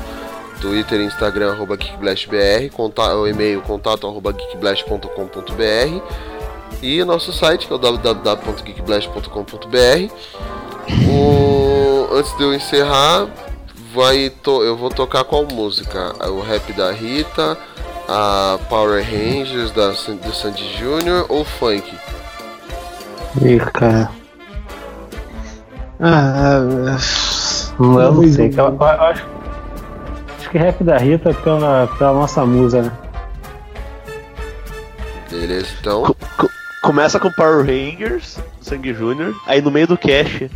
Twitter e Instagram arroba geekblastbr, o e-mail contato arroba geekblast.com.br e nosso site que é o www.geekblast.com.br. Antes de eu encerrar, vai to, eu vou tocar qual música? O rap da Rita, a Power Rangers da, do Sandy Jr. ou funk? Ih, cara. Ah, não, eu não sei. Eu, eu, acho, acho que rap da Rita é pela, pela nossa musa, né? Beleza, então. Co começa com Power Rangers, Sangue Júnior, aí no meio do cast,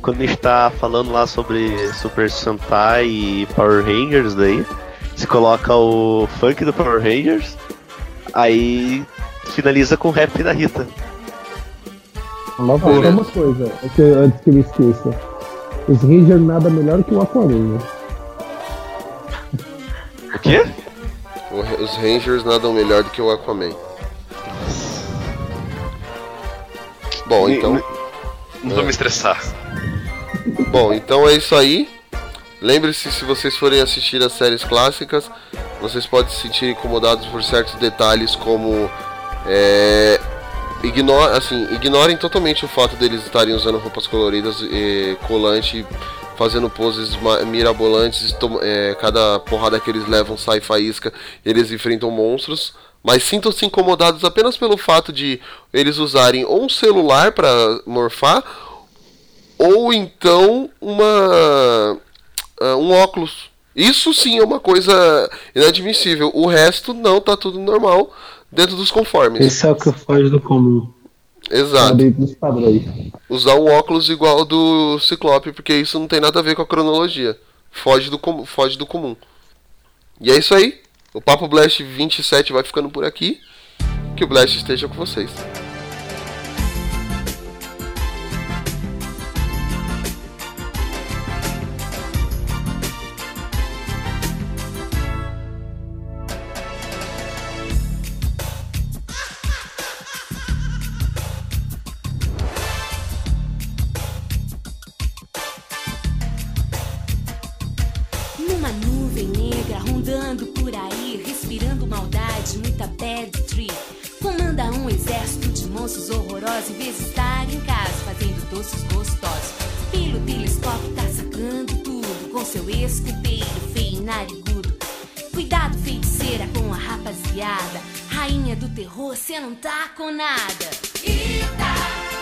quando a gente tá falando lá sobre Super Sentai e Power Rangers daí, se coloca o funk do Power Rangers, aí finaliza com o rap da Rita. Uma, uma coisa, antes que eu me esqueça. Os Rangers nada melhor que o Aquaman. O quê? Os Rangers nada melhor do que o Aquaman. Bom, então. Não vou me estressar. Bom, então é isso aí. Lembre-se, se vocês forem assistir as séries clássicas, vocês podem se sentir incomodados por certos detalhes, como é, ignor, assim, ignorem totalmente o fato deles estarem usando roupas coloridas colante, fazendo poses mirabolantes, é, cada porrada que eles levam sai faísca, eles enfrentam monstros. Mas sintam-se incomodados apenas pelo fato de eles usarem ou um celular para morfar, ou então uma uh, um óculos. Isso sim é uma coisa inadmissível. O resto não, tá tudo normal dentro dos conformes. Isso é o que foge do comum. Exato. Usar um óculos igual do Ciclope, porque isso não tem nada a ver com a cronologia. Foge do, com... foge do comum. E é isso aí. O Papo Blast 27 vai ficando por aqui. Que o Blast esteja com vocês. Você não tá com nada. Ita,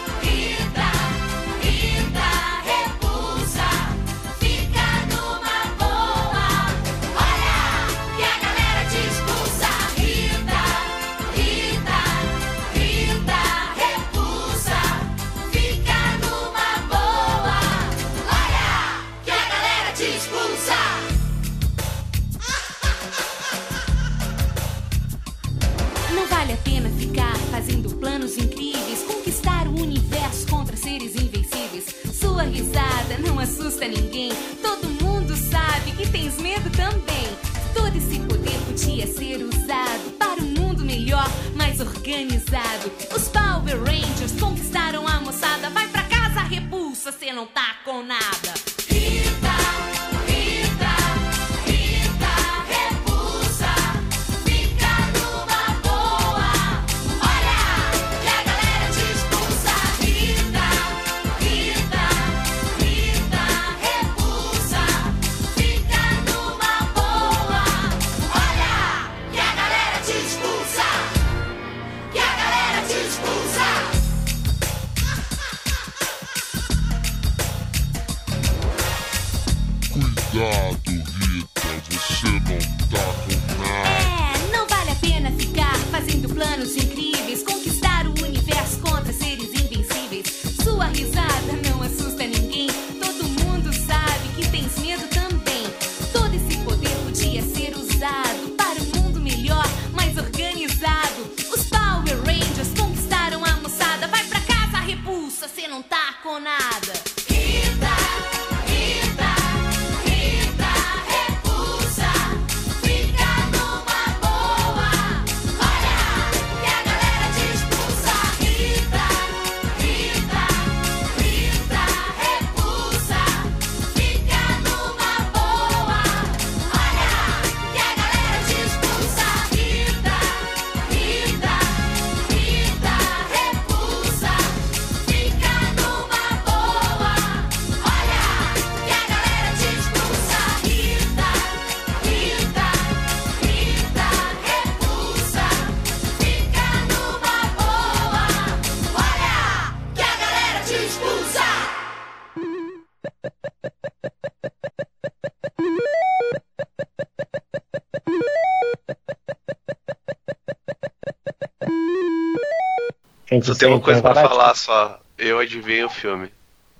Só tem uma coisa pra barato. falar só. Eu adivinho o filme.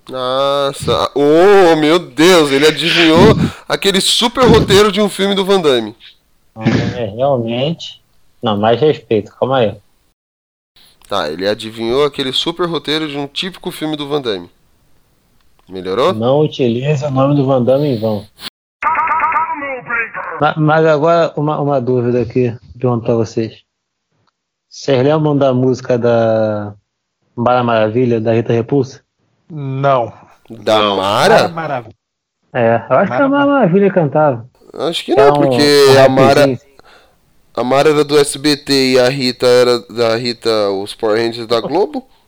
Nossa, oh meu Deus, ele adivinhou aquele super roteiro de um filme do Van Damme. É, realmente. Não, mais respeito, calma aí. Tá, ele adivinhou aquele super roteiro de um típico filme do Van Damme. Melhorou? Não utilize o nome do Van Damme em vão. Ma- Mas agora, uma, uma dúvida aqui, pergunto pra vocês. Vocês lembram da música da Mara Maravilha, da Rita Repulsa? Não. Da Mara Mara? Maravilha. É, eu acho que a Mara Maravilha cantava. Acho que não, um- porque um a Mara, a Mara era do SBT e a Rita era da Rita, os Power Rangers da Globo. (laughs)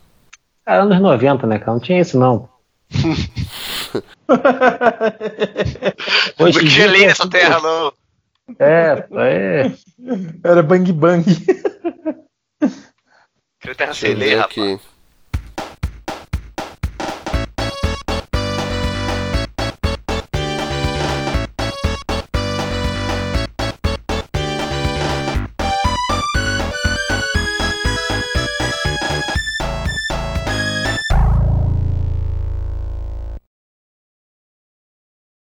Era anos 90, né, cara? Não tinha isso, não. (laughs) Hoje Não tinha lei nessa terra, não. É, é. Era Bang Bang. (laughs) Sem lei, rapaz.